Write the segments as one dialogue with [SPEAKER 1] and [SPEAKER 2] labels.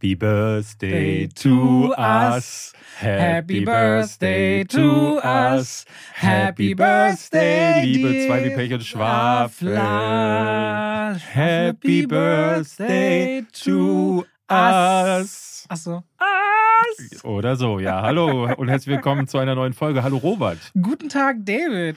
[SPEAKER 1] Happy Birthday to us. Happy Birthday to us. Happy Birthday, liebe zwei wie Pech und Schwafel. Happy Birthday to us.
[SPEAKER 2] Achso.
[SPEAKER 1] Oder so, ja. Hallo und herzlich willkommen zu einer neuen Folge. Hallo Robert.
[SPEAKER 2] Guten Tag, David.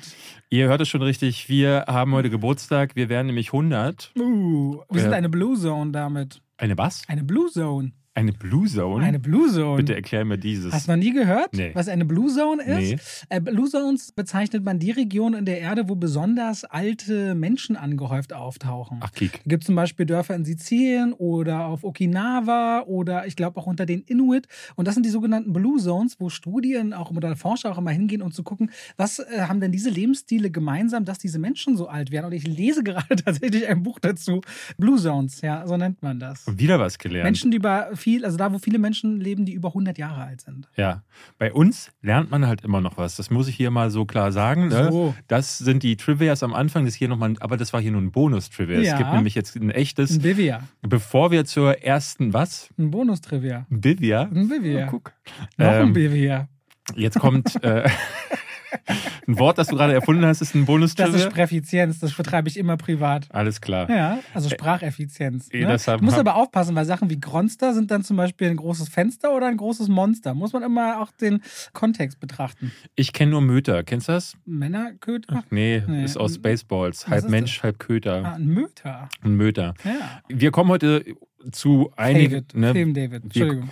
[SPEAKER 1] Ihr hört es schon richtig, wir haben heute Geburtstag. Wir werden nämlich 100.
[SPEAKER 2] Uh, wir sind eine Blue Zone damit.
[SPEAKER 1] Eine was?
[SPEAKER 2] Eine Blue Zone.
[SPEAKER 1] Eine Blue Zone?
[SPEAKER 2] Eine Blue Zone.
[SPEAKER 1] Bitte erklär mir dieses.
[SPEAKER 2] Hast du noch nie gehört,
[SPEAKER 1] Nee.
[SPEAKER 2] was eine Blue Zone ist?
[SPEAKER 1] Nee.
[SPEAKER 2] Äh, Blue Zones bezeichnet man die Region in der Erde, wo besonders alte Menschen angehäuft auftauchen.
[SPEAKER 1] Ach, Kiek.
[SPEAKER 2] Es gibt zum Beispiel Dörfer in Sizilien oder auf Okinawa oder ich glaube auch unter den Inuit. Und das sind die sogenannten Blue Zones, wo Studien auch oder Forscher auch immer hingehen, um zu gucken, was äh, haben denn diese Lebensstile gemeinsam, dass diese Menschen so alt werden. Und ich lese gerade tatsächlich ein Buch dazu. Blue Zones, ja, so nennt man das.
[SPEAKER 1] Und wieder was gelernt.
[SPEAKER 2] Menschen, die über viel, also da, wo viele Menschen leben, die über 100 Jahre alt sind.
[SPEAKER 1] Ja, bei uns lernt man halt immer noch was. Das muss ich hier mal so klar sagen. Ne?
[SPEAKER 2] So.
[SPEAKER 1] Das sind die Trivias am Anfang. Das hier noch mal, aber das war hier nur ein Bonus-Trivia. Es
[SPEAKER 2] Ja.
[SPEAKER 1] gibt nämlich jetzt ein echtes.
[SPEAKER 2] Ein Bivia.
[SPEAKER 1] Bevor wir zur ersten, was?
[SPEAKER 2] Ein Bonus-Trivia.
[SPEAKER 1] Ein Bivia?
[SPEAKER 2] Ein Bivia.
[SPEAKER 1] Oh, guck.
[SPEAKER 2] Noch ein
[SPEAKER 1] Ähm,
[SPEAKER 2] Bivia.
[SPEAKER 1] Jetzt kommt äh, ein Wort, das du gerade erfunden hast, ist ein
[SPEAKER 2] Das ist
[SPEAKER 1] Bonus-Trivia.
[SPEAKER 2] Sprefizienz, das betreibe ich immer privat.
[SPEAKER 1] Alles klar.
[SPEAKER 2] Ja, also Spracheffizienz.
[SPEAKER 1] eh,
[SPEAKER 2] Ne?
[SPEAKER 1] das
[SPEAKER 2] du musst aber aufpassen, weil Sachen wie Gronster sind dann zum Beispiel ein großes Fenster oder ein großes Monster. Muss man immer auch den Kontext betrachten.
[SPEAKER 1] Ich kenne nur Möter. Kennst du das?
[SPEAKER 2] Männerköter?
[SPEAKER 1] Nee,
[SPEAKER 2] Nee.
[SPEAKER 1] ist aus Spaceballs.
[SPEAKER 2] Was
[SPEAKER 1] Halb Mensch, halb Köter.
[SPEAKER 2] Ah, ein Möter.
[SPEAKER 1] Ein Möter.
[SPEAKER 2] Ja.
[SPEAKER 1] Wir kommen heute zu einigen.
[SPEAKER 2] David.
[SPEAKER 1] Ne,
[SPEAKER 2] Film David. Entschuldigung.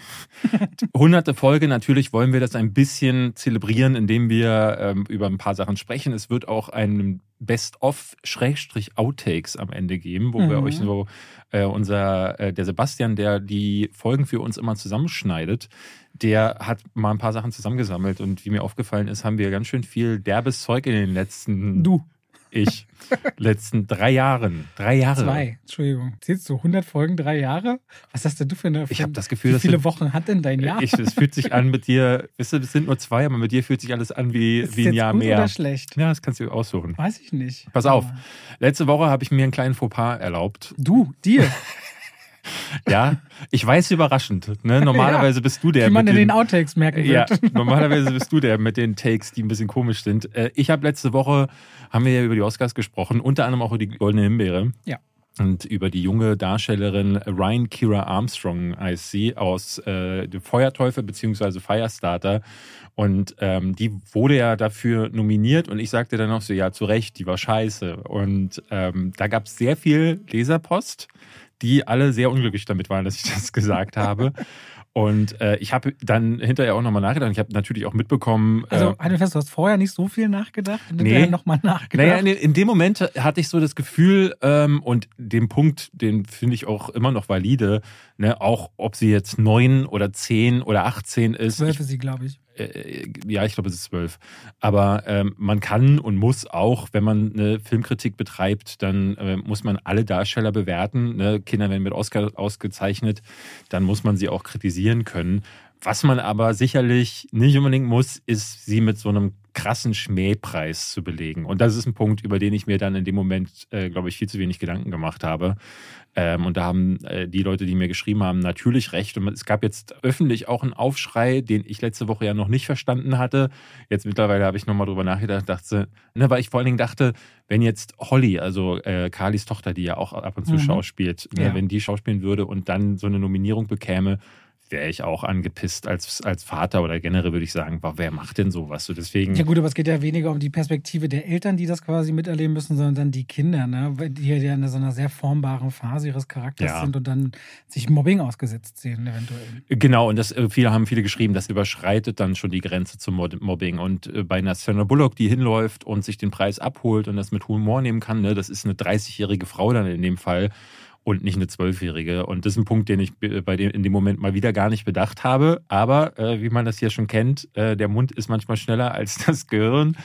[SPEAKER 1] hunderte Folge. Natürlich wollen wir das ein bisschen zelebrieren, indem wir ähm, über ein paar Sachen sprechen. Es wird auch ein Best-of-Outtakes am Ende geben, wo wir
[SPEAKER 2] Mhm.
[SPEAKER 1] euch so äh, unser äh, der Sebastian, der die Folgen für uns immer zusammenschneidet, der hat mal ein paar Sachen zusammengesammelt und wie mir aufgefallen ist, haben wir ganz schön viel derbes Zeug in den letzten
[SPEAKER 2] Du.
[SPEAKER 1] Ich letzten drei Jahren, drei Jahre.
[SPEAKER 2] Zwei. Entschuldigung. Zählst du 100 Folgen, drei Jahre? Was hast denn du für eine.
[SPEAKER 1] Ich habe das Gefühl,
[SPEAKER 2] Wie viele
[SPEAKER 1] du-
[SPEAKER 2] Wochen hat denn dein Jahr?
[SPEAKER 1] Ich, es fühlt sich an mit dir, wisst ihr, es sind nur zwei, aber mit dir fühlt sich alles an wie,
[SPEAKER 2] ist
[SPEAKER 1] wie ein Jahr
[SPEAKER 2] gut
[SPEAKER 1] mehr.
[SPEAKER 2] oder schlecht?
[SPEAKER 1] Ja, das kannst du aussuchen.
[SPEAKER 2] Weiß ich nicht.
[SPEAKER 1] Pass auf, letzte Woche habe ich mir einen kleinen Fauxpas erlaubt.
[SPEAKER 2] Du, dir.
[SPEAKER 1] Ja, ich weiß überraschend. Ne? Normalerweise bist du der
[SPEAKER 2] Wie man
[SPEAKER 1] mit
[SPEAKER 2] in
[SPEAKER 1] den,
[SPEAKER 2] den Outtakes merken
[SPEAKER 1] ja,
[SPEAKER 2] wird.
[SPEAKER 1] normalerweise bist du der mit den Takes, die ein bisschen komisch sind. Äh, Ich habe letzte Woche, haben wir ja über die Oscars gesprochen, unter anderem auch über die Goldene Himbeere.
[SPEAKER 2] Ja.
[SPEAKER 1] Und über die junge Darstellerin Ryan Kira Armstrong heißt sie aus äh, dem Feuerteufel bzw. Firestarter. Und ähm, die wurde ja dafür nominiert und ich sagte dann auch so, ja, zu Recht, die war scheiße. Und ähm, da gab es sehr viel Leserpost, die alle sehr unglücklich damit waren, dass ich das gesagt habe. Und äh, ich habe dann hinterher auch nochmal nachgedacht. Ich habe natürlich auch mitbekommen.
[SPEAKER 2] Also,
[SPEAKER 1] äh,
[SPEAKER 2] halt mir fest, du hast vorher nicht so viel nachgedacht und
[SPEAKER 1] Nee.
[SPEAKER 2] nochmal nachgedacht.
[SPEAKER 1] naja, in, in dem Moment hatte ich so das Gefühl, ähm, und den Punkt, den finde ich auch immer noch valide, ne, auch ob sie jetzt neun oder zehn oder 18 ist.
[SPEAKER 2] Zwölf ist sie, glaube ich.
[SPEAKER 1] Äh, ja, ich glaube, es ist zwölf. Aber ähm, man kann und muss auch, wenn man eine Filmkritik betreibt, dann äh, muss man alle Darsteller bewerten. Ne? Kinder werden mit Oscar ausgezeichnet, dann muss man sie auch kritisieren können. Was man aber sicherlich nicht unbedingt muss, ist sie mit so einem krassen Schmähpreis zu belegen. Und das ist ein Punkt, über den ich mir dann in dem Moment, äh, glaube ich, viel zu wenig Gedanken gemacht habe. Ähm, und da haben äh, die Leute, die mir geschrieben haben, natürlich recht. Und es gab jetzt öffentlich auch einen Aufschrei, den ich letzte Woche ja noch nicht verstanden hatte. Jetzt mittlerweile habe ich nochmal drüber nachgedacht, dachte, ne, weil ich vor allen Dingen dachte, wenn jetzt Holly, also äh, Carlys Tochter, die ja auch ab und zu
[SPEAKER 2] Mhm.
[SPEAKER 1] schauspielt, ne,
[SPEAKER 2] Ja.
[SPEAKER 1] wenn die schauspielen würde und dann so eine Nominierung bekäme, wäre ich auch angepisst als, als Vater oder generell würde ich sagen, boah, wer macht denn sowas? So deswegen.
[SPEAKER 2] Ja gut, aber es geht ja weniger um die Perspektive der Eltern, die das quasi miterleben müssen, sondern dann die Kinder, ne? Weil die ja in so einer sehr formbaren Phase ihres Charakters
[SPEAKER 1] Ja.
[SPEAKER 2] sind und dann sich Mobbing ausgesetzt sehen, eventuell.
[SPEAKER 1] Genau, und das äh, viele haben viele geschrieben, das überschreitet dann schon die Grenze zum Mobbing. Und äh, bei einer Sandra Bullock, die hinläuft und sich den Preis abholt und das mit Humor nehmen kann, ne, das ist eine 30-jährige Frau dann in dem Fall und nicht eine Zwölfjährige. Und das ist ein Punkt, den ich äh, bei dem in dem Moment mal wieder gar nicht bedacht habe. Aber äh, wie man das hier schon kennt, äh, der Mund ist manchmal schneller als das Gehirn.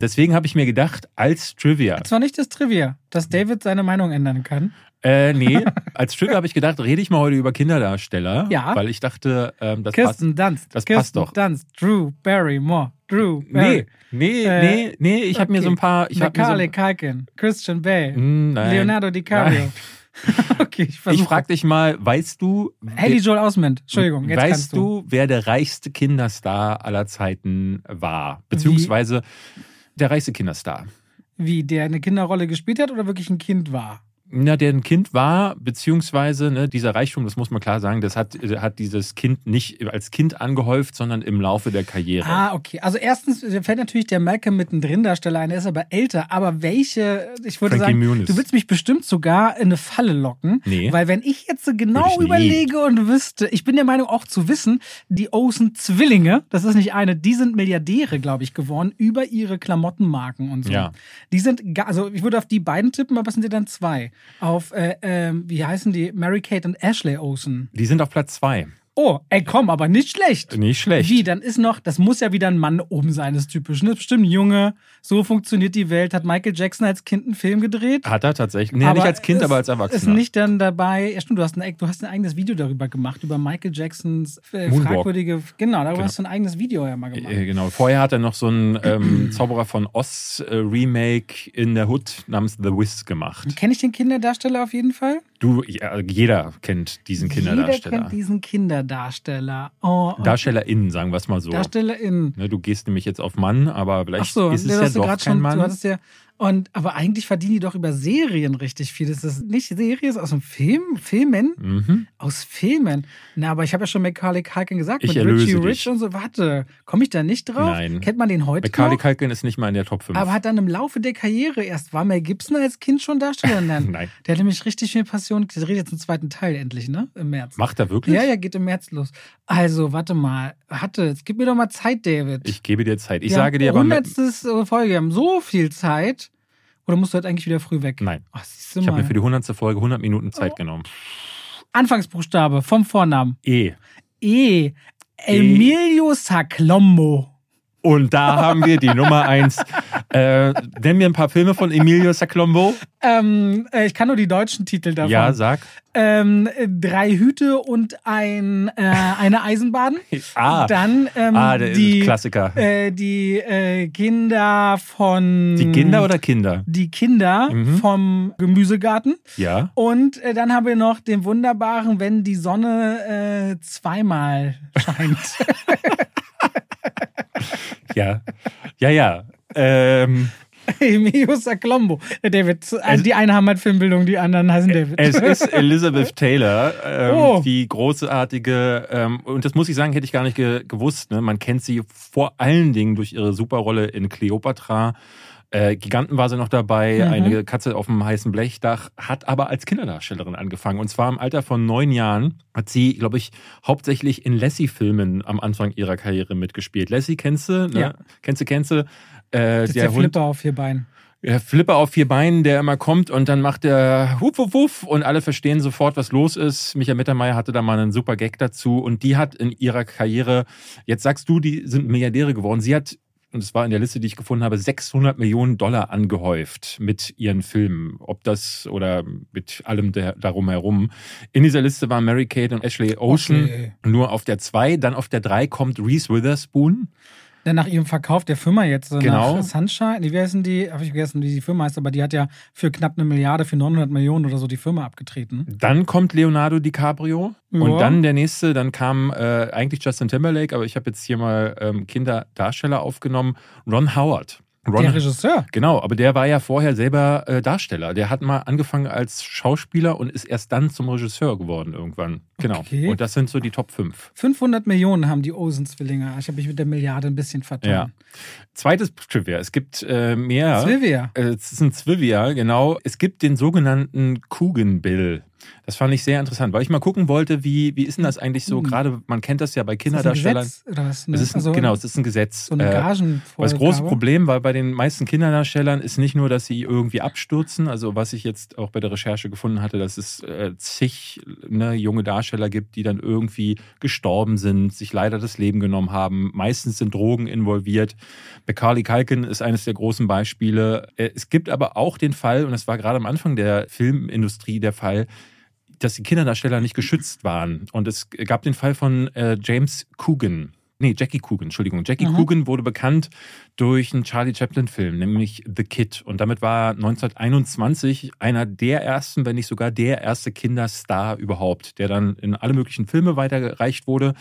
[SPEAKER 1] Deswegen habe ich mir gedacht, als Trivia.
[SPEAKER 2] Das war nicht das Trivia, dass David seine Meinung ändern kann.
[SPEAKER 1] Äh, nee, als Trivia habe ich gedacht, rede ich mal heute über Kinderdarsteller.
[SPEAKER 2] Ja.
[SPEAKER 1] Weil ich dachte, ähm, das passt.
[SPEAKER 2] Kirsten Dunst.
[SPEAKER 1] das
[SPEAKER 2] Kirsten
[SPEAKER 1] passt doch.
[SPEAKER 2] Dunst. Drew Barrymore. Drew
[SPEAKER 1] Nee,
[SPEAKER 2] Barry.
[SPEAKER 1] nee,
[SPEAKER 2] Äh,
[SPEAKER 1] nee, nee, ich habe mir so ein paar. Ich mir so,
[SPEAKER 2] Macaulay Culkin. Christian Bale.
[SPEAKER 1] Nein,
[SPEAKER 2] Leonardo DiCaprio.
[SPEAKER 1] Nein.
[SPEAKER 2] okay, ich
[SPEAKER 1] Ich
[SPEAKER 2] versuche.
[SPEAKER 1] frage dich mal, weißt du,
[SPEAKER 2] Haley Joel Osment. Entschuldigung, jetzt kannst
[SPEAKER 1] weißt du, wer der reichste Kinderstar aller Zeiten war? Beziehungsweise der reichste Kinderstar.
[SPEAKER 2] Wie, der eine Kinderrolle gespielt hat oder wirklich ein Kind war?
[SPEAKER 1] Na, der ein Kind war, beziehungsweise ne, dieser Reichtum, das muss man klar sagen, das hat, hat dieses Kind nicht als Kind angehäuft, sondern im Laufe der Karriere.
[SPEAKER 2] Ah, okay. Also erstens fällt natürlich der Malcolm mittendrin Darsteller ein, der ist aber älter. Aber welche, ich würde
[SPEAKER 1] Frankie
[SPEAKER 2] sagen,
[SPEAKER 1] Muniz.
[SPEAKER 2] du willst mich bestimmt sogar in eine Falle locken.
[SPEAKER 1] Nee.
[SPEAKER 2] Weil wenn ich jetzt genau überlege und wüsste, ich bin der Meinung auch zu wissen, die Olsen-Zwillinge, das ist nicht eine, die sind Milliardäre, glaube ich, geworden über ihre Klamottenmarken und so.
[SPEAKER 1] Ja.
[SPEAKER 2] Die sind, also ich würde auf die beiden tippen, aber es sind ja dann zwei. Auf, äh, ähm, wie heißen die? Mary Kate und Ashley Olsen.
[SPEAKER 1] Die sind auf Platz zwei.
[SPEAKER 2] Oh, ey, komm, aber nicht schlecht.
[SPEAKER 1] Nicht schlecht.
[SPEAKER 2] Wie, dann ist noch, das muss ja wieder ein Mann oben sein, das ist typisch. Ne? Bestimmt ein Junge, so funktioniert die Welt. Hat Michael Jackson als Kind einen Film gedreht?
[SPEAKER 1] Hat er tatsächlich. Nee, nicht als Kind,
[SPEAKER 2] ist,
[SPEAKER 1] aber als
[SPEAKER 2] Ist
[SPEAKER 1] Erwachsener.
[SPEAKER 2] nicht dann dabei, ja stimmt, du hast, ein, du hast ein eigenes Video darüber gemacht, über Michael Jacksons äh, fragwürdige, genau, darüber
[SPEAKER 1] Genau.
[SPEAKER 2] hast du ein eigenes Video ja mal gemacht.
[SPEAKER 1] Äh, Genau. Vorher hat er noch so ein ähm, Zauberer von Oz äh, Remake in der Hood namens The Wiz gemacht.
[SPEAKER 2] Kenne ich den Kinderdarsteller auf jeden Fall?
[SPEAKER 1] Du, ja, jeder kennt diesen
[SPEAKER 2] Jeder
[SPEAKER 1] Kinderdarsteller.
[SPEAKER 2] kennt diesen Kinderdarsteller. Oh, und
[SPEAKER 1] DarstellerInnen, sagen wir es mal so.
[SPEAKER 2] DarstellerInnen.
[SPEAKER 1] Ne, du gehst nämlich jetzt auf Mann, aber vielleicht
[SPEAKER 2] so,
[SPEAKER 1] ist es
[SPEAKER 2] das
[SPEAKER 1] ja
[SPEAKER 2] hast du
[SPEAKER 1] kein
[SPEAKER 2] schon,
[SPEAKER 1] Mann.
[SPEAKER 2] Du hattest ja, und, aber eigentlich verdienen die doch über Serien richtig viel. Ist das nicht Series aus dem Film? Filmen?
[SPEAKER 1] Mhm.
[SPEAKER 2] Aus Filmen? Na, aber ich habe ja schon Macaulay Culkin gesagt,
[SPEAKER 1] Ich
[SPEAKER 2] mit Richie. Rich und so. Warte, komme ich da nicht drauf?
[SPEAKER 1] Nein.
[SPEAKER 2] Kennt man den heute
[SPEAKER 1] Macaulay
[SPEAKER 2] noch?
[SPEAKER 1] Culkin ist nicht mal in der Top 5.
[SPEAKER 2] Aber hat dann im Laufe der Karriere erst, war Mel Gibson als Kind schon Darsteller? Nein. Der hat nämlich richtig viel Passion. Der dreht jetzt einen zweiten Teil endlich, ne? Im März.
[SPEAKER 1] Macht er wirklich?
[SPEAKER 2] Ja, ja, geht im März los. Also, warte mal. Hatte, jetzt gib mir doch mal Zeit, David.
[SPEAKER 1] Ich gebe dir Zeit. Ich
[SPEAKER 2] Wir
[SPEAKER 1] sage dir aber.
[SPEAKER 2] 100. Folge, wir haben so viel Zeit. Oder musst du heute eigentlich wieder früh weg?
[SPEAKER 1] Nein.
[SPEAKER 2] Ach,
[SPEAKER 1] Ich habe mir für die 100. Folge 100 Minuten Zeit
[SPEAKER 2] Oh.
[SPEAKER 1] genommen.
[SPEAKER 2] Anfangsbuchstabe vom Vornamen.
[SPEAKER 1] E.
[SPEAKER 2] E. Emilio Saclombo.
[SPEAKER 1] Und da haben wir die Nummer 1. Äh, nenn mir ein paar Filme von Emilio Saclombo.
[SPEAKER 2] Ähm, äh, ich kann nur die deutschen Titel davon.
[SPEAKER 1] Ja, sag.
[SPEAKER 2] Ähm, äh, drei Hüte und ein, äh, eine Eisenbahn.
[SPEAKER 1] Ah,
[SPEAKER 2] Dann ähm,
[SPEAKER 1] ah der
[SPEAKER 2] die,
[SPEAKER 1] Klassiker.
[SPEAKER 2] äh, die äh, Kinder von.
[SPEAKER 1] die Kinder oder Kinder?
[SPEAKER 2] Die Kinder
[SPEAKER 1] Mhm.
[SPEAKER 2] vom Gemüsegarten.
[SPEAKER 1] Ja.
[SPEAKER 2] Und äh, dann haben wir noch den wunderbaren, wenn die Sonne äh, zweimal scheint.
[SPEAKER 1] Ja. Ja, ja. Ähm,
[SPEAKER 2] Emilio Saclombo. David. Also
[SPEAKER 1] Es-
[SPEAKER 2] die einen haben halt Filmbildung, die anderen heißen David.
[SPEAKER 1] es ist Elizabeth Taylor, ähm,
[SPEAKER 2] Oh.
[SPEAKER 1] die großartige, ähm, und das muss ich sagen, hätte ich gar nicht ge gewusst. Ne? Man kennt sie vor allen Dingen durch ihre Superrolle in Cleopatra. Äh, Giganten war sie noch dabei,
[SPEAKER 2] Mhm.
[SPEAKER 1] eine Katze auf dem heißen Blechdach, hat aber als Kinderdarstellerin angefangen. Und zwar im Alter von neun Jahren hat sie, glaube ich, hauptsächlich in Lassie-Filmen am Anfang ihrer Karriere mitgespielt. Lassie kennst du? Ne?
[SPEAKER 2] Ja.
[SPEAKER 1] Kennst du, kennst du? Äh,
[SPEAKER 2] das ist der Flipper auf vier Beinen.
[SPEAKER 1] der Flipper auf vier Beinen, der immer kommt und dann macht der Wuff, Wuff, Wuff und alle verstehen sofort, was los ist. Michael Mittermeier hatte da mal einen super Gag dazu und die hat in ihrer Karriere, jetzt sagst du, die sind Milliardäre geworden. Sie hat, und es war in der Liste, die ich gefunden habe, 600 Millionen Dollar angehäuft mit ihren Filmen. Ob das oder mit allem der, darum herum. In dieser Liste waren Mary Kate und Ashley Ocean
[SPEAKER 2] Okay.
[SPEAKER 1] nur auf der zwei. Dann auf der drei kommt Reese Witherspoon.
[SPEAKER 2] Dann nach ihrem Verkauf der Firma jetzt,
[SPEAKER 1] Genau.
[SPEAKER 2] nach Sunshine, wie heißen die, habe ich vergessen, wie die Firma heißt, aber die hat ja für knapp eine Milliarde, für 900 Millionen oder so die Firma abgetreten.
[SPEAKER 1] Dann kommt Leonardo DiCaprio
[SPEAKER 2] Ja.
[SPEAKER 1] und dann der nächste, dann kam äh, eigentlich Justin Timberlake, aber ich habe jetzt hier mal ähm, Kinderdarsteller aufgenommen, Ron Howard. Ron,
[SPEAKER 2] Der Regisseur.
[SPEAKER 1] genau, aber der war ja vorher selber äh, Darsteller. Der hat mal angefangen als Schauspieler und ist erst dann zum Regisseur geworden irgendwann. Genau.
[SPEAKER 2] Okay.
[SPEAKER 1] Und das sind so die Top 5.
[SPEAKER 2] 500 Millionen haben die Olsen-Zwillinge. Ich habe mich mit der Milliarde ein bisschen vertan.
[SPEAKER 1] Ja. Zweites Trivia. Es gibt äh, mehr.
[SPEAKER 2] Silvia.
[SPEAKER 1] Äh, Es ist ein Zwivia, genau. Es gibt den sogenannten Coogan-Bill. Das fand ich sehr interessant, weil ich mal gucken wollte, wie, wie ist denn das eigentlich so?
[SPEAKER 2] Coogan.
[SPEAKER 1] Gerade, man kennt das ja bei
[SPEAKER 2] Ist das ein
[SPEAKER 1] Kinderdarstellern.
[SPEAKER 2] Gesetz oder was? Ne?
[SPEAKER 1] Es ist ein,
[SPEAKER 2] also,
[SPEAKER 1] genau, es ist ein Gesetz.
[SPEAKER 2] So eine
[SPEAKER 1] Äh,
[SPEAKER 2] Gagenvorgabe.
[SPEAKER 1] das große Problem war bei den meisten Kinderdarstellern ist nicht nur, dass sie irgendwie abstürzen, also was ich jetzt auch bei der Recherche gefunden hatte, dass es äh, zig ne, junge Darsteller gibt, die dann irgendwie gestorben sind, sich leider das Leben genommen haben. Meistens sind Drogen involviert. Macaulay Culkin ist eines der großen Beispiele. Äh, Es gibt aber auch den Fall, und das war gerade am Anfang der Filmindustrie der Fall, dass die Kinderdarsteller nicht geschützt waren. Und es gab den Fall von äh, James Coogan. Nee, Jackie Coogan, Entschuldigung. Jackie mhm. Coogan wurde bekannt durch einen Charlie Chaplin-Film, nämlich The Kid. Und damit war 1921 einer der ersten, wenn nicht sogar der erste Kinderstar überhaupt, der dann in alle möglichen Filme weitergereicht wurde.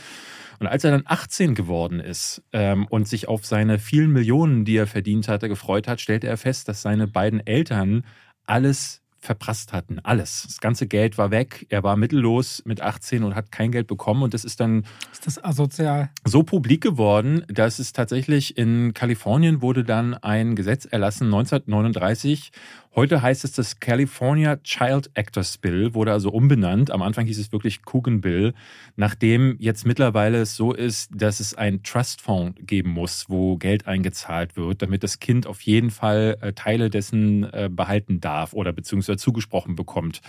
[SPEAKER 1] Und als er dann 18 geworden ist ähm, und sich auf seine vielen Millionen, die er verdient hatte, gefreut hat, stellte er fest, dass seine beiden Eltern alles verprasst hatten. Alles. Das ganze Geld war weg. Er war mittellos mit 18 und hat kein Geld bekommen. Und das ist dann
[SPEAKER 2] ist das asozial?
[SPEAKER 1] so publik geworden, dass es tatsächlich in Kalifornien wurde dann ein Gesetz erlassen, 1939, Heute heißt es das California Child Actors Bill, wurde also umbenannt. Am Anfang hieß es wirklich Coogan Bill, nachdem jetzt mittlerweile es so ist, dass es einen Trustfonds geben muss, wo Geld eingezahlt wird, damit das Kind auf jeden Fall äh, Teile dessen äh, behalten darf oder beziehungsweise zugesprochen bekommt.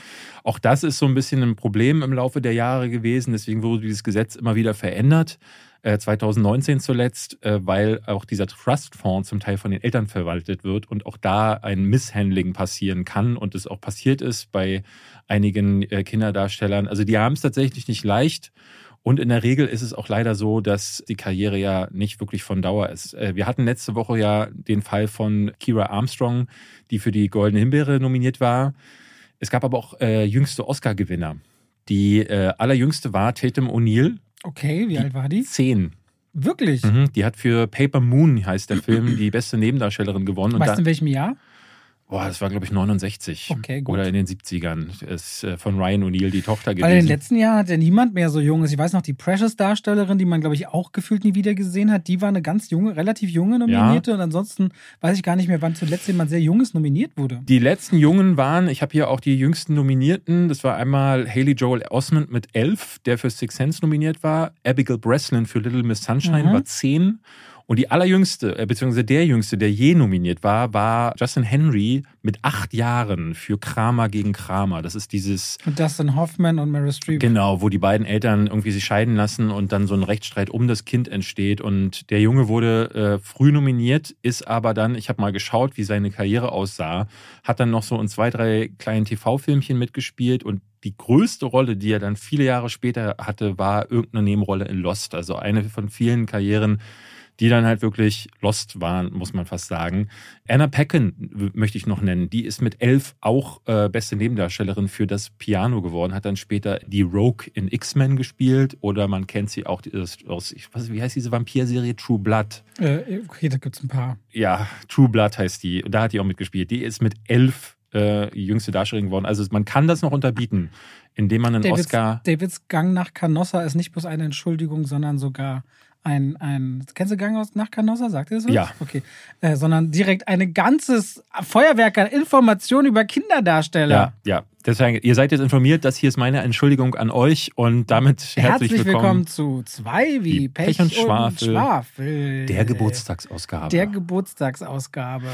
[SPEAKER 1] Auch das ist so ein bisschen ein Problem im Laufe der Jahre gewesen. Deswegen wurde dieses Gesetz immer wieder verändert. 2019 äh, zuletzt, äh, weil auch dieser Trustfonds zum Teil von den Eltern verwaltet wird und auch da ein Misshandling passieren kann und es auch passiert ist bei einigen äh, Kinderdarstellern. Also die haben es tatsächlich nicht leicht. Und in der Regel ist es auch leider so, dass die Karriere ja nicht wirklich von Dauer ist. Wir hatten letzte Woche ja den Fall von Kira Armstrong, die für die Goldene Himbeere nominiert war. Es gab aber auch äh, jüngste Oscar-Gewinner. Die äh, allerjüngste war Tatum O'Neill
[SPEAKER 2] Okay, wie alt war die?
[SPEAKER 1] Zehn.
[SPEAKER 2] Wirklich?
[SPEAKER 1] Mhm, die hat für Paper Moon, heißt der Film, die beste Nebendarstellerin gewonnen.
[SPEAKER 2] Weißt du in welchem Jahr?
[SPEAKER 1] Boah, das war, glaube ich, 69.
[SPEAKER 2] Okay, gut.
[SPEAKER 1] Oder in den 70ern. Ist äh, von Ryan O'Neill die Tochter gewesen.
[SPEAKER 2] Weil in den letzten Jahren hat ja niemand mehr so jung ist. Ich weiß noch, die Precious-Darstellerin, die man, glaube ich, auch gefühlt nie wieder gesehen hat, die war eine ganz junge, relativ junge Nominierte. Ja. Und ansonsten weiß ich gar nicht mehr, wann zuletzt jemand sehr Junges nominiert wurde.
[SPEAKER 1] Die letzten Jungen waren, ich habe hier auch die jüngsten Nominierten. Das war einmal Haley Joel Osment mit elf, der für Six Sense nominiert war. Abigail Breslin für Little Miss Sunshine mhm. war zehn. Und die allerjüngste, äh, beziehungsweise der jüngste, der je nominiert war, war Justin Henry mit acht Jahren für Kramer gegen Kramer. Das ist dieses.
[SPEAKER 2] Und Dustin Hoffman und Mary Streep.
[SPEAKER 1] Genau, wo die beiden Eltern irgendwie sich scheiden lassen und dann so ein Rechtsstreit um das Kind entsteht. Und der Junge wurde äh, früh nominiert, ist aber dann, ich habe mal geschaut, wie seine Karriere aussah, hat dann noch so in zwei, drei kleinen TV-Filmchen mitgespielt und die größte Rolle, die er dann viele Jahre später hatte, war irgendeine Nebenrolle in Lost. Also eine von vielen Karrieren, die dann halt wirklich lost waren, muss man fast sagen. Anna Paquin möchte ich noch nennen. Die ist mit elf auch äh, beste Nebendarstellerin für das Piano geworden, hat dann später die Rogue in X-Men gespielt oder man kennt sie auch aus, ich weiß, wie heißt diese Vampirserie True Blood?
[SPEAKER 2] Äh, okay, da gibt es ein paar.
[SPEAKER 1] Ja, True Blood heißt die. Da hat die auch mitgespielt. Die ist mit elf äh, jüngste Darstellerin geworden. Also man kann das noch unterbieten, indem man einen
[SPEAKER 2] Davids,
[SPEAKER 1] Oscar.
[SPEAKER 2] Davids Gang nach Canossa ist nicht bloß eine Entschuldigung, sondern sogar ein, ein kennst du Gang aus nach Canossa, sagt ihr das?
[SPEAKER 1] Ja.
[SPEAKER 2] Okay. Äh, sondern direkt ein ganzes Feuerwerk an Informationen über Kinderdarsteller.
[SPEAKER 1] Ja, ja. Deswegen, ihr seid jetzt informiert, das hier ist meine Entschuldigung an euch und damit herzlich,
[SPEAKER 2] herzlich
[SPEAKER 1] willkommen,
[SPEAKER 2] willkommen, zu zwei wie Pech, Pech, und, Schwafel, und Schwafel.
[SPEAKER 1] Der Geburtstagsausgabe.
[SPEAKER 2] Der Geburtstagsausgabe.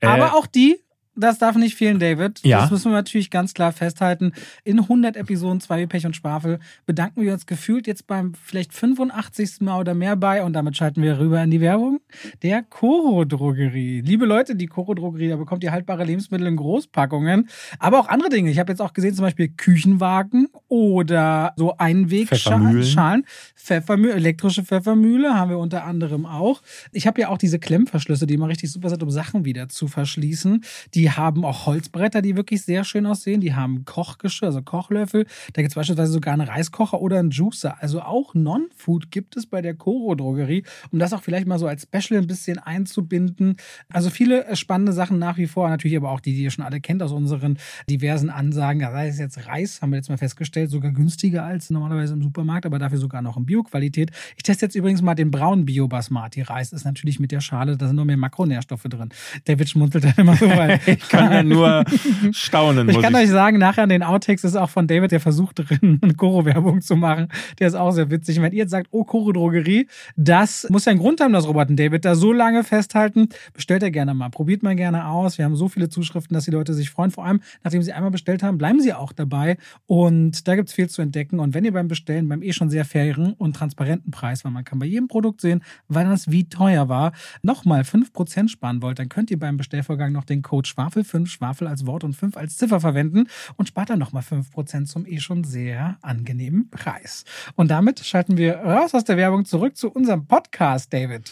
[SPEAKER 2] Äh, Aber auch die das darf nicht fehlen, David.
[SPEAKER 1] Ja.
[SPEAKER 2] Das müssen wir natürlich ganz klar festhalten. In 100 Episoden zwei Pech und Schwafel bedanken wir uns gefühlt jetzt beim vielleicht 85. Mal oder mehr bei und damit schalten wir rüber in die Werbung der Coro Drogerie. Liebe Leute, die Coro Drogerie, da bekommt ihr haltbare Lebensmittel in Großpackungen, aber auch andere Dinge. Ich habe jetzt auch gesehen, zum Beispiel Küchenwagen oder so Einwegschalen, Pfeffermühle, elektrische Pfeffermühle haben wir unter anderem auch. Ich habe ja auch diese Klemmverschlüsse, die immer richtig super sind, um Sachen wieder zu verschließen. Die die haben auch Holzbretter, die wirklich sehr schön aussehen. Die haben Kochgeschirr, also Kochlöffel. Da gibt es beispielsweise sogar einen Reiskocher oder einen Juicer. Also auch Non-Food gibt es bei der Coro Drogerie, um das auch vielleicht mal so als Special ein bisschen einzubinden. Also viele äh, spannende Sachen nach wie vor. Natürlich aber auch die, die ihr schon alle kennt aus unseren diversen Ansagen. Da sei jetzt Reis, haben wir jetzt mal festgestellt, sogar günstiger als normalerweise im Supermarkt, aber dafür sogar noch in Bio-Qualität. Ich teste jetzt übrigens mal den braunen Bio-Basmati-Reis. Ist natürlich mit der Schale, da sind noch mehr Makronährstoffe drin. David schmunzelt dann immer so, weil
[SPEAKER 1] ich kann ja nur staunen.
[SPEAKER 2] Ich kann ich. euch sagen, nachher an den Outtakes ist auch von David, der versucht drin, eine Koro-Werbung zu machen. Der ist auch sehr witzig. Wenn ihr jetzt sagt, oh, Koro-Drogerie, das muss ja einen Grund haben, dass Robert und David da so lange festhalten. Bestellt er gerne mal. Probiert mal gerne aus. Wir haben so viele Zuschriften, dass die Leute sich freuen. Vor allem, nachdem sie einmal bestellt haben, bleiben sie auch dabei. Und da gibt es viel zu entdecken. Und wenn ihr beim Bestellen, beim eh schon sehr fairen und transparenten Preis, weil man kann bei jedem Produkt sehen, wann das wie teuer war, nochmal 5% sparen wollt, dann könnt ihr beim Bestellvorgang noch den Code Schwafel 5, Schwafel als Wort und 5 als Ziffer verwenden und spart dann nochmal 5% zum eh schon sehr angenehmen Preis. Und damit schalten wir raus aus der Werbung zurück zu unserem Podcast, David.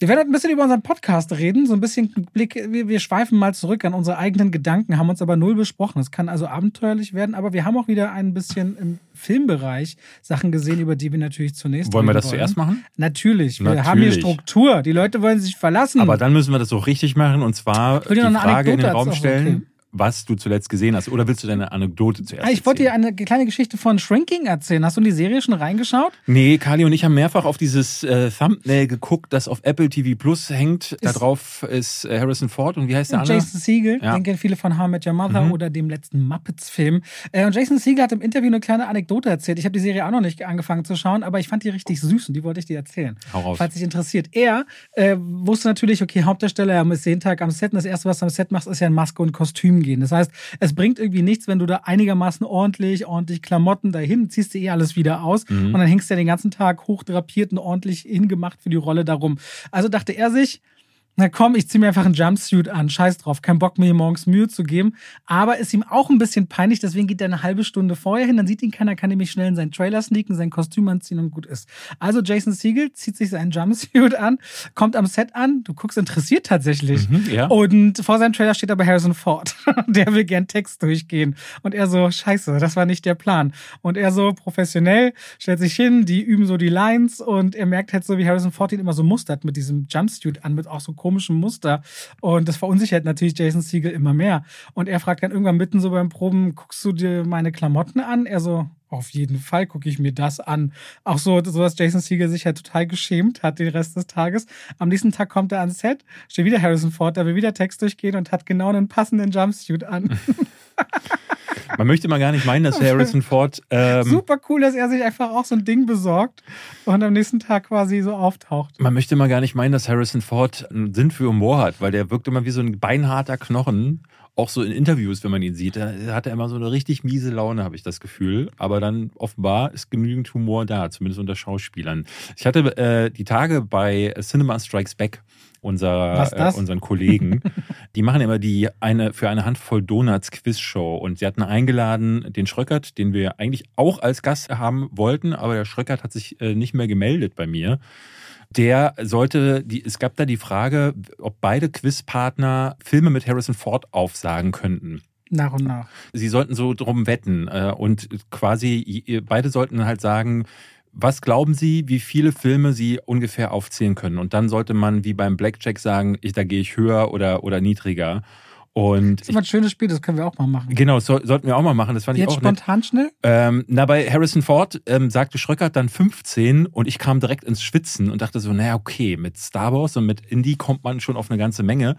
[SPEAKER 2] Wir werden ein bisschen über unseren Podcast reden, so ein bisschen Blick, wir, wir schweifen mal zurück an unsere eigenen Gedanken, haben uns aber null besprochen. Es kann also abenteuerlich werden, aber wir haben auch wieder ein bisschen im Filmbereich Sachen gesehen, über die wir natürlich zunächst
[SPEAKER 1] Wollen wir das zuerst machen?
[SPEAKER 2] Natürlich, wir
[SPEAKER 1] Natürlich.
[SPEAKER 2] haben hier Struktur. Die Leute wollen sich verlassen.
[SPEAKER 1] Aber dann müssen wir das so richtig machen und zwar die Frage in den Raum stellen,
[SPEAKER 2] okay.
[SPEAKER 1] Was du zuletzt gesehen hast. Oder willst du deine Anekdote zuerst
[SPEAKER 2] Ah, ich wollte dir
[SPEAKER 1] erzählen?
[SPEAKER 2] eine kleine Geschichte von Shrinking erzählen. Hast du in die Serie schon reingeschaut?
[SPEAKER 1] Nee, Kali und ich haben mehrfach auf dieses äh, Thumbnail geguckt, das auf Apple TV Plus hängt.
[SPEAKER 2] Ist-
[SPEAKER 1] drauf ist äh, Harrison Ford und wie heißt der andere?
[SPEAKER 2] Jason Segel,
[SPEAKER 1] Ja.
[SPEAKER 2] den kennen viele von How I Met Your Mother
[SPEAKER 1] Mhm.
[SPEAKER 2] oder dem letzten Muppets-Film. Äh, und Jason Segel hat im Interview eine kleine Anekdote erzählt. Ich habe die Serie auch noch nicht angefangen zu schauen, aber ich fand die richtig süß und die wollte ich dir erzählen.
[SPEAKER 1] Hau raus.
[SPEAKER 2] Falls dich interessiert. Er äh, wusste natürlich, okay, Hauptdarsteller, er ist jeden Tag am Set und das Erste, was du am Set machst, ist ja in Maske und Kostüm gehen. Das heißt, es bringt irgendwie nichts, wenn du da einigermaßen ordentlich, ordentlich Klamotten dahin, ziehst du eh alles wieder aus
[SPEAKER 1] Mhm.
[SPEAKER 2] und dann hängst du ja den ganzen Tag hochdrapiert und ordentlich hingemacht für die Rolle darum. Also dachte er sich, na komm, ich zieh mir einfach einen Jumpsuit an. Scheiß drauf. Kein Bock, mir morgens Mühe zu geben. Aber ist ihm auch ein bisschen peinlich, deswegen geht er eine halbe Stunde vorher hin. Dann sieht ihn keiner, kann nämlich schnell in seinen Trailer sneaken, sein Kostüm anziehen und gut ist. Also Jason Siegel zieht sich seinen Jumpsuit an, kommt am Set an. Du guckst interessiert tatsächlich.
[SPEAKER 1] Mhm, ja.
[SPEAKER 2] Und vor seinem Trailer steht aber Harrison Ford. der will gern Text durchgehen. Und er so, scheiße, das war nicht der Plan. Und er so professionell stellt sich hin, die üben so die Lines und er merkt halt so, wie Harrison Ford ihn immer so mustert mit diesem Jumpsuit an, mit auch so komischem Muster. Und das verunsichert natürlich Jason Siegel immer mehr. Und er fragt dann irgendwann mitten so beim Proben, guckst du dir meine Klamotten an? Er so, auf jeden Fall gucke ich mir das an. Auch so, so dass Jason Siegel sich halt total geschämt hat den Rest des Tages. Am nächsten Tag kommt er ans Set, steht wieder Harrison Ford, da will wieder Text durchgehen und hat genau einen passenden Jumpsuit an.
[SPEAKER 1] Man möchte mal gar nicht meinen, dass Harrison Ford ähm,
[SPEAKER 2] Super cool, dass er sich einfach auch so ein Ding besorgt und am nächsten Tag quasi so auftaucht.
[SPEAKER 1] Man möchte mal gar nicht meinen, dass Harrison Ford einen Sinn für Humor hat, weil der wirkt immer wie so ein beinharter Knochen. Auch so in Interviews, wenn man ihn sieht, da hat er immer so eine richtig miese Laune, habe ich das Gefühl. Aber dann offenbar ist genügend Humor da, zumindest unter Schauspielern. Ich hatte äh, die Tage bei Cinema Strikes Back unser? Äh, unseren Kollegen. die machen immer die eine für eine Handvoll Donuts Quizshow und sie hatten eingeladen den Schröckert, den wir eigentlich auch als Gast haben wollten, aber der Schröckert hat sich äh, nicht mehr gemeldet bei mir. Der sollte, die, es gab da die Frage, ob beide Quizpartner Filme mit Harrison Ford aufsagen könnten.
[SPEAKER 2] Nach und nach.
[SPEAKER 1] Sie sollten so drum wetten äh, und quasi ihr- beide sollten halt sagen, was glauben Sie, wie viele Filme Sie ungefähr aufzählen können? Und dann sollte man wie beim Blackjack sagen, ich, da gehe ich höher oder, oder niedriger. Und
[SPEAKER 2] Das ist immer ein schönes Spiel, das können wir auch mal machen.
[SPEAKER 1] ich, genau, soll, sollten wir auch mal machen. Das fand ich
[SPEAKER 2] Jetzt
[SPEAKER 1] auch nett.
[SPEAKER 2] spontan schnell?
[SPEAKER 1] Ähm, na, bei Harrison Ford ähm, sagte Schröckert dann 15 und ich kam direkt ins Schwitzen und dachte so, naja, okay, mit Star Wars und mit Indie kommt man schon auf eine ganze Menge.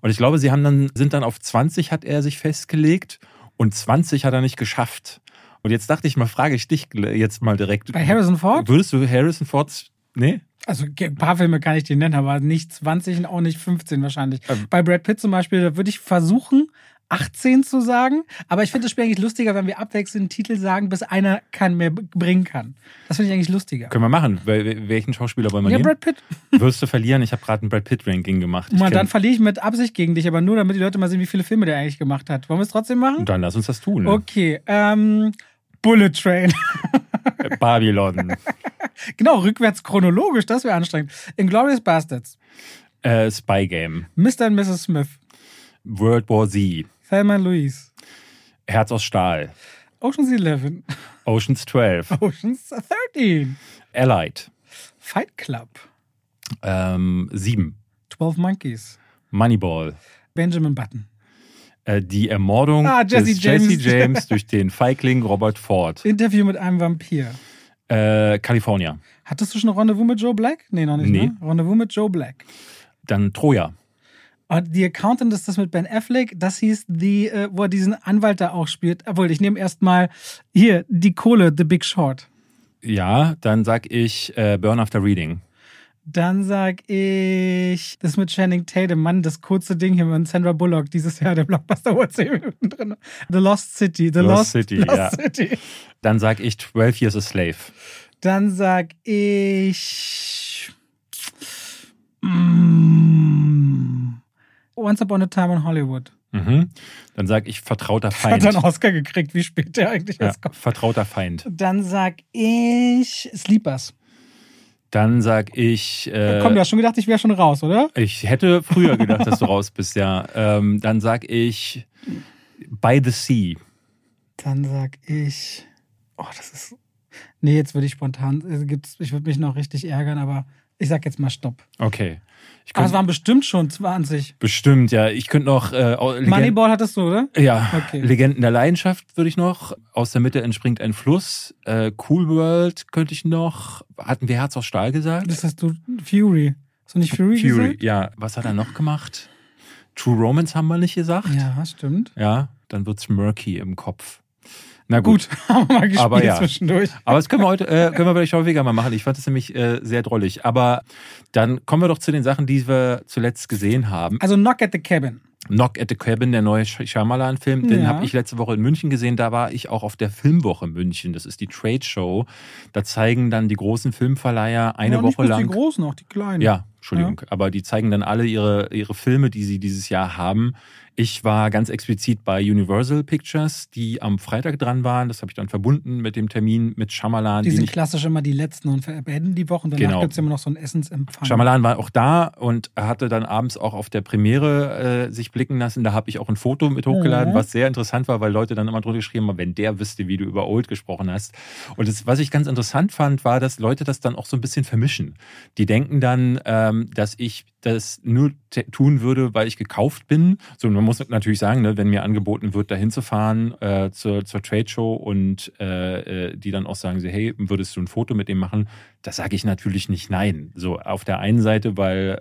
[SPEAKER 1] Und ich glaube, sie haben dann, sind dann auf 20 hat er sich festgelegt und 20 hat er nicht geschafft. Und jetzt dachte ich mal, frage ich dich jetzt mal direkt.
[SPEAKER 2] Bei Harrison Ford?
[SPEAKER 1] Würdest du Harrison Ford, nee?
[SPEAKER 2] Also ein paar Filme kann ich dir nennen, aber nicht 20 und auch nicht 15 wahrscheinlich.
[SPEAKER 1] Ähm.
[SPEAKER 2] Bei Brad Pitt zum Beispiel, da würde ich versuchen, 18 zu sagen. Aber ich finde das Spiel eigentlich lustiger, wenn wir abwechselnd Titel sagen, bis einer keinen mehr bringen kann. Das finde ich eigentlich lustiger.
[SPEAKER 1] Können wir machen. Wel- Welchen Schauspieler wollen wir
[SPEAKER 2] Ja,
[SPEAKER 1] nehmen?
[SPEAKER 2] Brad Pitt.
[SPEAKER 1] Wirst du verlieren? Ich habe gerade ein Brad Pitt-Ranking gemacht. Ich
[SPEAKER 2] Mal,
[SPEAKER 1] kenn-
[SPEAKER 2] dann verliere ich mit Absicht gegen dich, aber nur damit die Leute mal sehen, wie viele Filme der eigentlich gemacht hat. Wollen wir es trotzdem machen?
[SPEAKER 1] dann lass uns das tun.
[SPEAKER 2] Okay, ähm, Bullet Train.
[SPEAKER 1] Babylon.
[SPEAKER 2] genau, rückwärts chronologisch, das wäre anstrengend. Inglourious Bastards.
[SPEAKER 1] äh, Spy Game.
[SPEAKER 2] Mr. und Mrs. Smith.
[SPEAKER 1] World War Z.
[SPEAKER 2] Thelma Louise.
[SPEAKER 1] Herz aus Stahl.
[SPEAKER 2] Ocean's 11.
[SPEAKER 1] Oceans 12.
[SPEAKER 2] Ocean's 13.
[SPEAKER 1] Allied.
[SPEAKER 2] Fight Club.
[SPEAKER 1] Ähm, 7.
[SPEAKER 2] 12 Monkeys.
[SPEAKER 1] Moneyball.
[SPEAKER 2] Benjamin Button.
[SPEAKER 1] Äh, die Ermordung
[SPEAKER 2] Ah, Jesse
[SPEAKER 1] des
[SPEAKER 2] James.
[SPEAKER 1] Jesse James durch den Feigling Robert Ford.
[SPEAKER 2] Interview mit einem Vampir.
[SPEAKER 1] Äh, California.
[SPEAKER 2] Hattest du schon ein Rendezvous mit Joe Black? Nee, noch nicht.
[SPEAKER 1] Nee.
[SPEAKER 2] Ne? Rendezvous mit Joe Black.
[SPEAKER 1] Dann Troja.
[SPEAKER 2] Und die Accountant ist das mit Ben Affleck. Das hieß die, äh, wo er diesen Anwalt da auch spielt. Obwohl, ich nehme erstmal hier die Kohle, The Big Short.
[SPEAKER 1] Ja, dann sag ich äh, Burn After Reading.
[SPEAKER 2] Dann sag ich das mit Channing Tatum, Mann, das kurze Ding hier mit Sandra Bullock dieses Jahr, der Blockbuster, wo er 10 Minuten drin. The Lost City, The
[SPEAKER 1] Lost
[SPEAKER 2] Lost,
[SPEAKER 1] City,
[SPEAKER 2] Lost
[SPEAKER 1] ja.
[SPEAKER 2] City.
[SPEAKER 1] Dann sag ich 12 Years a Slave.
[SPEAKER 2] Dann sag ich. Mm, Once Upon a Time in Hollywood.
[SPEAKER 1] Mhm. Dann sag ich vertrauter
[SPEAKER 2] Hat
[SPEAKER 1] Feind.
[SPEAKER 2] er einen Oscar gekriegt, wie spät der eigentlich
[SPEAKER 1] ja, vertrauter Feind.
[SPEAKER 2] Dann sag ich Sleepers.
[SPEAKER 1] Dann sag ich. Äh,
[SPEAKER 2] Komm, du hast schon gedacht, ich wäre schon raus, oder?
[SPEAKER 1] Ich hätte früher gedacht, dass du raus bist, ja. Ähm, dann sag ich By the Sea.
[SPEAKER 2] Dann sag ich. Oh, das ist. Nee, jetzt würde ich spontan. äh, gibt's- Ich würde mich noch richtig ärgern, aber ich sag jetzt mal Stopp.
[SPEAKER 1] Okay. Ich
[SPEAKER 2] Aber es waren bestimmt schon 20.
[SPEAKER 1] bestimmt, ja. Ich könnte noch. Äh, Legend-
[SPEAKER 2] Moneyball hattest du, oder?
[SPEAKER 1] Ja,
[SPEAKER 2] Okay.
[SPEAKER 1] Legenden der Leidenschaft würde ich noch. Aus der Mitte entspringt ein Fluss. Äh, cool World könnte ich noch. Hatten wir Herz aus Stahl gesagt?
[SPEAKER 2] Das hast du Fury. Hast du nicht Fury,
[SPEAKER 1] Fury,
[SPEAKER 2] gesagt?
[SPEAKER 1] ja. Was hat er noch gemacht? True Romance haben wir nicht gesagt.
[SPEAKER 2] Ja, stimmt.
[SPEAKER 1] Ja, dann wird's murky im Kopf. Na gut.
[SPEAKER 2] Haben wir mal gespielt
[SPEAKER 1] Aber ja.
[SPEAKER 2] zwischendurch.
[SPEAKER 1] Aber das können wir heute, äh, können wir vielleicht häufiger mal machen. Ich fand das nämlich äh, sehr drollig. Aber dann kommen wir doch zu den Sachen, die wir zuletzt gesehen haben.
[SPEAKER 2] Also Knock at the Cabin.
[SPEAKER 1] Knock at the Cabin, der neue Sh- Shyamalan-Film, den
[SPEAKER 2] Ja.
[SPEAKER 1] habe ich letzte Woche in München gesehen. Da war ich auch auf der Filmwoche München. Das ist die Trade Show. Da zeigen dann die großen Filmverleiher eine
[SPEAKER 2] ja, nicht
[SPEAKER 1] Woche
[SPEAKER 2] bloß
[SPEAKER 1] lang.
[SPEAKER 2] Die großen, auch die kleinen.
[SPEAKER 1] Ja, Entschuldigung. Aber die zeigen dann alle ihre, ihre Filme, die sie dieses Jahr haben. Ich war ganz explizit bei Universal Pictures, die am Freitag dran waren. Das habe ich dann verbunden mit dem Termin mit Shyamalan.
[SPEAKER 2] Die sind klassisch immer die letzten und beenden die Woche und danach
[SPEAKER 1] Genau.
[SPEAKER 2] gibt's immer noch so einen Essensempfang.
[SPEAKER 1] Shyamalan war auch da und hatte dann abends auch auf der Premiere äh, sich blicken lassen. Da habe ich auch ein Foto mit hochgeladen,
[SPEAKER 2] Mhm.
[SPEAKER 1] was sehr interessant war, weil Leute dann immer drunter geschrieben haben, wenn der wüsste, wie du über Old gesprochen hast. Und das, was ich ganz interessant fand, war, dass Leute das dann auch so ein bisschen vermischen. Die denken dann, ähm, dass ich das nur tun würde, weil ich gekauft bin. So, man muss natürlich sagen, ne, wenn mir angeboten wird, dahin zu fahren äh, zur, zur Trade Show und äh, äh, die dann auch sagen, so, hey, würdest du ein Foto mit dem machen? Da sage ich natürlich nicht nein. So auf der einen Seite, weil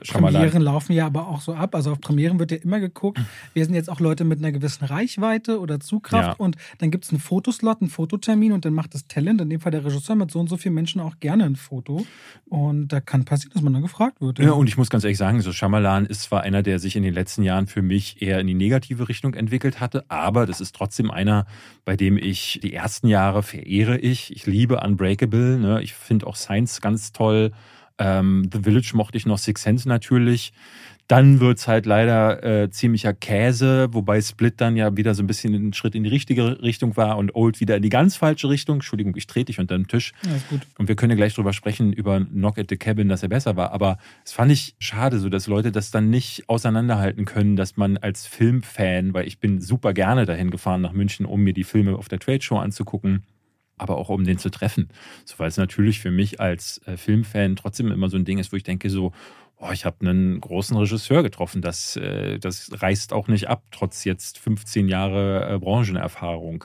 [SPEAKER 1] äh, Shyamalan
[SPEAKER 2] Premieren laufen ja aber auch so ab. Also auf Premieren wird ja immer geguckt. Wir sind jetzt auch Leute mit einer gewissen Reichweite oder Zugkraft
[SPEAKER 1] Ja.
[SPEAKER 2] und dann gibt es einen Fotoslot, einen Fototermin und dann macht das Talent, in dem Fall der Regisseur mit so und so vielen Menschen auch gerne ein Foto. Und da kann passieren, dass man dann gefragt wird.
[SPEAKER 1] Ja, und ich muss ganz ehrlich sagen, so Shyamalan ist zwar einer, der sich in den letzten Jahren für mich eher in die negative Richtung entwickelt hatte, aber das ist trotzdem einer, bei dem ich die ersten Jahre verehre ich. Ich liebe Unbreakable, ne? ich finde auch Science ganz toll. Ähm, The Village mochte ich noch, Six Sense natürlich. Dann wird's halt leider äh, ziemlicher Käse, wobei Split dann ja wieder so ein bisschen ein Schritt in die richtige Richtung war und Old wieder in die ganz falsche Richtung. Entschuldigung, ich trete dich unter den Tisch.
[SPEAKER 2] ja, ist gut.
[SPEAKER 1] Und wir können ja gleich drüber sprechen, über Knock at the Cabin, dass er besser war. Aber es fand ich schade, so dass Leute das dann nicht auseinanderhalten können, dass man als Filmfan, weil ich bin super gerne dahin gefahren nach München, um mir die Filme auf der Trade Show anzugucken, aber auch um den zu treffen. So, weil es natürlich für mich als äh, Filmfan trotzdem immer so ein Ding ist, wo ich denke so, oh, ich habe einen großen Regisseur getroffen. Das, äh, das reißt auch nicht ab, trotz jetzt 15 Jahre äh, Branchenerfahrung.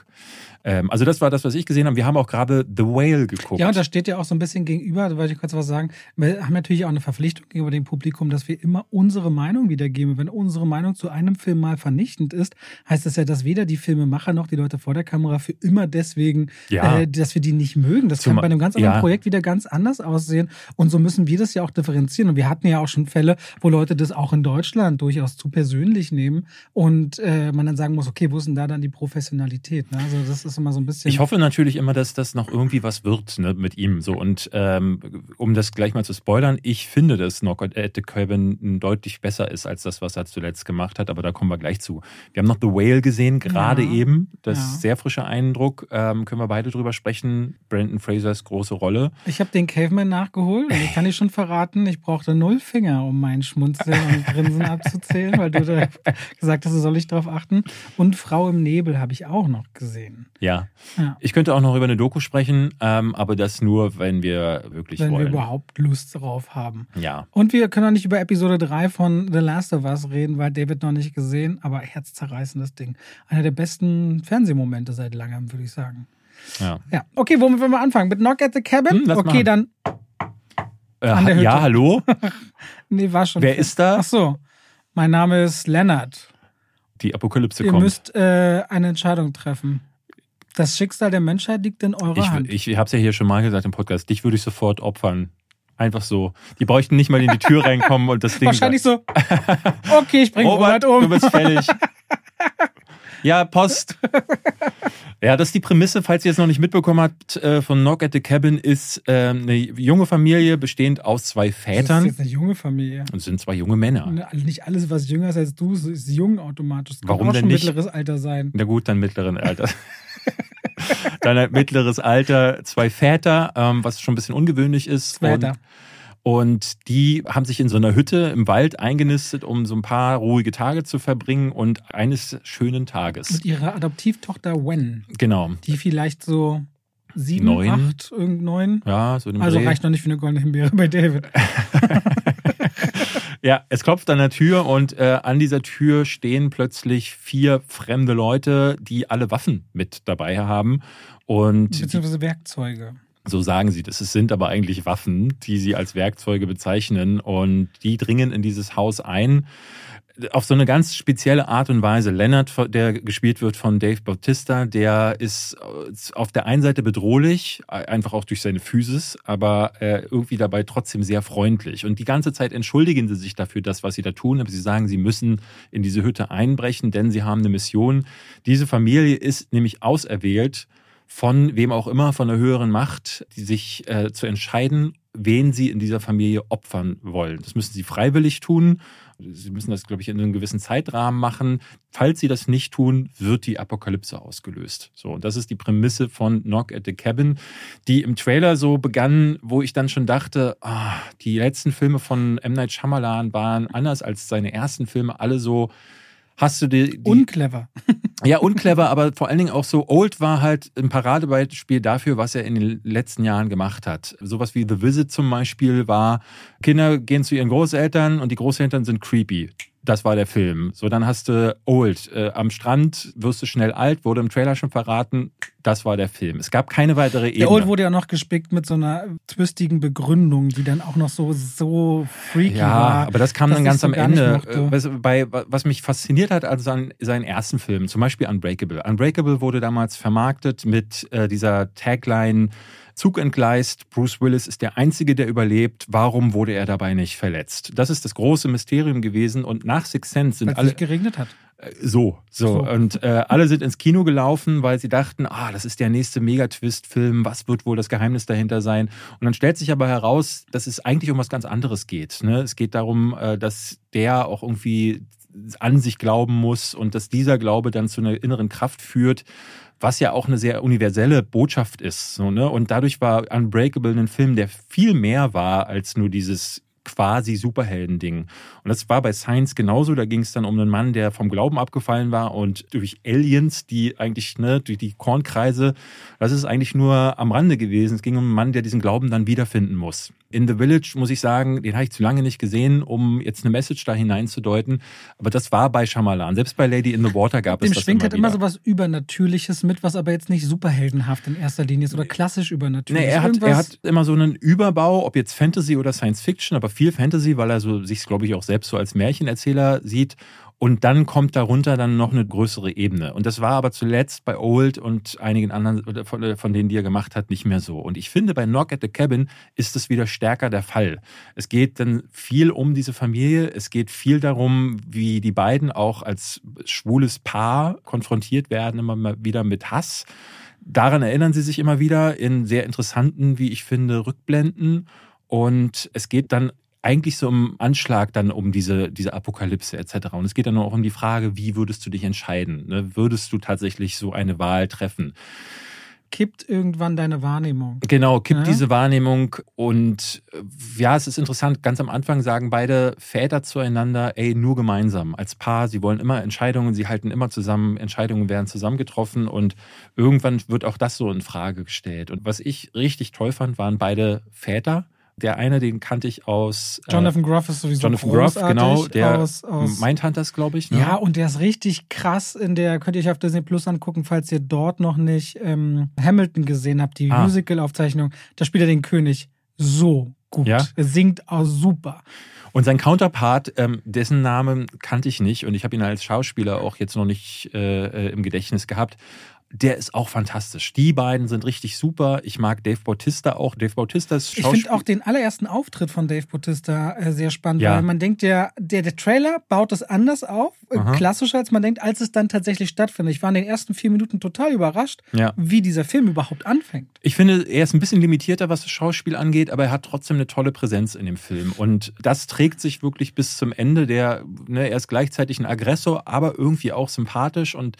[SPEAKER 1] Ähm, also das war das, was ich gesehen habe. Wir haben auch gerade The Whale geguckt.
[SPEAKER 2] Ja, und da steht ja auch so ein bisschen gegenüber, da wollte ich kurz was sagen. Wir haben natürlich auch eine Verpflichtung gegenüber dem Publikum, dass wir immer unsere Meinung wiedergeben. Wenn unsere Meinung zu einem Film mal vernichtend ist, heißt das ja, dass weder die Filmemacher noch die Leute vor der Kamera für immer deswegen,
[SPEAKER 1] Ja.
[SPEAKER 2] äh, dass wir die nicht mögen. Das kann
[SPEAKER 1] Zumal-
[SPEAKER 2] bei einem ganz anderen
[SPEAKER 1] ja.
[SPEAKER 2] Projekt wieder ganz anders aussehen. Und so müssen wir das ja auch differenzieren. Und wir hatten ja auch schon Fälle, wo Leute das auch in Deutschland durchaus zu persönlich nehmen und äh, man dann sagen muss, okay, wo ist denn da dann die Professionalität? Ne? Also das ist immer so ein bisschen.
[SPEAKER 1] Ich hoffe natürlich immer, dass das noch irgendwie was wird ne, mit ihm. So und ähm, um das gleich mal zu spoilern, ich finde, dass Knock at the Cabin deutlich besser ist als das, was er zuletzt gemacht hat. Aber da kommen wir gleich zu. Wir haben noch The Whale gesehen, gerade
[SPEAKER 2] Ja.
[SPEAKER 1] eben. Das
[SPEAKER 2] Ja.
[SPEAKER 1] ist sehr frischer Eindruck. Ähm, können wir beide drüber sprechen. Brandon Frasers große Rolle.
[SPEAKER 2] Ich habe den Caveman nachgeholt und ich kann dir schon verraten, ich brauchte null Finger, um mein Schmunzeln und Grinsen abzuzählen, weil du da gesagt hast, soll ich drauf achten. Und Frau im Nebel habe ich auch noch gesehen.
[SPEAKER 1] Ja.
[SPEAKER 2] Ja.
[SPEAKER 1] Ich könnte auch noch über eine Doku sprechen, ähm, aber das nur, wenn wir wirklich
[SPEAKER 2] Wenn
[SPEAKER 1] wollen.
[SPEAKER 2] wir überhaupt Lust drauf haben.
[SPEAKER 1] ja.
[SPEAKER 2] Und wir können auch nicht über Episode 3 von The Last of Us reden, weil David noch nicht gesehen, aber herzzerreißendes Ding. Einer der besten Fernsehmomente seit langem, würde ich sagen.
[SPEAKER 1] ja.
[SPEAKER 2] Ja, okay, womit wollen wir anfangen? Mit Knock at the Cabin?
[SPEAKER 1] Hm,
[SPEAKER 2] okay,
[SPEAKER 1] machen.
[SPEAKER 2] dann.
[SPEAKER 1] Äh, ja, hallo?
[SPEAKER 2] Nee, war schon.
[SPEAKER 1] Wer ist da?
[SPEAKER 2] Ach so. Mein Name ist Lennart.
[SPEAKER 1] Die Apokalypse
[SPEAKER 2] Ihr
[SPEAKER 1] kommt.
[SPEAKER 2] müsst äh, eine Entscheidung treffen. Das Schicksal der Menschheit liegt in eurer
[SPEAKER 1] Ich,
[SPEAKER 2] Hand.
[SPEAKER 1] ich habe es ja hier schon mal gesagt im Podcast, dich würde ich sofort opfern. Einfach so. Die bräuchten nicht mal in die Tür reinkommen und das Ding.
[SPEAKER 2] Wahrscheinlich so. Okay, ich bringe Robert,
[SPEAKER 1] Robert,
[SPEAKER 2] um.
[SPEAKER 1] du bist fällig. Ja, Post. ja, das ist die Prämisse, falls ihr es noch nicht mitbekommen habt, äh, von Knock at the Cabin ist äh, eine junge Familie bestehend aus zwei Vätern.
[SPEAKER 2] Das ist jetzt eine junge Familie.
[SPEAKER 1] Und es sind zwei junge Männer.
[SPEAKER 2] Ne, Nicht alles, was jünger ist als du, ist jung automatisch. Das kann
[SPEAKER 1] Warum
[SPEAKER 2] auch
[SPEAKER 1] denn
[SPEAKER 2] schon
[SPEAKER 1] nicht?
[SPEAKER 2] mittleres Alter sein.
[SPEAKER 1] Na gut, dann mittleren Alter. dann halt mittleres Alter, zwei Väter, ähm, was schon ein bisschen ungewöhnlich ist.
[SPEAKER 2] Väter.
[SPEAKER 1] Und, und die haben sich in so einer Hütte im Wald eingenistet, um so ein paar ruhige Tage zu verbringen und eines schönen Tages.
[SPEAKER 2] Mit ihrer Adoptivtochter Wen,
[SPEAKER 1] Genau.
[SPEAKER 2] die vielleicht so sieben,
[SPEAKER 1] Neun.
[SPEAKER 2] acht, irgend neun.
[SPEAKER 1] Ja, so in dem
[SPEAKER 2] Also
[SPEAKER 1] Dreh.
[SPEAKER 2] reicht noch nicht für eine goldene Himbeere bei David.
[SPEAKER 1] Ja, es klopft an der Tür und äh, an dieser Tür stehen plötzlich vier fremde Leute, die alle Waffen mit dabei haben. Und
[SPEAKER 2] Beziehungsweise Werkzeuge.
[SPEAKER 1] so sagen sie das. Es sind aber eigentlich Waffen, die sie als Werkzeuge bezeichnen. Und die dringen in dieses Haus ein. Auf so eine ganz spezielle Art und Weise. Leonard, der gespielt wird von Dave Bautista, der ist äh, auf der einen Seite bedrohlich, einfach auch durch seine Physis, aber irgendwie dabei trotzdem sehr freundlich. Und die ganze Zeit entschuldigen sie sich dafür, das, was sie da tun. Aber sie sagen, sie müssen in diese Hütte einbrechen, denn sie haben eine Mission. Diese Familie ist nämlich auserwählt, von wem auch immer, von der höheren Macht, die sich äh, zu entscheiden, wen sie in dieser Familie opfern wollen. Das müssen sie freiwillig tun. Sie müssen das, glaube ich, in einem gewissen Zeitrahmen machen. Falls sie das nicht tun, wird die Apokalypse ausgelöst. So, und das ist die Prämisse von Knock at the Cabin, die im Trailer so begann, wo ich dann schon dachte, ah, die letzten Filme von M. Night Shyamalan waren anders als seine ersten Filme, alle so hast du die, die
[SPEAKER 2] Unclever.
[SPEAKER 1] ja, unclever, aber vor allen Dingen auch so Old war halt ein Paradebeispiel dafür, was er in den letzten Jahren gemacht hat. Sowas wie The Visit zum Beispiel war, Kinder gehen zu ihren Großeltern und die Großeltern sind creepy. Das war der Film. So, dann hast du Old. Äh, am Strand wirst du schnell alt, wurde im Trailer schon verraten. Das war der Film. Es gab keine weitere Ebene.
[SPEAKER 2] Der Old wurde ja noch gespickt mit so einer twistigen Begründung, die dann auch noch so, so freaky
[SPEAKER 1] ja,
[SPEAKER 2] war.
[SPEAKER 1] aber das kam dann ganz am Ende. Äh, Was, bei, was mich fasziniert hat, also an seinen ersten Filmen, zum Beispiel Unbreakable. Unbreakable wurde damals vermarktet mit äh, dieser Tagline Zug entgleist, Bruce Willis ist der Einzige, der überlebt. Warum wurde er dabei nicht verletzt? Das ist das große Mysterium gewesen. Und nach Six Sense sind
[SPEAKER 2] Weil es
[SPEAKER 1] alle
[SPEAKER 2] nicht geregnet hat.
[SPEAKER 1] äh, so, so,
[SPEAKER 2] So.
[SPEAKER 1] und äh, alle sind ins Kino gelaufen, weil sie dachten, ah, das ist der nächste Megatwist-Film. Was wird wohl das Geheimnis dahinter sein? Und dann stellt sich aber heraus, dass es eigentlich um was ganz anderes geht. Ne? Es geht darum, äh, dass der auch irgendwie an sich glauben muss und dass dieser Glaube dann zu einer inneren Kraft führt, was ja auch eine sehr universelle Botschaft ist. So, ne? Und dadurch war Unbreakable ein Film, der viel mehr war als nur dieses quasi Superhelden-Ding. Und das war bei Science genauso. Da ging es dann um einen Mann, der vom Glauben abgefallen war und durch Aliens, die eigentlich, ne, durch die Kornkreise, das ist eigentlich nur am Rande gewesen. Es ging um einen Mann, der diesen Glauben dann wiederfinden muss. In The Village, muss ich sagen, den habe ich zu lange nicht gesehen, um jetzt eine Message da hineinzudeuten. Aber das war bei Shyamalan. Selbst bei Lady in the Water gab
[SPEAKER 2] Dem
[SPEAKER 1] es das
[SPEAKER 2] schwingt
[SPEAKER 1] immer
[SPEAKER 2] halt immer so was Übernatürliches mit, was aber jetzt nicht superheldenhaft in erster Linie ist oder klassisch übernatürlich.
[SPEAKER 1] Nee, er hat, er hat immer so einen Überbau, ob jetzt Fantasy oder Science Fiction, aber viel Fantasy, weil er so sich, glaube ich, auch selbst so als Märchenerzähler sieht. Und dann kommt darunter dann noch eine größere Ebene. Und das war aber zuletzt bei Old und einigen anderen von, äh, von denen, die er gemacht hat, nicht mehr so. Und ich finde, bei Knock at the Cabin ist es wieder stärker der Fall. Es geht dann viel um diese Familie. Es geht viel darum, wie die beiden auch als schwules Paar konfrontiert werden, immer mal wieder mit Hass. Daran erinnern sie sich immer wieder in sehr interessanten, wie ich finde, Rückblenden. Und es geht dann eigentlich so im Anschlag dann um diese, diese Apokalypse etc. Und es geht dann auch um die Frage, wie würdest du dich entscheiden? Ne? Würdest du tatsächlich so eine Wahl treffen?
[SPEAKER 2] kippt irgendwann deine Wahrnehmung.
[SPEAKER 1] Genau, kippt
[SPEAKER 2] Ja.
[SPEAKER 1] diese Wahrnehmung und äh, ja, es ist interessant, ganz am Anfang sagen beide Väter zueinander, ey, nur gemeinsam, als Paar, sie wollen immer Entscheidungen, sie halten immer zusammen, Entscheidungen werden zusammen getroffen und irgendwann wird auch das so in Frage gestellt. Und was ich richtig toll fand, waren beide Väter. Der eine, den kannte ich aus äh,
[SPEAKER 2] Jonathan Groff ist sowieso
[SPEAKER 1] Jonathan Groff, genau, der
[SPEAKER 2] aus, aus
[SPEAKER 1] Mindhunters, glaube ich. Ne?
[SPEAKER 2] Ja, und der ist richtig krass in der, könnt ihr euch auf Disney Plus angucken, falls ihr dort noch nicht ähm, Hamilton gesehen habt, die
[SPEAKER 1] Ah.
[SPEAKER 2] Musical-Aufzeichnung. Da spielt er den König so gut.
[SPEAKER 1] Ja?
[SPEAKER 2] Er singt auch super.
[SPEAKER 1] Und sein Counterpart, ähm, dessen Namen kannte ich nicht und ich habe ihn als Schauspieler auch jetzt noch nicht äh, äh, im Gedächtnis gehabt. Der ist auch fantastisch. Die beiden sind richtig super. Ich mag Dave Bautista auch. Dave Bautista ist
[SPEAKER 2] Ich finde auch den allerersten Auftritt von Dave Bautista äh, sehr spannend, ja. weil man denkt ja, der, der Trailer baut es anders auf, äh, klassischer als man denkt, als es dann tatsächlich stattfindet. Ich war in den ersten vier Minuten total überrascht, ja. wie dieser Film überhaupt anfängt.
[SPEAKER 1] Ich finde, er ist ein bisschen limitierter, was das Schauspiel angeht, aber er hat trotzdem eine tolle Präsenz in dem Film. Und das trägt sich wirklich bis zum Ende. Der, ne, er ist gleichzeitig ein Aggressor, aber irgendwie auch sympathisch und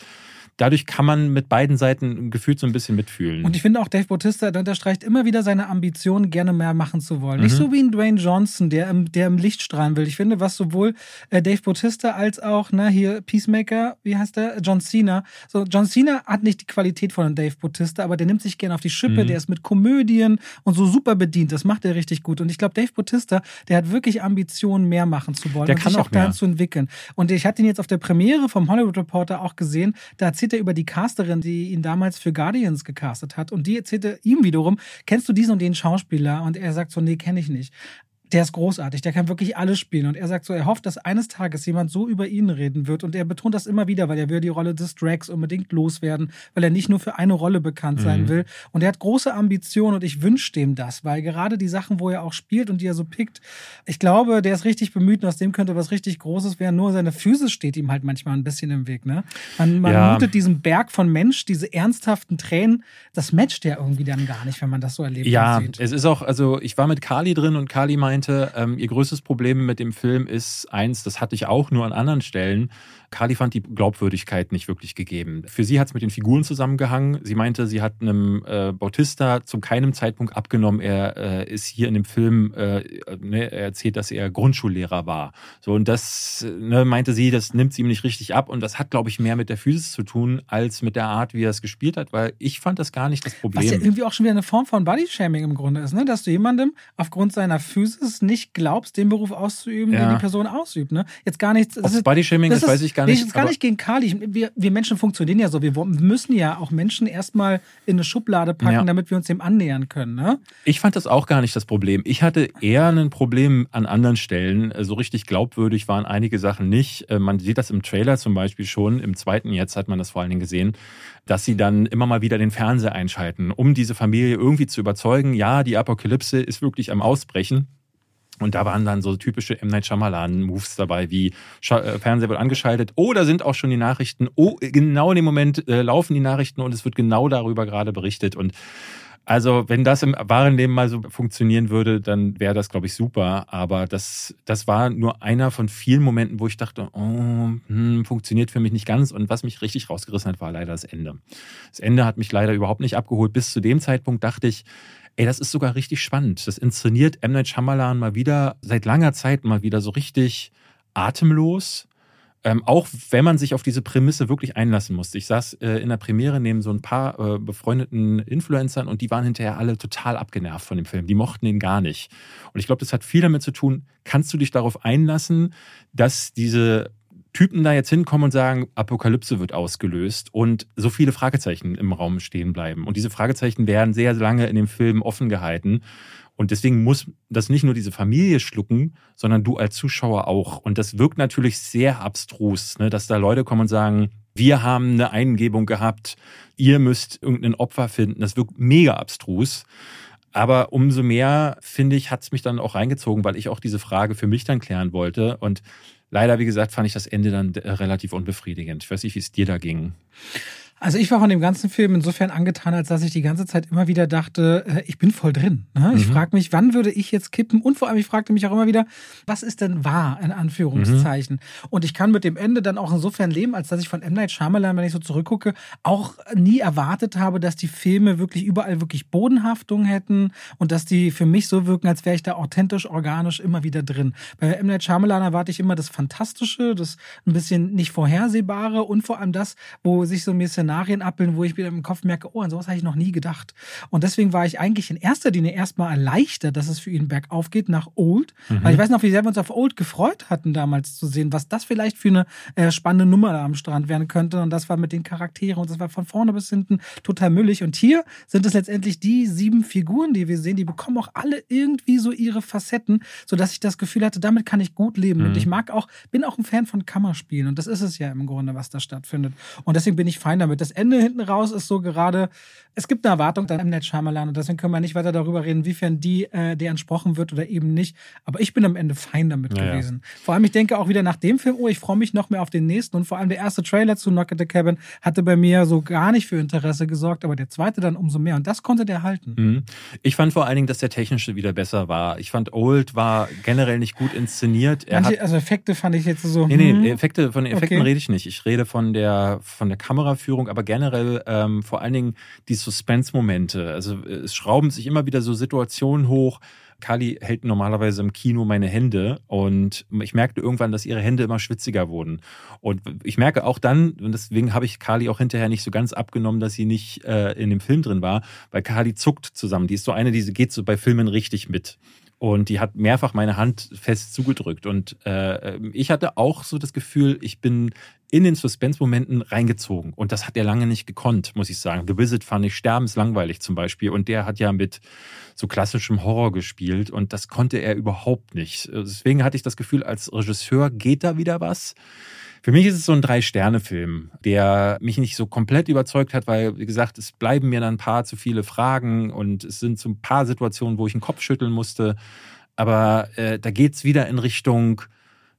[SPEAKER 1] dadurch kann man mit beiden Seiten gefühlt so ein bisschen mitfühlen.
[SPEAKER 2] Und ich finde auch, Dave Bautista unterstreicht immer wieder seine Ambition, gerne mehr machen zu wollen. Mhm. Nicht so wie ein Dwayne Johnson, der im, der im Licht strahlen will. Ich finde, was sowohl äh, Dave Bautista als auch, na, hier Peacemaker, wie heißt der? John Cena. So, John Cena hat nicht die Qualität von Dave Bautista, aber der nimmt sich gerne auf die Schippe, mhm. der ist mit Komödien und so super bedient. Das macht er richtig gut. Und ich glaube, Dave Bautista, der hat wirklich Ambitionen, mehr machen zu wollen
[SPEAKER 1] der
[SPEAKER 2] und
[SPEAKER 1] kann
[SPEAKER 2] sich
[SPEAKER 1] auch, auch dahin
[SPEAKER 2] zu entwickeln. Und ich hatte ihn jetzt auf der Premiere vom Hollywood Reporter auch gesehen. Da erzählt erzählt er über die Casterin, die ihn damals für Guardians gecastet hat. Und die erzählte ihm wiederum, kennst du diesen und den Schauspieler? Und er sagt so, nee, kenne ich nicht der ist großartig, der kann wirklich alles spielen. Und er sagt so, er hofft, dass eines Tages jemand so über ihn reden wird. Und er betont das immer wieder, weil er will die Rolle des Drax unbedingt loswerden, weil er nicht nur für eine Rolle bekannt sein mhm. will. Und er hat große Ambitionen und ich wünsche dem das, weil gerade die Sachen, wo er auch spielt und die er so pickt, ich glaube, der ist richtig bemüht und aus dem könnte was richtig Großes werden. Nur seine Physis steht ihm halt manchmal ein bisschen im Weg. Ne? Man, man ja. mutet diesen Berg von Mensch, diese ernsthaften Tränen, das matcht ja irgendwie dann gar nicht, wenn man das so erlebt.
[SPEAKER 1] Ja, es ist auch, also ich war mit Kali drin und Kali meint, meinte, ähm, ihr größtes Problem mit dem Film ist eins, das hatte ich auch nur an anderen Stellen. Carly fand die Glaubwürdigkeit nicht wirklich gegeben. Für sie hat es mit den Figuren zusammengehangen. Sie meinte, sie hat einem äh, Bautista zu keinem Zeitpunkt abgenommen, er äh, ist hier in dem Film, äh, ne, er erzählt, dass er Grundschullehrer war. So, und das ne, meinte sie, das nimmt sie ihm nicht richtig ab. Und das hat, glaube ich, mehr mit der Physis zu tun, als mit der Art, wie er es gespielt hat, weil ich fand das gar nicht das Problem. Was
[SPEAKER 2] ja irgendwie auch schon wieder eine Form von Bodyshaming im Grunde ist, ne? dass du jemandem aufgrund seiner Physis nicht glaubst, den Beruf auszuüben, ja. den die Person ausübt. Ne? Jetzt gar nichts.
[SPEAKER 1] Ob Bodyshaming ist, weiß ich gar nicht.
[SPEAKER 2] Nee, gar nicht gegen Kali. Wir, wir Menschen funktionieren ja so. Wir müssen ja auch Menschen erstmal in eine Schublade packen, ja. damit wir uns dem annähern können. Ne?
[SPEAKER 1] Ich fand das auch gar nicht das Problem. Ich hatte eher ein Problem an anderen Stellen. So richtig glaubwürdig waren einige Sachen nicht. Äh, man sieht das im Trailer zum Beispiel schon. Im zweiten jetzt hat man das vor allen Dingen gesehen, dass sie dann immer mal wieder den Fernseher einschalten, um diese Familie irgendwie zu überzeugen, ja, die Apokalypse ist wirklich am Ausbrechen. Und da waren dann so typische M. Night Shyamalan-Moves dabei, wie äh, Fernseher wird angeschaltet. Da sind auch schon die Nachrichten. Oh, genau in dem Moment äh, laufen die Nachrichten und es wird genau darüber gerade berichtet. Und also, wenn das im wahren Leben mal so funktionieren würde, dann wäre das, glaube ich, super. Aber das, das war nur einer von vielen Momenten, wo ich dachte, oh, hm, funktioniert für mich nicht ganz. Und was mich richtig rausgerissen hat, war leider das Ende. Das Ende hat mich leider überhaupt nicht abgeholt. Bis zu dem Zeitpunkt dachte ich, Ey, das ist sogar richtig spannend. Das inszeniert M. Night Shyamalan mal wieder, seit langer Zeit mal wieder so richtig atemlos. Ähm, auch wenn man sich auf diese Prämisse wirklich einlassen musste. Ich saß äh, in der Premiere neben so ein paar äh, befreundeten Influencern und die waren hinterher alle total abgenervt von dem Film. Die mochten ihn gar nicht. Und ich glaube, das hat viel damit zu tun, kannst du dich darauf einlassen, dass diese Typen da jetzt hinkommen und sagen, Apokalypse wird ausgelöst und so viele Fragezeichen im Raum stehen bleiben. Und diese Fragezeichen werden sehr lange in dem Film offen gehalten. Und deswegen muss das nicht nur diese Familie schlucken, sondern du als Zuschauer auch. Und das wirkt natürlich sehr abstrus, ne, dass da Leute kommen und sagen, wir haben eine Eingebung gehabt, ihr müsst irgendein Opfer finden. Das wirkt mega abstrus. Aber umso mehr, finde ich, hat es mich dann auch reingezogen, weil ich auch diese Frage für mich dann klären wollte. Und leider, wie gesagt, fand ich das Ende dann äh, relativ unbefriedigend. Ich weiß nicht, wie es dir da ging.
[SPEAKER 2] Also ich war von dem ganzen Film insofern angetan, als dass ich die ganze Zeit immer wieder dachte, äh, ich bin voll drin. Ne? Ich mhm. frage mich, wann würde ich jetzt kippen? Und vor allem, ich fragte mich auch immer wieder, was ist denn wahr, in Anführungszeichen? Mhm. Und ich kann mit dem Ende dann auch insofern leben, als dass ich von M. Night Shyamalan, wenn ich so zurückgucke, auch nie erwartet habe, dass die Filme wirklich überall wirklich Bodenhaftung hätten und dass die für mich so wirken, als wäre ich da authentisch, organisch immer wieder drin. Bei M. Night Shyamalan erwarte ich immer das Fantastische, das ein bisschen nicht Vorhersehbare und vor allem das, wo sich so ein bisschen Szenarien abbilden, wo ich wieder im Kopf merke, oh, an sowas habe ich noch nie gedacht. Und deswegen war ich eigentlich in erster Linie erstmal erleichtert, dass es für ihn bergauf geht nach Old. Mhm. Weil ich weiß noch, wie sehr wir uns auf Old gefreut hatten, damals zu sehen, was das vielleicht für eine äh, spannende Nummer da am Strand werden könnte. Und das war mit den Charakteren und das war von vorne bis hinten total müllig. Und hier sind es letztendlich die sieben Figuren, die wir sehen, die bekommen auch alle irgendwie so ihre Facetten, sodass ich das Gefühl hatte, damit kann ich gut leben. Mhm. Und ich mag auch, bin auch ein Fan von Kammerspielen. Und das ist es ja im Grunde, was da stattfindet. Und deswegen bin ich fein damit das Ende hinten raus ist so gerade, es gibt eine Erwartung an M. Night Shyamalan und deswegen können wir nicht weiter darüber reden, inwiefern die, äh, der entsprochen wird oder eben nicht. Aber ich bin am Ende fein damit
[SPEAKER 1] Ja, ja.
[SPEAKER 2] gewesen. Vor allem, ich denke auch wieder nach dem Film, oh, ich freue mich noch mehr auf den nächsten und vor allem der erste Trailer zu Knock at the Cabin hatte bei mir so gar nicht für Interesse gesorgt, aber der zweite dann umso mehr und das konnte der halten.
[SPEAKER 1] Mhm. Ich fand vor allen Dingen, dass der technische wieder besser war. Ich fand Old war generell nicht gut inszeniert. Er
[SPEAKER 2] Manche, also Effekte fand ich jetzt so.
[SPEAKER 1] Nee, nee,
[SPEAKER 2] hm.
[SPEAKER 1] Effekte, von den Effekten
[SPEAKER 2] Okay.
[SPEAKER 1] rede ich nicht. Ich rede von der, von der Kameraführung, aber generell ähm, vor allen Dingen die Suspense-Momente. Also äh, es schrauben sich immer wieder so Situationen hoch. Kali hält normalerweise im Kino meine Hände und ich merkte irgendwann, dass ihre Hände immer schwitziger wurden. Und ich merke auch dann, und deswegen habe ich Kali auch hinterher nicht so ganz abgenommen, dass sie nicht äh, in dem Film drin war, weil Kali zuckt zusammen. Die ist so eine, die geht so bei Filmen richtig mit. Und die hat mehrfach meine Hand fest zugedrückt. Und äh, ich hatte auch so das Gefühl, ich bin in den Suspense-Momenten reingezogen. Und das hat er lange nicht gekonnt, muss ich sagen. The Visit fand ich sterbenslangweilig zum Beispiel. Und der hat ja mit so klassischem Horror gespielt. Und das konnte er überhaupt nicht. Deswegen hatte ich das Gefühl, als Regisseur geht da wieder was. Für mich ist es so ein Drei-Sterne-Film, der mich nicht so komplett überzeugt hat, weil, wie gesagt, es bleiben mir dann ein paar zu viele Fragen und es sind so ein paar Situationen, wo ich den Kopf schütteln musste. Aber äh, da geht's wieder in Richtung,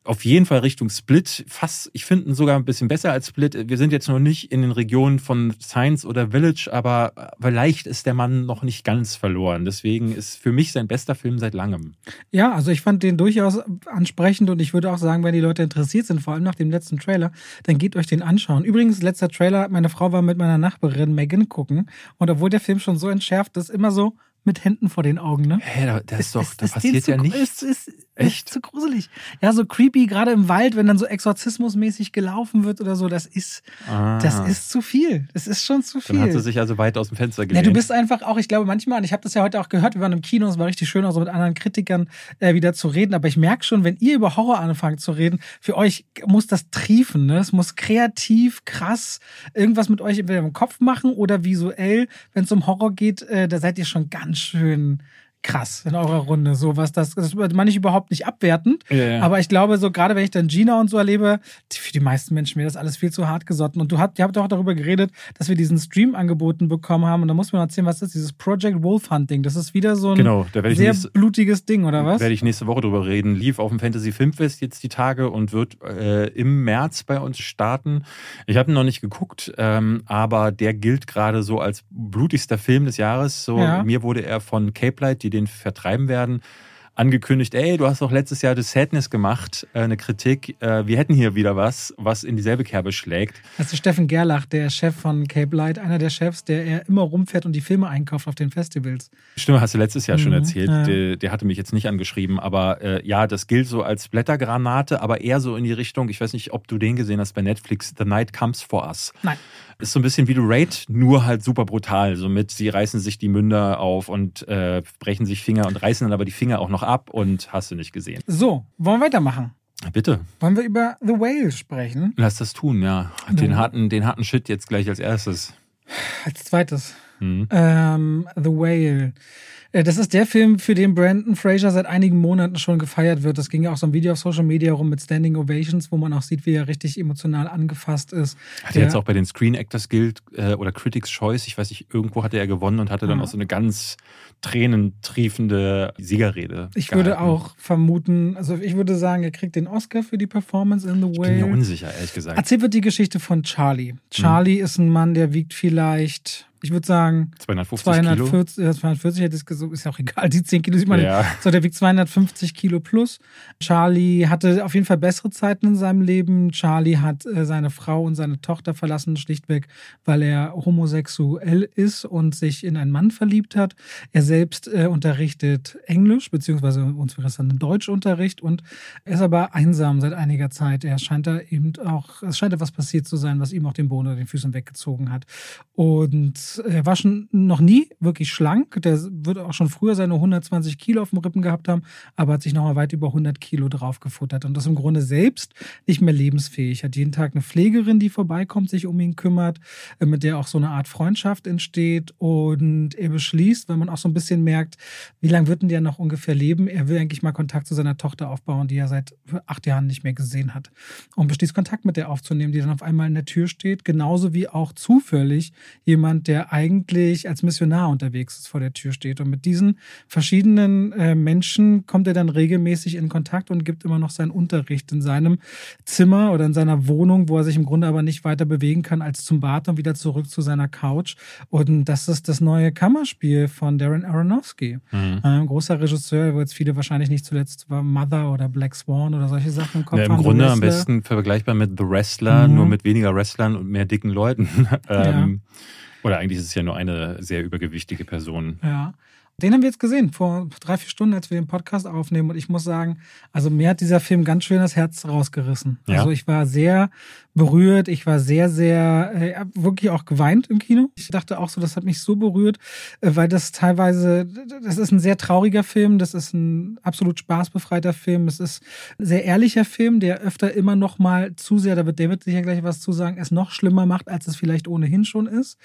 [SPEAKER 1] auf jeden Fall Richtung Split. Fast, ich finde ihn sogar ein bisschen besser als Split. Wir sind jetzt noch nicht in den Regionen von Science oder Village, aber vielleicht ist der Mann noch nicht ganz verloren. Deswegen ist für mich sein bester Film seit langem.
[SPEAKER 2] Ja, also ich fand den durchaus ansprechend und ich würde auch sagen, wenn die Leute interessiert sind, vor allem nach dem letzten Trailer, dann geht euch den anschauen. Übrigens, letzter Trailer, meine Frau war mit meiner Nachbarin Megan gucken und obwohl der Film schon so entschärft ist, immer so mit Händen vor den Augen, ne?
[SPEAKER 1] Hä, da, da ist doch, da
[SPEAKER 2] denen
[SPEAKER 1] passiert ja nichts.
[SPEAKER 2] Ist, ist, ist
[SPEAKER 1] Echt?
[SPEAKER 2] zu gruselig. Ja, so creepy, gerade im Wald, wenn dann so exorzismusmäßig gelaufen wird oder so, das ist,
[SPEAKER 1] Ah.
[SPEAKER 2] das ist zu viel. Das ist schon zu viel.
[SPEAKER 1] Dann hat sie sich also weit aus dem Fenster
[SPEAKER 2] Ja,
[SPEAKER 1] gelehnt.
[SPEAKER 2] du bist einfach auch, ich glaube manchmal, und ich habe das ja heute auch gehört, wir waren im Kino, es war richtig schön, auch so mit anderen Kritikern äh, wieder zu reden, aber ich merke schon, wenn ihr über Horror anfangt zu reden, für euch muss das triefen, ne? Es muss kreativ, krass, irgendwas mit euch entweder im Kopf machen oder visuell, wenn es um Horror geht, äh, da seid ihr schon ganz schön krass in eurer Runde. So was das, das meine ich überhaupt nicht abwertend.
[SPEAKER 1] Ja, ja.
[SPEAKER 2] Aber ich glaube, so gerade wenn ich dann Gina und so erlebe, die- für die meisten Menschen mir das alles viel zu hart gesotten. Und du habt, ihr habt auch darüber geredet, dass wir diesen Stream angeboten bekommen haben. Und da muss man erzählen, was ist, dieses Project Wolf Hunting. Das ist wieder so ein
[SPEAKER 1] Genau,
[SPEAKER 2] sehr
[SPEAKER 1] nächste-
[SPEAKER 2] blutiges Ding, oder was?
[SPEAKER 1] Werde ich nächste Woche drüber reden. Lief auf dem Fantasy Filmfest jetzt die Tage und wird äh, im März bei uns starten. Ich habe ihn noch nicht geguckt, ähm, aber der gilt gerade so als blutigster Film des Jahres. So,
[SPEAKER 2] Ja.
[SPEAKER 1] Mir wurde er von Cape Light, die den vertreiben werden, angekündigt, ey, du hast doch letztes Jahr The Sadness gemacht, äh, eine Kritik. Äh, wir hätten hier wieder was, was in dieselbe Kerbe schlägt.
[SPEAKER 2] Das ist Steffen Gerlach, der Chef von Cape Light, einer der Chefs, der er immer rumfährt und die Filme einkauft auf den Festivals.
[SPEAKER 1] Stimmt, hast du letztes Jahr schon
[SPEAKER 2] Mhm,
[SPEAKER 1] erzählt.
[SPEAKER 2] ja.
[SPEAKER 1] Der, der hatte mich jetzt nicht angeschrieben, aber äh, ja, das gilt so als Blättergranate, aber eher so in die Richtung, ich weiß nicht, ob du den gesehen hast bei Netflix, The Night Comes for Us.
[SPEAKER 2] Nein.
[SPEAKER 1] Ist so ein bisschen wie du Raid, nur halt super brutal. Somit, sie reißen sich die Münder auf und äh, brechen sich Finger und reißen dann aber die Finger auch noch ab und hast du nicht gesehen.
[SPEAKER 2] So, wollen wir weitermachen?
[SPEAKER 1] Bitte,
[SPEAKER 2] Wollen wir über The Whale sprechen?
[SPEAKER 1] lass das tun, ja. Den harten, den harten Shit jetzt gleich als erstes.
[SPEAKER 2] Als zweites.
[SPEAKER 1] Hm.
[SPEAKER 2] Ähm, The Whale. Äh, Das ist der Film, für den Brandon Fraser seit einigen Monaten schon gefeiert wird. Das ging ja auch so ein Video auf Social Media rum mit Standing Ovations, wo man auch sieht, wie er richtig emotional angefasst ist.
[SPEAKER 1] Hat er jetzt auch bei den Screen Actors Guild äh, oder Critics Choice, ich weiß nicht, irgendwo hatte er gewonnen und hatte dann
[SPEAKER 2] Ja.
[SPEAKER 1] auch so eine ganz tränentriefende Siegerrede.
[SPEAKER 2] Ich würde
[SPEAKER 1] gehalten.
[SPEAKER 2] auch vermuten, also ich würde sagen, er kriegt den Oscar für die Performance in The
[SPEAKER 1] Ich bin mir
[SPEAKER 2] Whale.
[SPEAKER 1] unsicher, ehrlich gesagt.
[SPEAKER 2] Erzählt wird die Geschichte von Charlie. Charlie ist ein Mann, der wiegt vielleicht, ich würde sagen,
[SPEAKER 1] 250 Kilo.
[SPEAKER 2] 240, ja, 240 hätte ich gesagt, ist ja auch egal, die 10 Kilo sieht man
[SPEAKER 1] Ja.
[SPEAKER 2] nicht. So, der wiegt 250 Kilo plus. Charlie hatte auf jeden Fall bessere Zeiten in seinem Leben. Charlie hat äh, seine Frau und seine Tochter verlassen, schlichtweg, weil er homosexuell ist und sich in einen Mann verliebt hat. Er selbst äh, unterrichtet Englisch, beziehungsweise uns wäre es dann Deutschunterricht und er ist aber einsam seit einiger Zeit. Er scheint da eben auch, es scheint etwas passiert zu sein, was ihm auch den Boden unter den Füßen weggezogen hat. Und ist, er war schon noch nie wirklich schlank. Der wird auch schon früher seine 120 Kilo auf dem Rippen gehabt haben, aber hat sich nochmal weit über 100 Kilo draufgefuttert und das im Grunde selbst nicht mehr lebensfähig. Hat jeden Tag eine Pflegerin, die vorbeikommt, sich um ihn kümmert, äh, mit der auch so eine Art Freundschaft entsteht und er beschließt, weil man auch so ein bisschen merkt, wie lange wird denn der noch ungefähr leben? Er will eigentlich mal Kontakt zu seiner Tochter aufbauen, die er seit acht Jahren nicht mehr gesehen hat und beschließt Kontakt mit der aufzunehmen, die dann auf einmal in der Tür steht, genauso wie auch zufällig jemand, der eigentlich als Missionar unterwegs ist, vor der Tür steht. Und mit diesen verschiedenen äh, Menschen kommt er dann regelmäßig in Kontakt und gibt immer noch seinen Unterricht in seinem Zimmer oder in seiner Wohnung, wo er sich im Grunde aber nicht weiter bewegen kann als zum Bad und wieder zurück zu seiner Couch. Und das ist das neue Kammerspiel von Darren Aronofsky. Mhm. Ein großer Regisseur, wo jetzt viele wahrscheinlich nicht zuletzt war Mother oder Black Swan oder solche Sachen im Kopf
[SPEAKER 1] ja, Im Grunde am besten vergleichbar mit The Wrestler, mhm. nur mit weniger Wrestlern und mehr dicken Leuten. ähm, ja. Oder eigentlich ist es ja nur eine sehr übergewichtige Person.
[SPEAKER 2] Ja. Den haben wir jetzt gesehen vor drei, vier Stunden, als wir den Podcast aufnehmen. Und ich muss sagen, also mir hat dieser Film ganz schön das Herz rausgerissen. Ja. Also ich war sehr berührt. Ich war sehr, sehr, äh, wirklich auch geweint im Kino. Ich dachte auch so, das hat mich so berührt, äh, weil das teilweise, das ist ein sehr trauriger Film. Das ist ein absolut spaßbefreiter Film. Es ist ein sehr ehrlicher Film, der öfter immer noch mal zu sehr, da wird David sicher gleich was zu sagen, es noch schlimmer macht, als es vielleicht ohnehin schon ist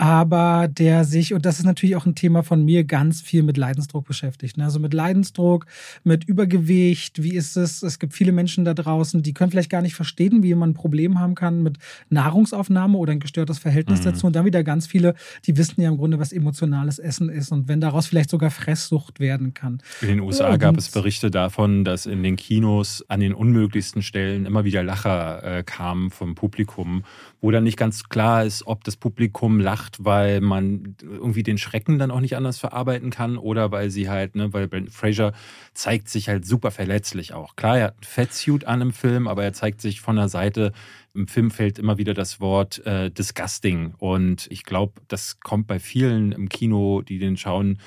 [SPEAKER 2] aber der sich, und das ist natürlich auch ein Thema von mir, ganz viel mit Leidensdruck beschäftigt. Ne? Also mit Leidensdruck, mit Übergewicht, wie ist es? Es gibt viele Menschen da draußen, die können vielleicht gar nicht verstehen, wie man ein Problem haben kann mit Nahrungsaufnahme oder ein gestörtes Verhältnis mhm. dazu. Und dann wieder ganz viele, die wissen ja im Grunde, was emotionales Essen ist und wenn daraus vielleicht sogar Fresssucht werden kann.
[SPEAKER 1] In den USA gab es Berichte davon, dass in den Kinos an den unmöglichsten Stellen immer wieder Lacher äh, kamen vom Publikum, wo dann nicht ganz klar ist, ob das Publikum lacht weil man irgendwie den Schrecken dann auch nicht anders verarbeiten kann oder weil sie halt, ne, weil Brandon Fraser zeigt sich halt super verletzlich auch. Klar, er hat ein Fettsuit an im Film, aber er zeigt sich von der Seite. Im Film fällt immer wieder das Wort äh, disgusting und ich glaube, das kommt bei vielen im Kino, die den schauen,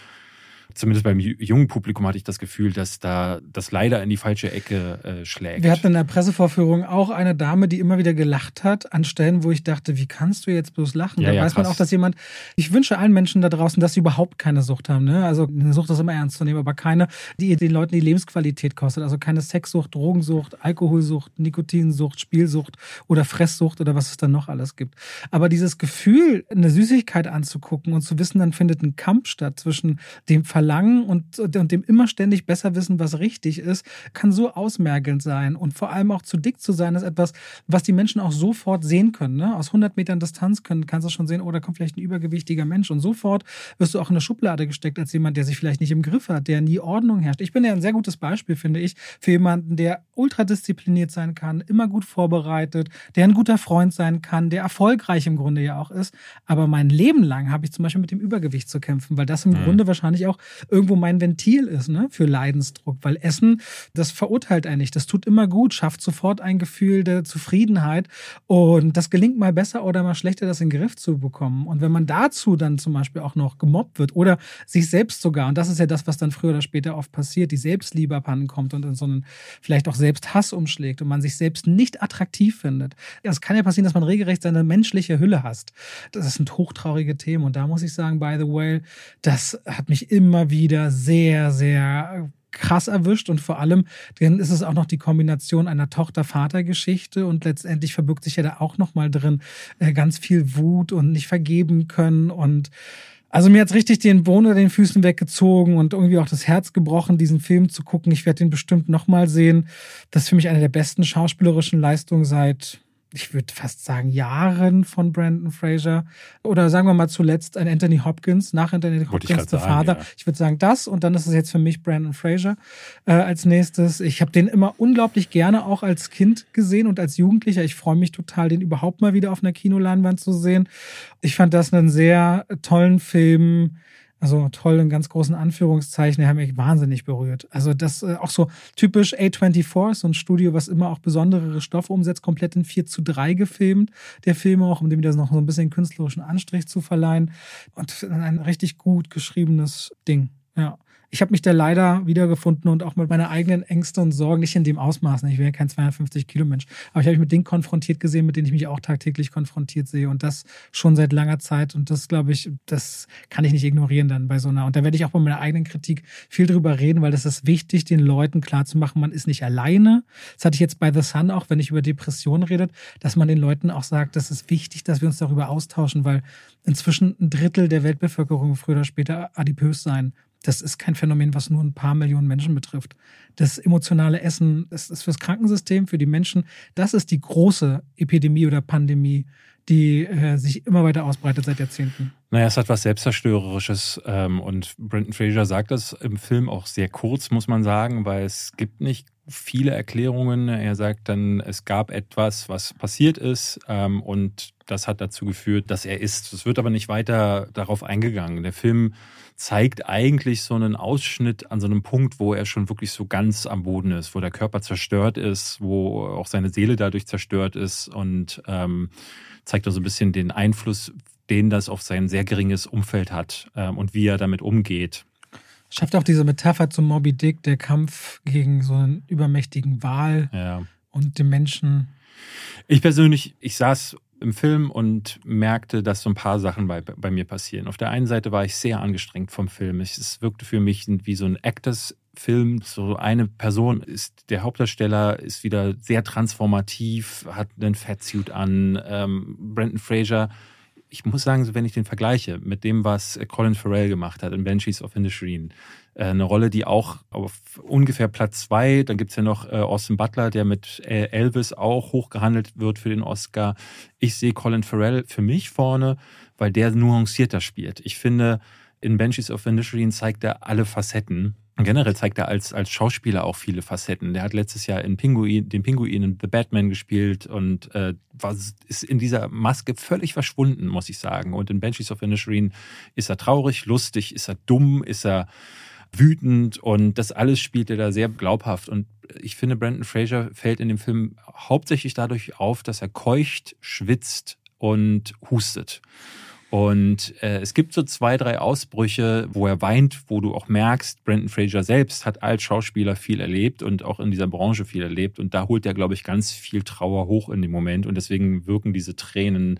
[SPEAKER 1] zumindest beim jungen Publikum hatte ich das Gefühl, dass da das leider in die falsche Ecke äh, schlägt.
[SPEAKER 2] Wir hatten in der Pressevorführung auch eine Dame, die immer wieder gelacht hat, an Stellen, wo ich dachte, wie kannst du jetzt bloß lachen? Ja, da ja, weiß krass. man auch, dass jemand, ich wünsche allen Menschen da draußen, dass sie überhaupt keine Sucht haben. Ne? Also eine Sucht ist immer ernst zu nehmen, aber keine, die den Leuten die Lebensqualität kostet. Also keine Sexsucht, Drogensucht, Alkoholsucht, Nikotinsucht, Spielsucht oder Fresssucht oder was es dann noch alles gibt. Aber dieses Gefühl, eine Süßigkeit anzugucken und zu wissen, dann findet ein Kampf statt zwischen dem Verlangen Verlangen und, und dem immer ständig besser wissen, was richtig ist, kann so ausmergelnd sein. Und vor allem auch zu dick zu sein, ist etwas, was die Menschen auch sofort sehen können. Ne? Aus 100 Metern Distanz können, kannst du schon sehen, oh, da kommt vielleicht ein übergewichtiger Mensch. Und sofort wirst du auch in eine Schublade gesteckt als jemand, der sich vielleicht nicht im Griff hat, der nie Ordnung herrscht. Ich bin ja ein sehr gutes Beispiel, finde ich, für jemanden, der ultradiszipliniert sein kann, immer gut vorbereitet, der ein guter Freund sein kann, der erfolgreich im Grunde ja auch ist. Aber mein Leben lang habe ich zum Beispiel mit dem Übergewicht zu kämpfen, weil das im mhm. Grunde wahrscheinlich auch irgendwo mein Ventil ist ne, für Leidensdruck. Weil Essen, das verurteilt einen nicht. Das tut immer gut, schafft sofort ein Gefühl der Zufriedenheit. Und das gelingt mal besser oder mal schlechter, das in den Griff zu bekommen. Und wenn man dazu dann zum Beispiel auch noch gemobbt wird oder sich selbst sogar, und das ist ja das, was dann früher oder später oft passiert, die Selbstliebe abhanden kommt und in so einen vielleicht auch selbst Hass umschlägt und man sich selbst nicht attraktiv findet. Es kann ja passieren, dass man regelrecht seine menschliche Hülle hasst. Das sind hochtraurige Themen. Und da muss ich sagen, by the way, das hat mich immer wieder sehr, sehr krass erwischt und vor allem dann ist es auch noch die Kombination einer Tochter-Vater-Geschichte und letztendlich verbirgt sich ja da auch noch mal drin äh, ganz viel Wut und nicht vergeben können und also mir hat's richtig den Boden unter den Füßen weggezogen und irgendwie auch das Herz gebrochen, diesen Film zu gucken. Ich werde den bestimmt noch mal sehen. Das ist für mich eine der besten schauspielerischen Leistungen seit ich würde fast sagen, Jahren von Brandon Fraser. Oder sagen wir mal zuletzt ein Anthony Hopkins, nach Anthony Hopkins, der Vater. Ja. Ich würde sagen, das und dann ist es jetzt für mich Brandon Fraser äh, als nächstes. Ich habe den immer unglaublich gerne auch als Kind gesehen und als Jugendlicher. Ich freue mich total, den überhaupt mal wieder auf einer Kinoleinwand zu sehen. Ich fand das einen sehr tollen Film also toll in ganz großen Anführungszeichen, die haben mich wahnsinnig berührt. Also das äh, auch so typisch A24, so ein Studio, was immer auch besondere Stoffe umsetzt, komplett in 4 zu 3 gefilmt. Der Film auch, um dem wieder noch so ein bisschen künstlerischen Anstrich zu verleihen. Und ein richtig gut geschriebenes Ding. Ja. Ich habe mich da leider wiedergefunden und auch mit meiner eigenen Ängste und Sorgen, nicht in dem Ausmaß, ne? ich ja kein 250 Kilo Mensch, aber ich habe mich mit Dingen konfrontiert gesehen, mit denen ich mich auch tagtäglich konfrontiert sehe und das schon seit langer Zeit und das glaube ich, das kann ich nicht ignorieren dann bei so einer und da werde ich auch bei meiner eigenen Kritik viel drüber reden, weil das ist wichtig, den Leuten klarzumachen, man ist nicht alleine. Das hatte ich jetzt bei The Sun auch, wenn ich über Depressionen redet, dass man den Leuten auch sagt, das ist wichtig, dass wir uns darüber austauschen, weil inzwischen ein Drittel der Weltbevölkerung früher oder später adipös sein. Das ist kein Phänomen, was nur ein paar Millionen Menschen betrifft. Das emotionale Essen, das ist fürs Krankensystem, für die Menschen, das ist die große Epidemie oder Pandemie, die äh, sich immer weiter ausbreitet seit Jahrzehnten.
[SPEAKER 1] Naja, es hat was Selbstzerstörerisches ähm, und Brendan Fraser sagt das im Film auch sehr kurz, muss man sagen, weil es gibt nicht viele Erklärungen. Er sagt dann, es gab etwas, was passiert ist ähm, und das hat dazu geführt, dass er ist. Es wird aber nicht weiter darauf eingegangen. Der Film zeigt eigentlich so einen Ausschnitt an so einem Punkt, wo er schon wirklich so ganz am Boden ist, wo der Körper zerstört ist, wo auch seine Seele dadurch zerstört ist und ähm, zeigt auch so ein bisschen den Einfluss, den das auf sein sehr geringes Umfeld hat ähm, und wie er damit umgeht.
[SPEAKER 2] Schafft auch diese Metapher zum Moby Dick, der Kampf gegen so einen übermächtigen Wal
[SPEAKER 1] ja.
[SPEAKER 2] und den Menschen.
[SPEAKER 1] Ich persönlich, ich saß im Film und merkte, dass so ein paar Sachen bei, bei mir passieren. Auf der einen Seite war ich sehr angestrengt vom Film. Es wirkte für mich wie so ein Actors-Film. So eine Person ist der Hauptdarsteller, ist wieder sehr transformativ, hat einen Fatsuit an. Ähm, Brandon Fraser ich muss sagen, wenn ich den vergleiche mit dem, was Colin Farrell gemacht hat in Banshees of äh, eine Rolle, die auch auf ungefähr Platz zwei, dann gibt es ja noch äh, Austin Butler, der mit äh, Elvis auch hochgehandelt wird für den Oscar. Ich sehe Colin Farrell für mich vorne, weil der nuancierter spielt. Ich finde, in Banshees of Inisherin zeigt er alle Facetten generell zeigt er als, als Schauspieler auch viele Facetten. Der hat letztes Jahr in Pinguin, den Pinguin in The Batman gespielt und äh, war, ist in dieser Maske völlig verschwunden, muss ich sagen. Und in Banshees of Inisherin ist er traurig, lustig, ist er dumm, ist er wütend und das alles spielt er da sehr glaubhaft. Und ich finde, Brandon Fraser fällt in dem Film hauptsächlich dadurch auf, dass er keucht, schwitzt und hustet. Und äh, es gibt so zwei, drei Ausbrüche, wo er weint, wo du auch merkst, Brandon Fraser selbst hat als Schauspieler viel erlebt und auch in dieser Branche viel erlebt. Und da holt er, glaube ich, ganz viel Trauer hoch in dem Moment. Und deswegen wirken diese Tränen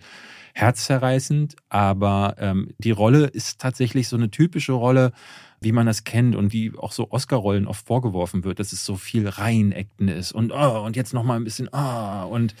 [SPEAKER 1] herzzerreißend. Aber ähm, die Rolle ist tatsächlich so eine typische Rolle, wie man das kennt und wie auch so Oscar-Rollen oft vorgeworfen wird, dass es so viel Reihenekten ist und oh, und jetzt noch mal ein bisschen oh, und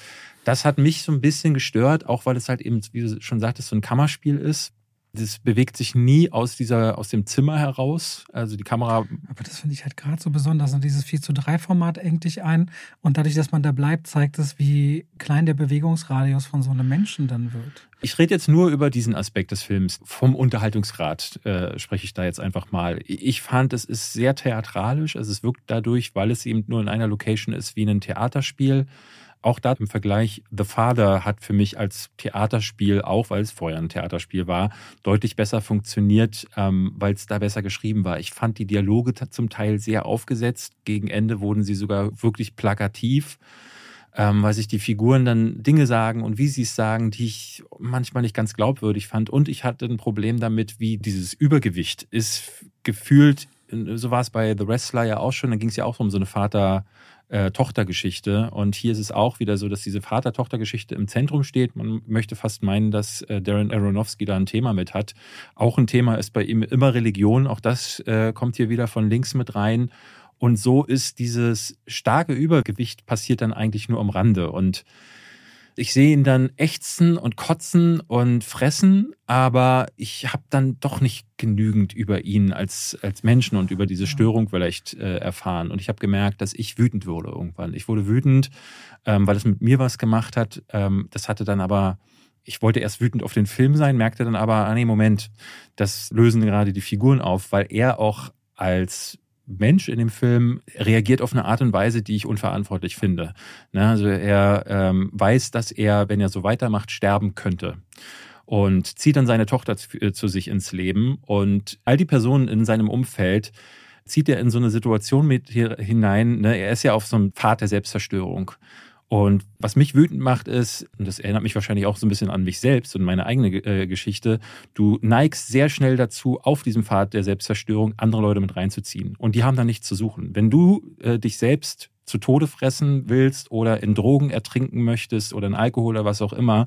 [SPEAKER 1] das hat mich so ein bisschen gestört, auch weil es halt eben, wie du schon sagtest, so ein Kammerspiel ist. Das bewegt sich nie aus dieser, aus dem Zimmer heraus. Also die Kamera.
[SPEAKER 2] Aber das finde ich halt gerade so besonders. Und dieses 4 zu 3 Format engt dich ein. Und dadurch, dass man da bleibt, zeigt es, wie klein der Bewegungsradius von so einem Menschen dann wird.
[SPEAKER 1] Ich rede jetzt nur über diesen Aspekt des Films. Vom Unterhaltungsgrad äh, spreche ich da jetzt einfach mal. Ich fand, es ist sehr theatralisch. Also es wirkt dadurch, weil es eben nur in einer Location ist, wie ein Theaterspiel auch da im Vergleich, The Father hat für mich als Theaterspiel, auch weil es vorher ein Theaterspiel war, deutlich besser funktioniert, ähm, weil es da besser geschrieben war. Ich fand die Dialoge zum Teil sehr aufgesetzt. Gegen Ende wurden sie sogar wirklich plakativ, ähm, weil sich die Figuren dann Dinge sagen und wie sie es sagen, die ich manchmal nicht ganz glaubwürdig fand. Und ich hatte ein Problem damit, wie dieses Übergewicht ist gefühlt, so war es bei The Wrestler ja auch schon, da ging es ja auch um so eine Vater- äh, Tochtergeschichte. Und hier ist es auch wieder so, dass diese Vater-Tochter-Geschichte im Zentrum steht. Man möchte fast meinen, dass äh, Darren Aronofsky da ein Thema mit hat. Auch ein Thema ist bei ihm immer Religion. Auch das äh, kommt hier wieder von links mit rein. Und so ist dieses starke Übergewicht passiert dann eigentlich nur am Rande. Und ich sehe ihn dann ächzen und kotzen und fressen, aber ich habe dann doch nicht genügend über ihn als, als Menschen und über diese Störung vielleicht äh, erfahren. Und ich habe gemerkt, dass ich wütend wurde irgendwann. Ich wurde wütend, ähm, weil es mit mir was gemacht hat. Ähm, das hatte dann aber ich wollte erst wütend auf den Film sein, merkte dann aber, ah nee, Moment, das lösen gerade die Figuren auf, weil er auch als Mensch in dem Film reagiert auf eine Art und Weise, die ich unverantwortlich finde. Ne, also er ähm, weiß, dass er, wenn er so weitermacht, sterben könnte und zieht dann seine Tochter zu, äh, zu sich ins Leben und all die Personen in seinem Umfeld zieht er in so eine Situation mit hinein. Ne? Er ist ja auf so einem Pfad der Selbstzerstörung. Und was mich wütend macht, ist, und das erinnert mich wahrscheinlich auch so ein bisschen an mich selbst und meine eigene äh, Geschichte, du neigst sehr schnell dazu, auf diesem Pfad der Selbstzerstörung andere Leute mit reinzuziehen. Und die haben da nichts zu suchen. Wenn du äh, dich selbst zu Tode fressen willst oder in Drogen ertrinken möchtest oder in Alkohol oder was auch immer,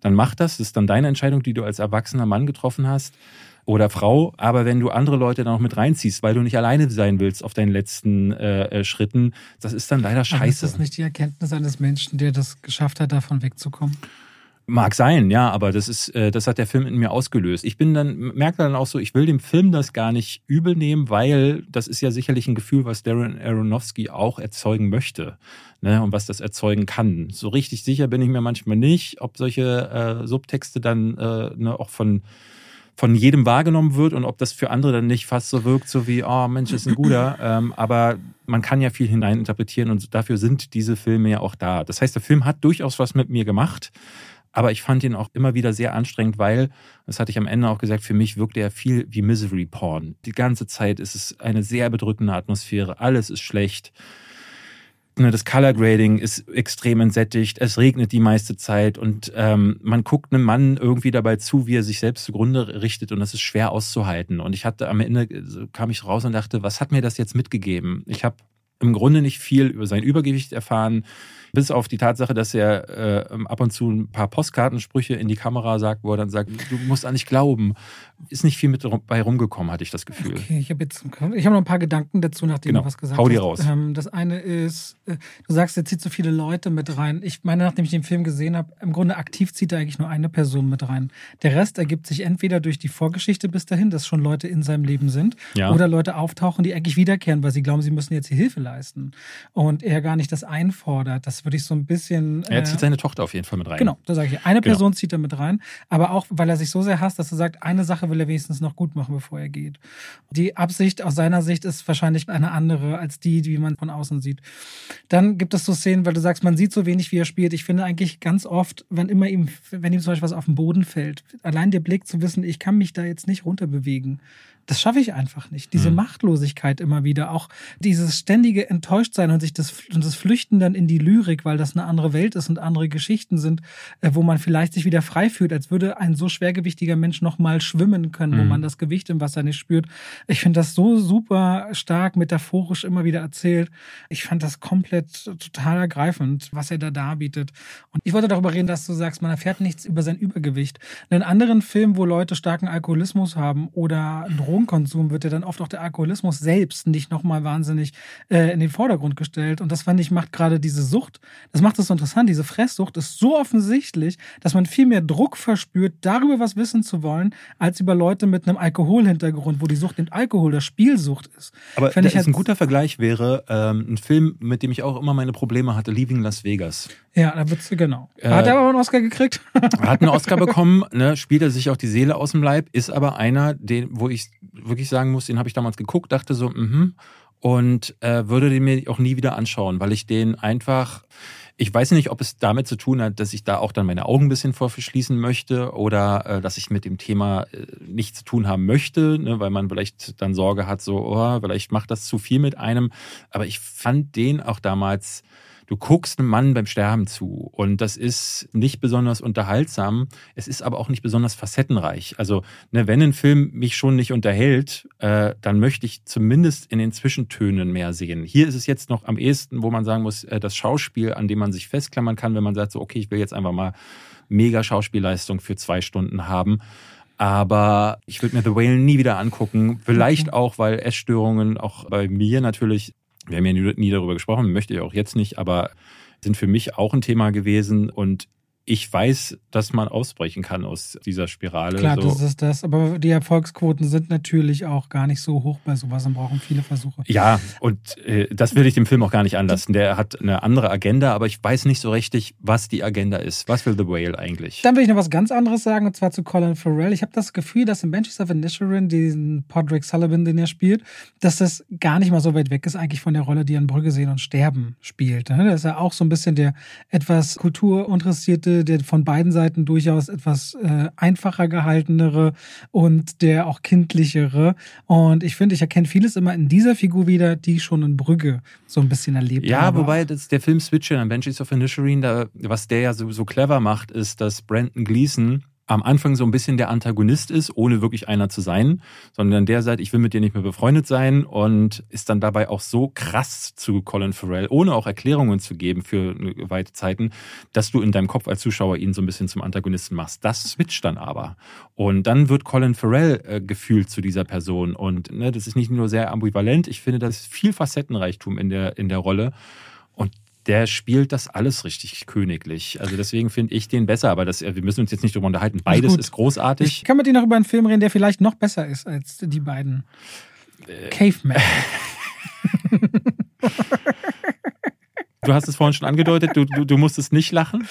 [SPEAKER 1] dann mach das. Das ist dann deine Entscheidung, die du als erwachsener Mann getroffen hast oder Frau. Aber wenn du andere Leute dann auch mit reinziehst, weil du nicht alleine sein willst auf deinen letzten äh, äh Schritten, das ist dann leider scheiße. Aber ist
[SPEAKER 2] das nicht die Erkenntnis eines Menschen, der das geschafft hat, davon wegzukommen?
[SPEAKER 1] Mag sein, ja, aber das ist, äh, das hat der Film in mir ausgelöst. Ich bin dann, merke dann auch so, ich will dem Film das gar nicht übel nehmen, weil das ist ja sicherlich ein Gefühl, was Darren Aronofsky auch erzeugen möchte. Ne, und was das erzeugen kann. So richtig sicher bin ich mir manchmal nicht, ob solche äh, Subtexte dann äh, ne, auch von von jedem wahrgenommen wird und ob das für andere dann nicht fast so wirkt, so wie, oh Mensch, ist ein guter. ähm, aber man kann ja viel hineininterpretieren und dafür sind diese Filme ja auch da. Das heißt, der Film hat durchaus was mit mir gemacht. Aber ich fand ihn auch immer wieder sehr anstrengend, weil, das hatte ich am Ende auch gesagt, für mich wirkte er viel wie Misery Porn. Die ganze Zeit ist es eine sehr bedrückende Atmosphäre. Alles ist schlecht. Ne, das Color Grading ist extrem entsättigt, es regnet die meiste Zeit und ähm, man guckt einem Mann irgendwie dabei zu, wie er sich selbst zugrunde richtet und das ist schwer auszuhalten. Und ich hatte am Ende, kam ich raus und dachte, was hat mir das jetzt mitgegeben? Ich habe im Grunde nicht viel über sein Übergewicht erfahren, bis auf die Tatsache, dass er äh, ab und zu ein paar Postkartensprüche in die Kamera sagt, wo er dann sagt, du musst an nicht glauben. Ist nicht viel mit bei rumgekommen, hatte ich das Gefühl.
[SPEAKER 2] Okay, ich habe jetzt ich hab noch ein paar Gedanken dazu, nachdem genau. du was gesagt
[SPEAKER 1] Hau die hast. raus.
[SPEAKER 2] Ähm, das eine ist, äh, du sagst, er zieht so viele Leute mit rein. Ich meine, nachdem ich den Film gesehen habe, im Grunde aktiv zieht er eigentlich nur eine Person mit rein. Der Rest ergibt sich entweder durch die Vorgeschichte bis dahin, dass schon Leute in seinem Leben sind, ja. oder Leute auftauchen, die eigentlich wiederkehren, weil sie glauben, sie müssen jetzt hier Hilfe leisten. Und er gar nicht das einfordert. Das würde ich so ein bisschen.
[SPEAKER 1] er zieht äh, seine Tochter auf jeden Fall mit rein.
[SPEAKER 2] Genau, da sage ich. Eine genau. Person zieht er mit rein, aber auch, weil er sich so sehr hasst, dass er sagt, eine Sache will er wenigstens noch gut machen, bevor er geht. Die Absicht aus seiner Sicht ist wahrscheinlich eine andere als die, die man von außen sieht. Dann gibt es so Szenen, weil du sagst, man sieht so wenig, wie er spielt. Ich finde eigentlich ganz oft, wenn immer ihm, wenn ihm zum Beispiel was auf den Boden fällt, allein der Blick zu wissen, ich kann mich da jetzt nicht runterbewegen das schaffe ich einfach nicht. Diese mhm. Machtlosigkeit immer wieder, auch dieses ständige Enttäuschtsein und sich das, und das Flüchten dann in die Lyrik, weil das eine andere Welt ist und andere Geschichten sind, äh, wo man vielleicht sich wieder frei fühlt, als würde ein so schwergewichtiger Mensch nochmal schwimmen können, mhm. wo man das Gewicht im Wasser nicht spürt. Ich finde das so super stark metaphorisch immer wieder erzählt. Ich fand das komplett total ergreifend, was er da darbietet. Und ich wollte darüber reden, dass du sagst, man erfährt nichts über sein Übergewicht. In einem anderen Film, wo Leute starken Alkoholismus haben oder Drogen Drogenkonsum wird ja dann oft auch der Alkoholismus selbst nicht nochmal wahnsinnig äh, in den Vordergrund gestellt. Und das fand ich, macht gerade diese Sucht, das macht es so interessant, diese Fresssucht ist so offensichtlich, dass man viel mehr Druck verspürt, darüber was wissen zu wollen, als über Leute mit einem Alkoholhintergrund, wo die Sucht den Alkohol der Spielsucht ist.
[SPEAKER 1] Aber Fand ich halt ein guter Vergleich wäre ähm, ein Film, mit dem ich auch immer meine Probleme hatte, Leaving Las Vegas.
[SPEAKER 2] Ja, da wird's, genau. Äh, hat er aber einen Oscar gekriegt?
[SPEAKER 1] hat einen Oscar bekommen, ne, spielt er sich auch die Seele aus dem Leib, ist aber einer, den, wo ich wirklich sagen muss, den habe ich damals geguckt, dachte so, mhm, und äh, würde den mir auch nie wieder anschauen, weil ich den einfach, ich weiß nicht, ob es damit zu tun hat, dass ich da auch dann meine Augen ein bisschen vor verschließen möchte oder äh, dass ich mit dem Thema äh, nichts zu tun haben möchte, ne, weil man vielleicht dann Sorge hat, so, oh, vielleicht macht das zu viel mit einem. Aber ich fand den auch damals du guckst einem Mann beim Sterben zu und das ist nicht besonders unterhaltsam. Es ist aber auch nicht besonders facettenreich. Also, ne, wenn ein Film mich schon nicht unterhält, äh, dann möchte ich zumindest in den Zwischentönen mehr sehen. Hier ist es jetzt noch am ehesten, wo man sagen muss, äh, das Schauspiel, an dem man sich festklammern kann, wenn man sagt, so, okay, ich will jetzt einfach mal mega Schauspielleistung für zwei Stunden haben. Aber ich würde mir The Whale nie wieder angucken. Vielleicht mhm. auch, weil Essstörungen auch bei mir natürlich wir haben ja nie darüber gesprochen, möchte ich auch jetzt nicht, aber sind für mich auch ein Thema gewesen. Und ich weiß, dass man ausbrechen kann aus dieser Spirale.
[SPEAKER 2] Klar, so. das ist das. Aber die Erfolgsquoten sind natürlich auch gar nicht so hoch bei sowas und brauchen viele Versuche.
[SPEAKER 1] Ja, und äh, das will ich dem Film auch gar nicht anlassen. Der hat eine andere Agenda, aber ich weiß nicht so richtig, was die Agenda ist. Was will The Whale eigentlich?
[SPEAKER 2] Dann will ich noch was ganz anderes sagen, und zwar zu Colin Farrell. Ich habe das Gefühl, dass in Banshees of Inisherin, diesen Podrick Sullivan, den er spielt, dass das gar nicht mal so weit weg ist eigentlich von der Rolle, die er in Brügge sehen und sterben spielt. Ne? Da ist er auch so ein bisschen der etwas kulturinteressierte der von beiden Seiten durchaus etwas äh, einfacher gehaltenere und der auch kindlichere. Und ich finde, ich erkenne vieles immer in dieser Figur wieder, die ich schon in Brügge so ein bisschen erlebt
[SPEAKER 1] ja,
[SPEAKER 2] habe.
[SPEAKER 1] Ja, wobei das, der Film Switcher an Benches of Inisherin, da, was der ja so, so clever macht, ist, dass Brandon Gleason am Anfang so ein bisschen der Antagonist ist, ohne wirklich einer zu sein, sondern der sagt, ich will mit dir nicht mehr befreundet sein und ist dann dabei auch so krass zu Colin Farrell, ohne auch Erklärungen zu geben für weite Zeiten, dass du in deinem Kopf als Zuschauer ihn so ein bisschen zum Antagonisten machst. Das switcht dann aber. Und dann wird Colin Farrell äh, gefühlt zu dieser Person und ne, das ist nicht nur sehr ambivalent, ich finde, das ist viel Facettenreichtum in der, in der Rolle. Der spielt das alles richtig königlich. Also deswegen finde ich den besser, aber das, wir müssen uns jetzt nicht darüber unterhalten. Beides ist großartig.
[SPEAKER 2] Ich kann mit dir noch über einen Film reden, der vielleicht noch besser ist als die beiden. Äh, Caveman.
[SPEAKER 1] du hast es vorhin schon angedeutet, du, du, du musstest nicht lachen.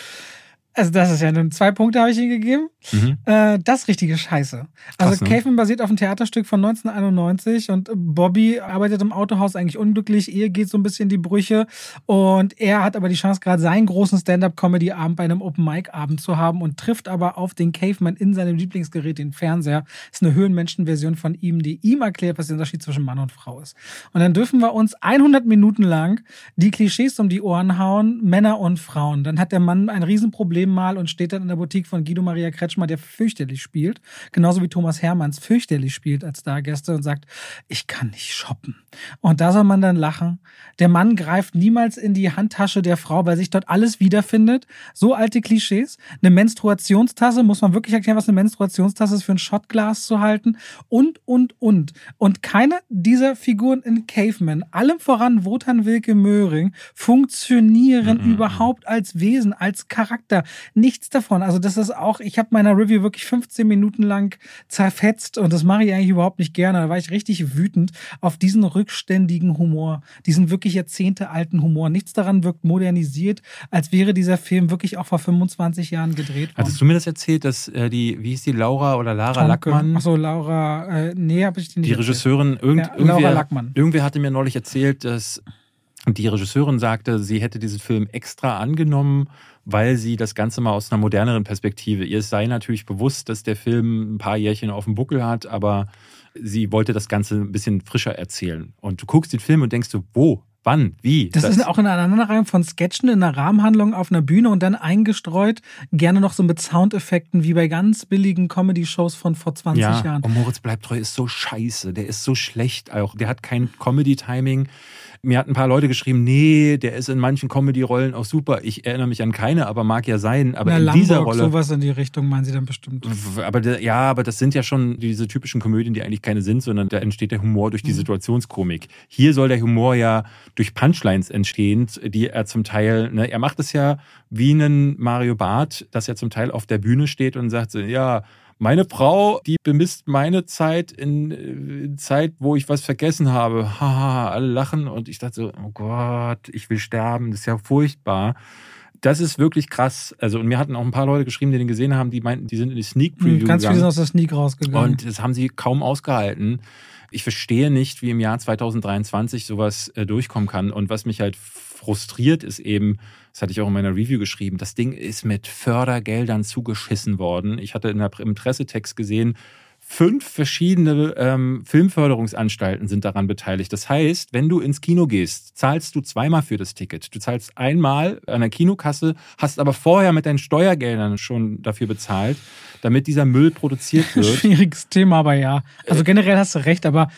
[SPEAKER 2] Also das ist ja nun zwei Punkte habe ich ihm gegeben. Mhm. Äh, das richtige Scheiße. Also Krass, ne? Caveman basiert auf einem Theaterstück von 1991 und Bobby arbeitet im Autohaus eigentlich unglücklich. Ehe geht so ein bisschen die Brüche und er hat aber die Chance gerade seinen großen Stand-up-Comedy-Abend bei einem Open-Mic-Abend zu haben und trifft aber auf den Caveman in seinem Lieblingsgerät, den Fernseher. Das ist eine Höhenmenschen-Version von ihm, die ihm erklärt, was der Unterschied zwischen Mann und Frau ist. Und dann dürfen wir uns 100 Minuten lang die Klischees um die Ohren hauen, Männer und Frauen. Dann hat der Mann ein Riesenproblem mal und steht dann in der Boutique von Guido Maria Kretschmer, der fürchterlich spielt, genauso wie Thomas Hermanns fürchterlich spielt als Stargäste und sagt, ich kann nicht shoppen. Und da soll man dann lachen. Der Mann greift niemals in die Handtasche der Frau, weil sich dort alles wiederfindet. So alte Klischees. Eine Menstruationstasse, muss man wirklich erklären, was eine Menstruationstasse ist, für ein Shotglas zu halten. Und, und, und. Und keine dieser Figuren in Caveman, allem voran Wotan Wilke Möhring, funktionieren mhm. überhaupt als Wesen, als Charakter nichts davon. Also das ist auch, ich habe meiner Review wirklich 15 Minuten lang zerfetzt und das mache ich eigentlich überhaupt nicht gerne. Da war ich richtig wütend auf diesen rückständigen Humor, diesen wirklich jahrzehntealten Humor. Nichts daran wirkt modernisiert, als wäre dieser Film wirklich auch vor 25 Jahren gedreht worden.
[SPEAKER 1] Hattest du mir das erzählt, dass äh, die, wie hieß die, Laura oder Lara Tonke. Lackmann?
[SPEAKER 2] Achso, Laura, äh, nee, habe ich die nicht
[SPEAKER 1] Die Regisseurin, irgend, ja, Laura Lackmann. irgendwer hatte mir neulich erzählt, dass die Regisseurin sagte, sie hätte diesen Film extra angenommen, weil sie das Ganze mal aus einer moderneren Perspektive, ihr sei natürlich bewusst, dass der Film ein paar Jährchen auf dem Buckel hat, aber sie wollte das Ganze ein bisschen frischer erzählen. Und du guckst den Film und denkst so, wo? Wann? Wie?
[SPEAKER 2] Das, das ist auch in einer Aneinanderreihung von Sketchen in einer Rahmenhandlung auf einer Bühne und dann eingestreut, gerne noch so mit Soundeffekten wie bei ganz billigen Comedy-Shows von vor 20 ja, Jahren.
[SPEAKER 1] Und Moritz bleibt treu ist so scheiße, der ist so schlecht auch. Der hat kein Comedy-Timing. Mir hat ein paar Leute geschrieben, nee, der ist in manchen Comedy-Rollen auch super. Ich erinnere mich an keine, aber mag ja sein. Aber
[SPEAKER 2] Na,
[SPEAKER 1] in
[SPEAKER 2] Lamborg,
[SPEAKER 1] dieser Rolle.
[SPEAKER 2] sowas in die Richtung meinen Sie dann bestimmt.
[SPEAKER 1] Aber ja, aber das sind ja schon diese typischen Komödien, die eigentlich keine sind, sondern da entsteht der Humor durch die mhm. Situationskomik. Hier soll der Humor ja durch Punchlines entstehen, die er zum Teil, ne, er macht es ja wie einen Mario Barth, dass er zum Teil auf der Bühne steht und sagt so, ja, meine Frau, die bemisst meine Zeit in, in Zeit, wo ich was vergessen habe. Haha, alle lachen und ich dachte so, oh Gott, ich will sterben, das ist ja furchtbar. Das ist wirklich krass. Also, und mir hatten auch ein paar Leute geschrieben, die den gesehen haben, die meinten, die sind in die Sneak hm, Preview
[SPEAKER 2] Ganz
[SPEAKER 1] viele
[SPEAKER 2] sind aus der Sneak rausgegangen.
[SPEAKER 1] Und das haben sie kaum ausgehalten. Ich verstehe nicht, wie im Jahr 2023 sowas äh, durchkommen kann. Und was mich halt frustriert, ist eben, das hatte ich auch in meiner Review geschrieben, das Ding ist mit Fördergeldern zugeschissen worden. Ich hatte in der, im Pressetext gesehen, fünf verschiedene ähm, Filmförderungsanstalten sind daran beteiligt. Das heißt, wenn du ins Kino gehst, zahlst du zweimal für das Ticket. Du zahlst einmal an der Kinokasse, hast aber vorher mit deinen Steuergeldern schon dafür bezahlt, damit dieser Müll produziert wird.
[SPEAKER 2] Schwieriges Thema, aber ja. Also generell hast du recht, aber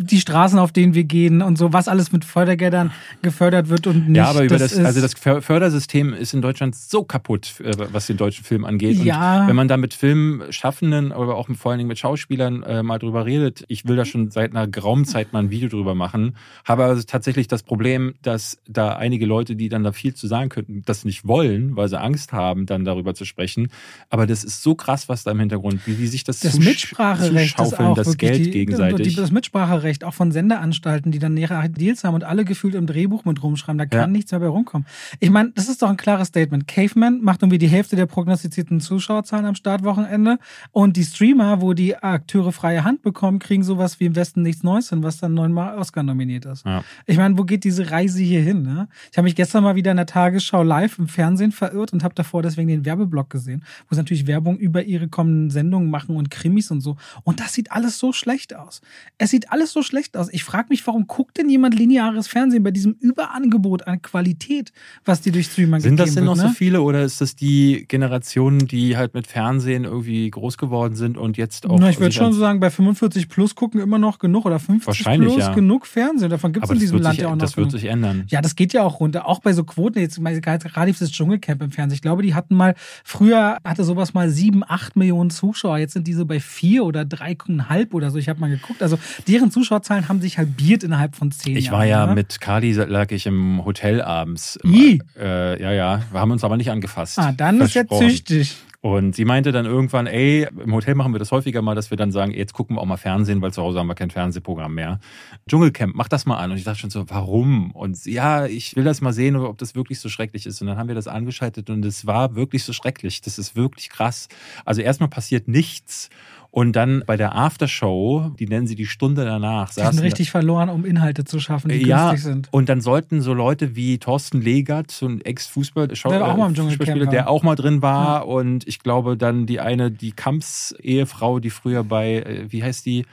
[SPEAKER 2] die Straßen, auf denen wir gehen und so, was alles mit Fördergeldern gefördert wird und nicht.
[SPEAKER 1] Ja, aber über das, das also das Fördersystem ist in Deutschland so kaputt, äh, was den deutschen Film angeht.
[SPEAKER 2] Ja.
[SPEAKER 1] Und wenn man da mit Filmschaffenden, aber auch vor allen Dingen mit Schauspielern äh, mal drüber redet, ich will da schon seit einer geraumen Zeit mal ein Video drüber machen, habe also tatsächlich das Problem, dass da einige Leute, die dann da viel zu sagen könnten, das nicht wollen, weil sie Angst haben, dann darüber zu sprechen. Aber das ist so krass, was da im Hintergrund, wie die sich das,
[SPEAKER 2] das Mitspracherecht
[SPEAKER 1] zuschaufeln, das Geld
[SPEAKER 2] die,
[SPEAKER 1] gegenseitig.
[SPEAKER 2] das Mitspracherecht Urheberrecht, auch von Sendeanstalten, die dann mehrere Deals haben und alle gefühlt im Drehbuch mit rumschreiben. Da kann ja. nichts mehr bei rumkommen. Ich meine, das ist doch ein klares Statement. Caveman macht irgendwie die Hälfte der prognostizierten Zuschauerzahlen am Startwochenende und die Streamer, wo die Akteure freie Hand bekommen, kriegen sowas wie im Westen nichts Neues hin, was dann neunmal Oscar nominiert ist. Ja. Ich meine, wo geht diese Reise hier hin? Ne? Ich habe mich gestern mal wieder in der Tagesschau live im Fernsehen verirrt und habe davor deswegen den Werbeblock gesehen, wo sie natürlich Werbung über ihre kommenden Sendungen machen und Krimis und so. Und das sieht alles so schlecht aus. Es sieht alles so schlecht aus. Ich frage mich, warum guckt denn jemand lineares Fernsehen bei diesem Überangebot an Qualität, was die durch Streamer
[SPEAKER 1] Sind das denn wird, noch ne? so viele oder ist das die Generation, die halt mit Fernsehen irgendwie groß geworden sind und jetzt auch.
[SPEAKER 2] Na, ich würde schon so sagen, bei 45 plus gucken immer noch genug oder 50 plus ja. genug Fernsehen. Davon gibt es in diesem Land
[SPEAKER 1] sich,
[SPEAKER 2] ja auch noch.
[SPEAKER 1] Das wird sich ändern.
[SPEAKER 2] Ja, das geht ja auch runter. Auch bei so Quoten, jetzt gerade dieses Dschungelcamp im Fernsehen. Ich glaube, die hatten mal, früher hatte sowas mal sieben, acht Millionen Zuschauer. Jetzt sind diese bei vier oder dreieinhalb oder so. Ich habe mal geguckt. Also deren Zuschauerzahlen haben sich halbiert innerhalb von zehn
[SPEAKER 1] ich
[SPEAKER 2] Jahren.
[SPEAKER 1] Ich war ja ne? mit Kali, lag ich im Hotel abends. Wie? Äh, ja, ja. Wir haben uns aber nicht angefasst.
[SPEAKER 2] Ah, dann ist er züchtig.
[SPEAKER 1] Und sie meinte dann irgendwann, ey, im Hotel machen wir das häufiger mal, dass wir dann sagen, jetzt gucken wir auch mal Fernsehen, weil zu Hause haben wir kein Fernsehprogramm mehr. Dschungelcamp, mach das mal an. Und ich dachte schon so, warum? Und ja, ich will das mal sehen, ob das wirklich so schrecklich ist. Und dann haben wir das angeschaltet und es war wirklich so schrecklich. Das ist wirklich krass. Also erstmal passiert nichts. Und dann bei der Aftershow, die nennen sie die Stunde danach,
[SPEAKER 2] die sind richtig verloren, um Inhalte zu schaffen, die ja, günstig sind.
[SPEAKER 1] Und dann sollten so Leute wie Thorsten Legert, so ein Ex-Fußballspieler, der, der auch mal drin war. Ja. Und ich glaube dann die eine, die Kamps-Ehefrau, die früher bei, äh, wie heißt die?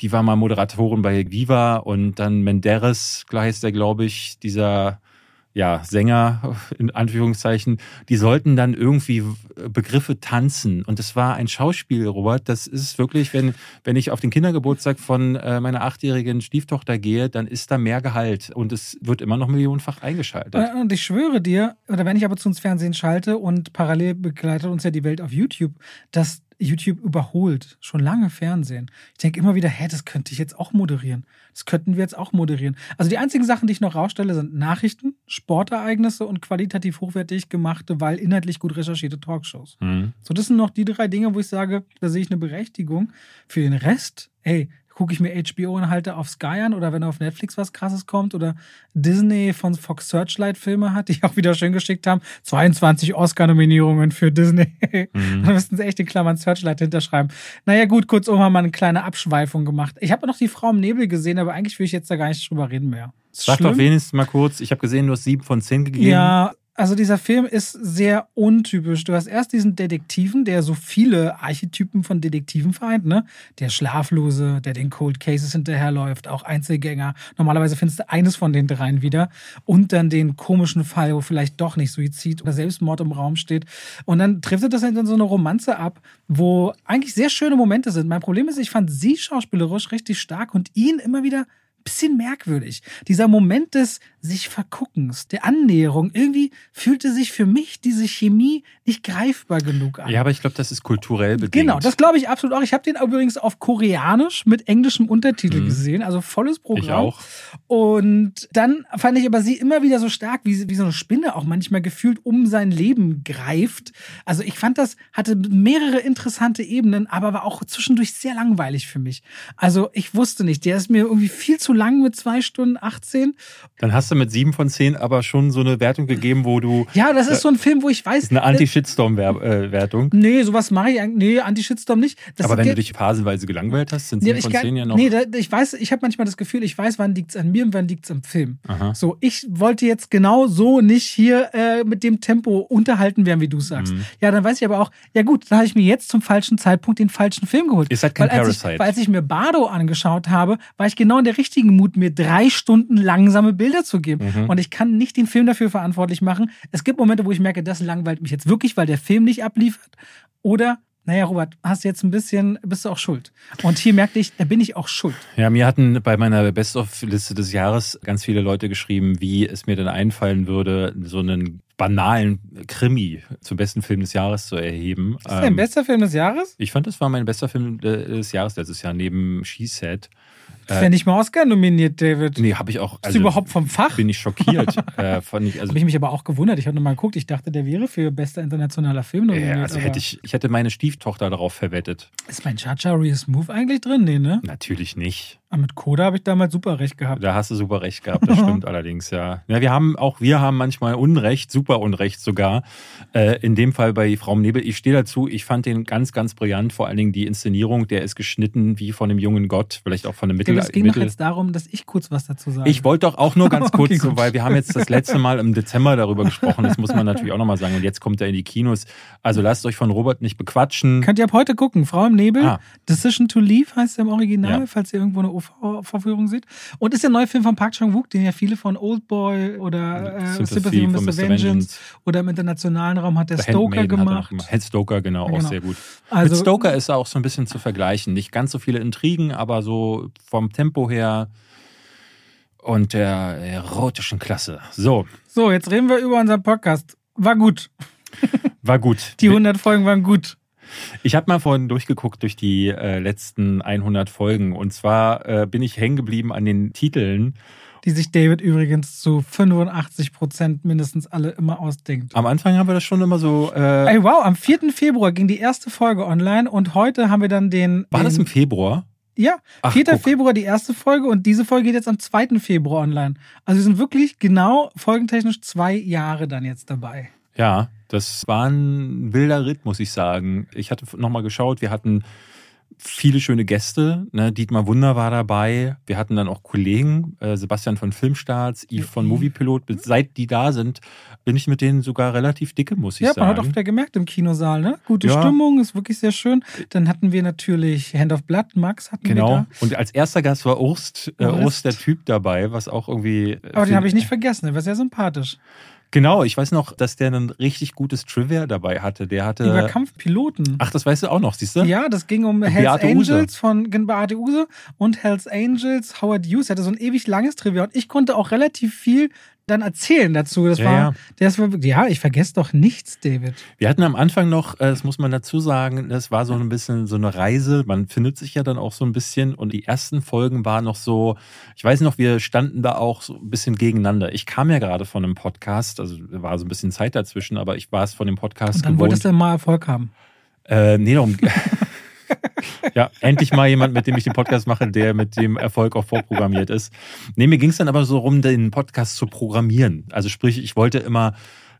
[SPEAKER 1] Die war mal Moderatorin bei Viva und dann Menderes, heißt der, glaube ich, dieser ja, Sänger in Anführungszeichen, die sollten dann irgendwie Begriffe tanzen. Und das war ein Schauspiel, Robert. Das ist wirklich, wenn, wenn ich auf den Kindergeburtstag von äh, meiner achtjährigen Stieftochter gehe, dann ist da mehr Gehalt. Und es wird immer noch millionenfach eingeschaltet.
[SPEAKER 2] Und ich schwöre dir, oder wenn ich aber zu uns Fernsehen schalte und parallel begleitet uns ja die Welt auf YouTube, dass YouTube überholt schon lange Fernsehen. Ich denke immer wieder, hä, das könnte ich jetzt auch moderieren. Das könnten wir jetzt auch moderieren. Also die einzigen Sachen, die ich noch rausstelle, sind Nachrichten, Sportereignisse und qualitativ hochwertig gemachte, weil inhaltlich gut recherchierte Talkshows. Mhm. So, das sind noch die drei Dinge, wo ich sage, da sehe ich eine Berechtigung. Für den Rest, ey, gucke ich mir HBO-Inhalte auf Sky an oder wenn auf Netflix was krasses kommt oder Disney von Fox Searchlight Filme hat, die auch wieder schön geschickt haben. 22 Oscar-Nominierungen für Disney. Mhm. da müssten sie echt in Klammern Searchlight hinterschreiben. Naja, gut, kurzum haben wir eine kleine Abschweifung gemacht. Ich habe noch die Frau im Nebel gesehen, aber eigentlich will ich jetzt da gar nicht drüber reden mehr.
[SPEAKER 1] Sag schlimm. doch wenigstens mal kurz, ich habe gesehen, du hast sieben von zehn gegeben.
[SPEAKER 2] Ja, also dieser Film ist sehr untypisch. Du hast erst diesen Detektiven, der so viele Archetypen von Detektiven vereint, ne? Der Schlaflose, der den Cold Cases hinterherläuft, auch Einzelgänger. Normalerweise findest du eines von den dreien wieder. Und dann den komischen Fall, wo vielleicht doch nicht Suizid oder Selbstmord im Raum steht. Und dann trifft das in so eine Romanze ab, wo eigentlich sehr schöne Momente sind. Mein Problem ist, ich fand sie schauspielerisch richtig stark und ihn immer wieder bisschen merkwürdig. Dieser Moment des sich Verguckens, der Annäherung. Irgendwie fühlte sich für mich diese Chemie nicht greifbar genug an.
[SPEAKER 1] Ja, aber ich glaube, das ist kulturell bedingt.
[SPEAKER 2] Genau, das glaube ich absolut auch. Ich habe den übrigens auf Koreanisch mit englischem Untertitel mhm. gesehen, also volles Programm. Ich
[SPEAKER 1] auch.
[SPEAKER 2] Und dann fand ich aber sie immer wieder so stark, wie, wie so eine Spinne auch manchmal gefühlt um sein Leben greift. Also ich fand das, hatte mehrere interessante Ebenen, aber war auch zwischendurch sehr langweilig für mich. Also ich wusste nicht, der ist mir irgendwie viel zu lang mit zwei Stunden 18.
[SPEAKER 1] Dann hast du mit sieben von zehn aber schon so eine Wertung gegeben, wo du.
[SPEAKER 2] Ja, das ist so ein Film, wo ich weiß.
[SPEAKER 1] Eine Anti-Shitstorm-Wertung.
[SPEAKER 2] Äh, nee, sowas mache ich eigentlich. Nee, Anti-Shitstorm nicht.
[SPEAKER 1] Das aber wenn du dich phasenweise gelangweilt hast, sind sieben nee, von zehn ja noch.
[SPEAKER 2] Nee, da, ich weiß, ich habe manchmal das Gefühl, ich weiß, wann liegt es an mir und wann liegt es am Film. Aha. So, ich wollte jetzt genau so nicht hier äh, mit dem Tempo unterhalten werden, wie du sagst. Mhm. Ja, dann weiß ich aber auch, ja gut, dann habe ich mir jetzt zum falschen Zeitpunkt den falschen Film geholt.
[SPEAKER 1] Ist halt kein
[SPEAKER 2] weil, als ich, weil als ich mir Bardo angeschaut habe, war ich genau in der richtigen Mut, mir drei Stunden langsame Bilder zu geben. Mhm. Und ich kann nicht den Film dafür verantwortlich machen. Es gibt Momente, wo ich merke, das langweilt mich jetzt wirklich, weil der Film nicht abliefert. Oder naja, Robert, hast jetzt ein bisschen, bist du auch schuld. Und hier merkte ich, da bin ich auch schuld.
[SPEAKER 1] Ja, mir hatten bei meiner Best-of-Liste des Jahres ganz viele Leute geschrieben, wie es mir denn einfallen würde, so einen banalen Krimi zum besten Film des Jahres zu erheben.
[SPEAKER 2] Ist das dein ähm, bester Film des Jahres?
[SPEAKER 1] Ich fand, das war mein bester Film des Jahres letztes Jahr, neben She Said.
[SPEAKER 2] Das wäre nicht mal Oscar nominiert, David.
[SPEAKER 1] Nee, habe ich auch.
[SPEAKER 2] Bist du überhaupt vom Fach?
[SPEAKER 1] Bin ich schockiert. äh, fand ich, also,
[SPEAKER 2] Habe ich mich aber auch gewundert. Ich habe nochmal geguckt. Ich dachte, der wäre für bester internationaler Film nominiert.
[SPEAKER 1] ja, also hätte ich, ich hätte meine Stieftochter darauf verwettet.
[SPEAKER 2] Ist mein Chacha Real Smooth eigentlich drin? Nee, ne?
[SPEAKER 1] Natürlich nicht.
[SPEAKER 2] Aber mit Coda habe ich damals super recht gehabt.
[SPEAKER 1] Da hast du super recht gehabt, das stimmt allerdings, ja. Ja, wir haben, auch wir haben manchmal Unrecht, super Unrecht sogar. Äh, in dem Fall bei Frau Nebel. Ich stehe dazu, ich fand den ganz, ganz brillant. Vor allen Dingen die Inszenierung, der ist geschnitten wie von einem jungen Gott, vielleicht auch von einem Mittel.
[SPEAKER 2] es ging doch
[SPEAKER 1] Mittel
[SPEAKER 2] jetzt darum, dass ich kurz was dazu sage.
[SPEAKER 1] ich wollte doch auch nur ganz kurz,
[SPEAKER 2] Okay,
[SPEAKER 1] so, weil wir haben jetzt das letzte Mal im Dezember darüber gesprochen, das muss man natürlich auch nochmal sagen. Und jetzt kommt er in die Kinos. Also lasst euch von Robert nicht bequatschen.
[SPEAKER 2] Könnt ihr ab heute gucken. Frau im Nebel.
[SPEAKER 1] Ah.
[SPEAKER 2] Decision to Leave heißt er im Original,
[SPEAKER 1] Ja.
[SPEAKER 2] falls ihr irgendwo eine OV-Verführung seht. Und ist der neue Film von Park Chan-wook, den ja viele von Oldboy oder äh, Sympathy, for Mr. Vengeance oder im internationalen Raum hat der
[SPEAKER 1] The
[SPEAKER 2] Stoker
[SPEAKER 1] Handmaiden hat
[SPEAKER 2] gemacht.
[SPEAKER 1] Head Stoker, genau,
[SPEAKER 2] Ja,
[SPEAKER 1] auch
[SPEAKER 2] genau.
[SPEAKER 1] sehr gut.
[SPEAKER 2] Also,
[SPEAKER 1] Mit Stoker ist er auch so ein bisschen zu vergleichen. Nicht ganz so viele Intrigen, aber so vom Tempo her und der erotischen Klasse. So,
[SPEAKER 2] So, jetzt reden wir über unseren Podcast. War gut.
[SPEAKER 1] war gut.
[SPEAKER 2] Die 100 Folgen waren gut.
[SPEAKER 1] Ich habe mal vorhin durchgeguckt durch die äh, letzten 100 Folgen und zwar äh, bin ich hängen geblieben an den Titeln.
[SPEAKER 2] Die sich David übrigens zu 85 Prozent mindestens alle immer ausdenkt.
[SPEAKER 1] Am Anfang haben wir das schon immer so. Äh,
[SPEAKER 2] Ey, wow, am 4. Februar ging die erste Folge online und heute haben wir dann den.
[SPEAKER 1] war
[SPEAKER 2] den,
[SPEAKER 1] das im Februar?
[SPEAKER 2] Ja,
[SPEAKER 1] Ach,
[SPEAKER 2] 4.
[SPEAKER 1] guck.
[SPEAKER 2] Februar die erste Folge und diese Folge geht jetzt am 2. Februar online. Also wir sind wirklich genau folgentechnisch zwei Jahre dann jetzt dabei.
[SPEAKER 1] Ja, das war ein wilder Ritt, muss ich sagen. Ich hatte nochmal geschaut, wir hatten viele schöne Gäste. Ne? Dietmar Wunder war dabei. Wir hatten dann auch Kollegen, äh, Sebastian von Filmstarts, Yves von. Moviepilot. Seit die da sind, bin ich mit denen sogar relativ dicke, muss ich
[SPEAKER 2] Ja, man hat auch
[SPEAKER 1] sagen.
[SPEAKER 2] wieder gemerkt im Kinosaal, ne? Gute
[SPEAKER 1] Ja.
[SPEAKER 2] Stimmung, ist wirklich sehr schön. Dann hatten wir natürlich Hand of Blood, Max hatten wir
[SPEAKER 1] Genau. Und als erster Gast war Urst, äh,
[SPEAKER 2] Urst.
[SPEAKER 1] Urst der Typ dabei, was auch irgendwie. äh,
[SPEAKER 2] Aber den habe ich nicht vergessen, der war sehr sympathisch.
[SPEAKER 1] Genau, ich weiß noch, dass der ein richtig gutes Trivia dabei hatte. Der hatte.
[SPEAKER 2] Über Kampfpiloten.
[SPEAKER 1] Ach, das weißt du auch noch, siehst du?
[SPEAKER 2] Ja, das ging um Hells
[SPEAKER 1] Beate.
[SPEAKER 2] Angels von gen- Beate Use und Hells Angels, Howard Hughes. Er hatte so ein ewig langes Trivia und ich konnte auch relativ viel dann erzählen dazu. Das
[SPEAKER 1] Ja,
[SPEAKER 2] war,
[SPEAKER 1] ja.
[SPEAKER 2] das war, ja, ich vergesse doch nichts, David.
[SPEAKER 1] Wir hatten am Anfang noch, äh, das muss man dazu sagen, das war so ein bisschen so eine Reise. Man findet sich ja dann auch so ein bisschen. Und die ersten Folgen waren noch so, ich weiß noch, wir standen da auch so ein bisschen gegeneinander. Ich kam ja gerade von einem Podcast, also war so ein bisschen Zeit dazwischen, aber ich war es von dem Podcast
[SPEAKER 2] Und dann
[SPEAKER 1] gewohnt.
[SPEAKER 2] wolltest du mal Erfolg haben.
[SPEAKER 1] Äh, nee, darum. ja, endlich mal jemand, mit dem ich den Podcast mache, der mit dem Erfolg auch vorprogrammiert ist. Nee, mir ging es dann aber so rum, den Podcast zu programmieren. Also sprich, ich wollte immer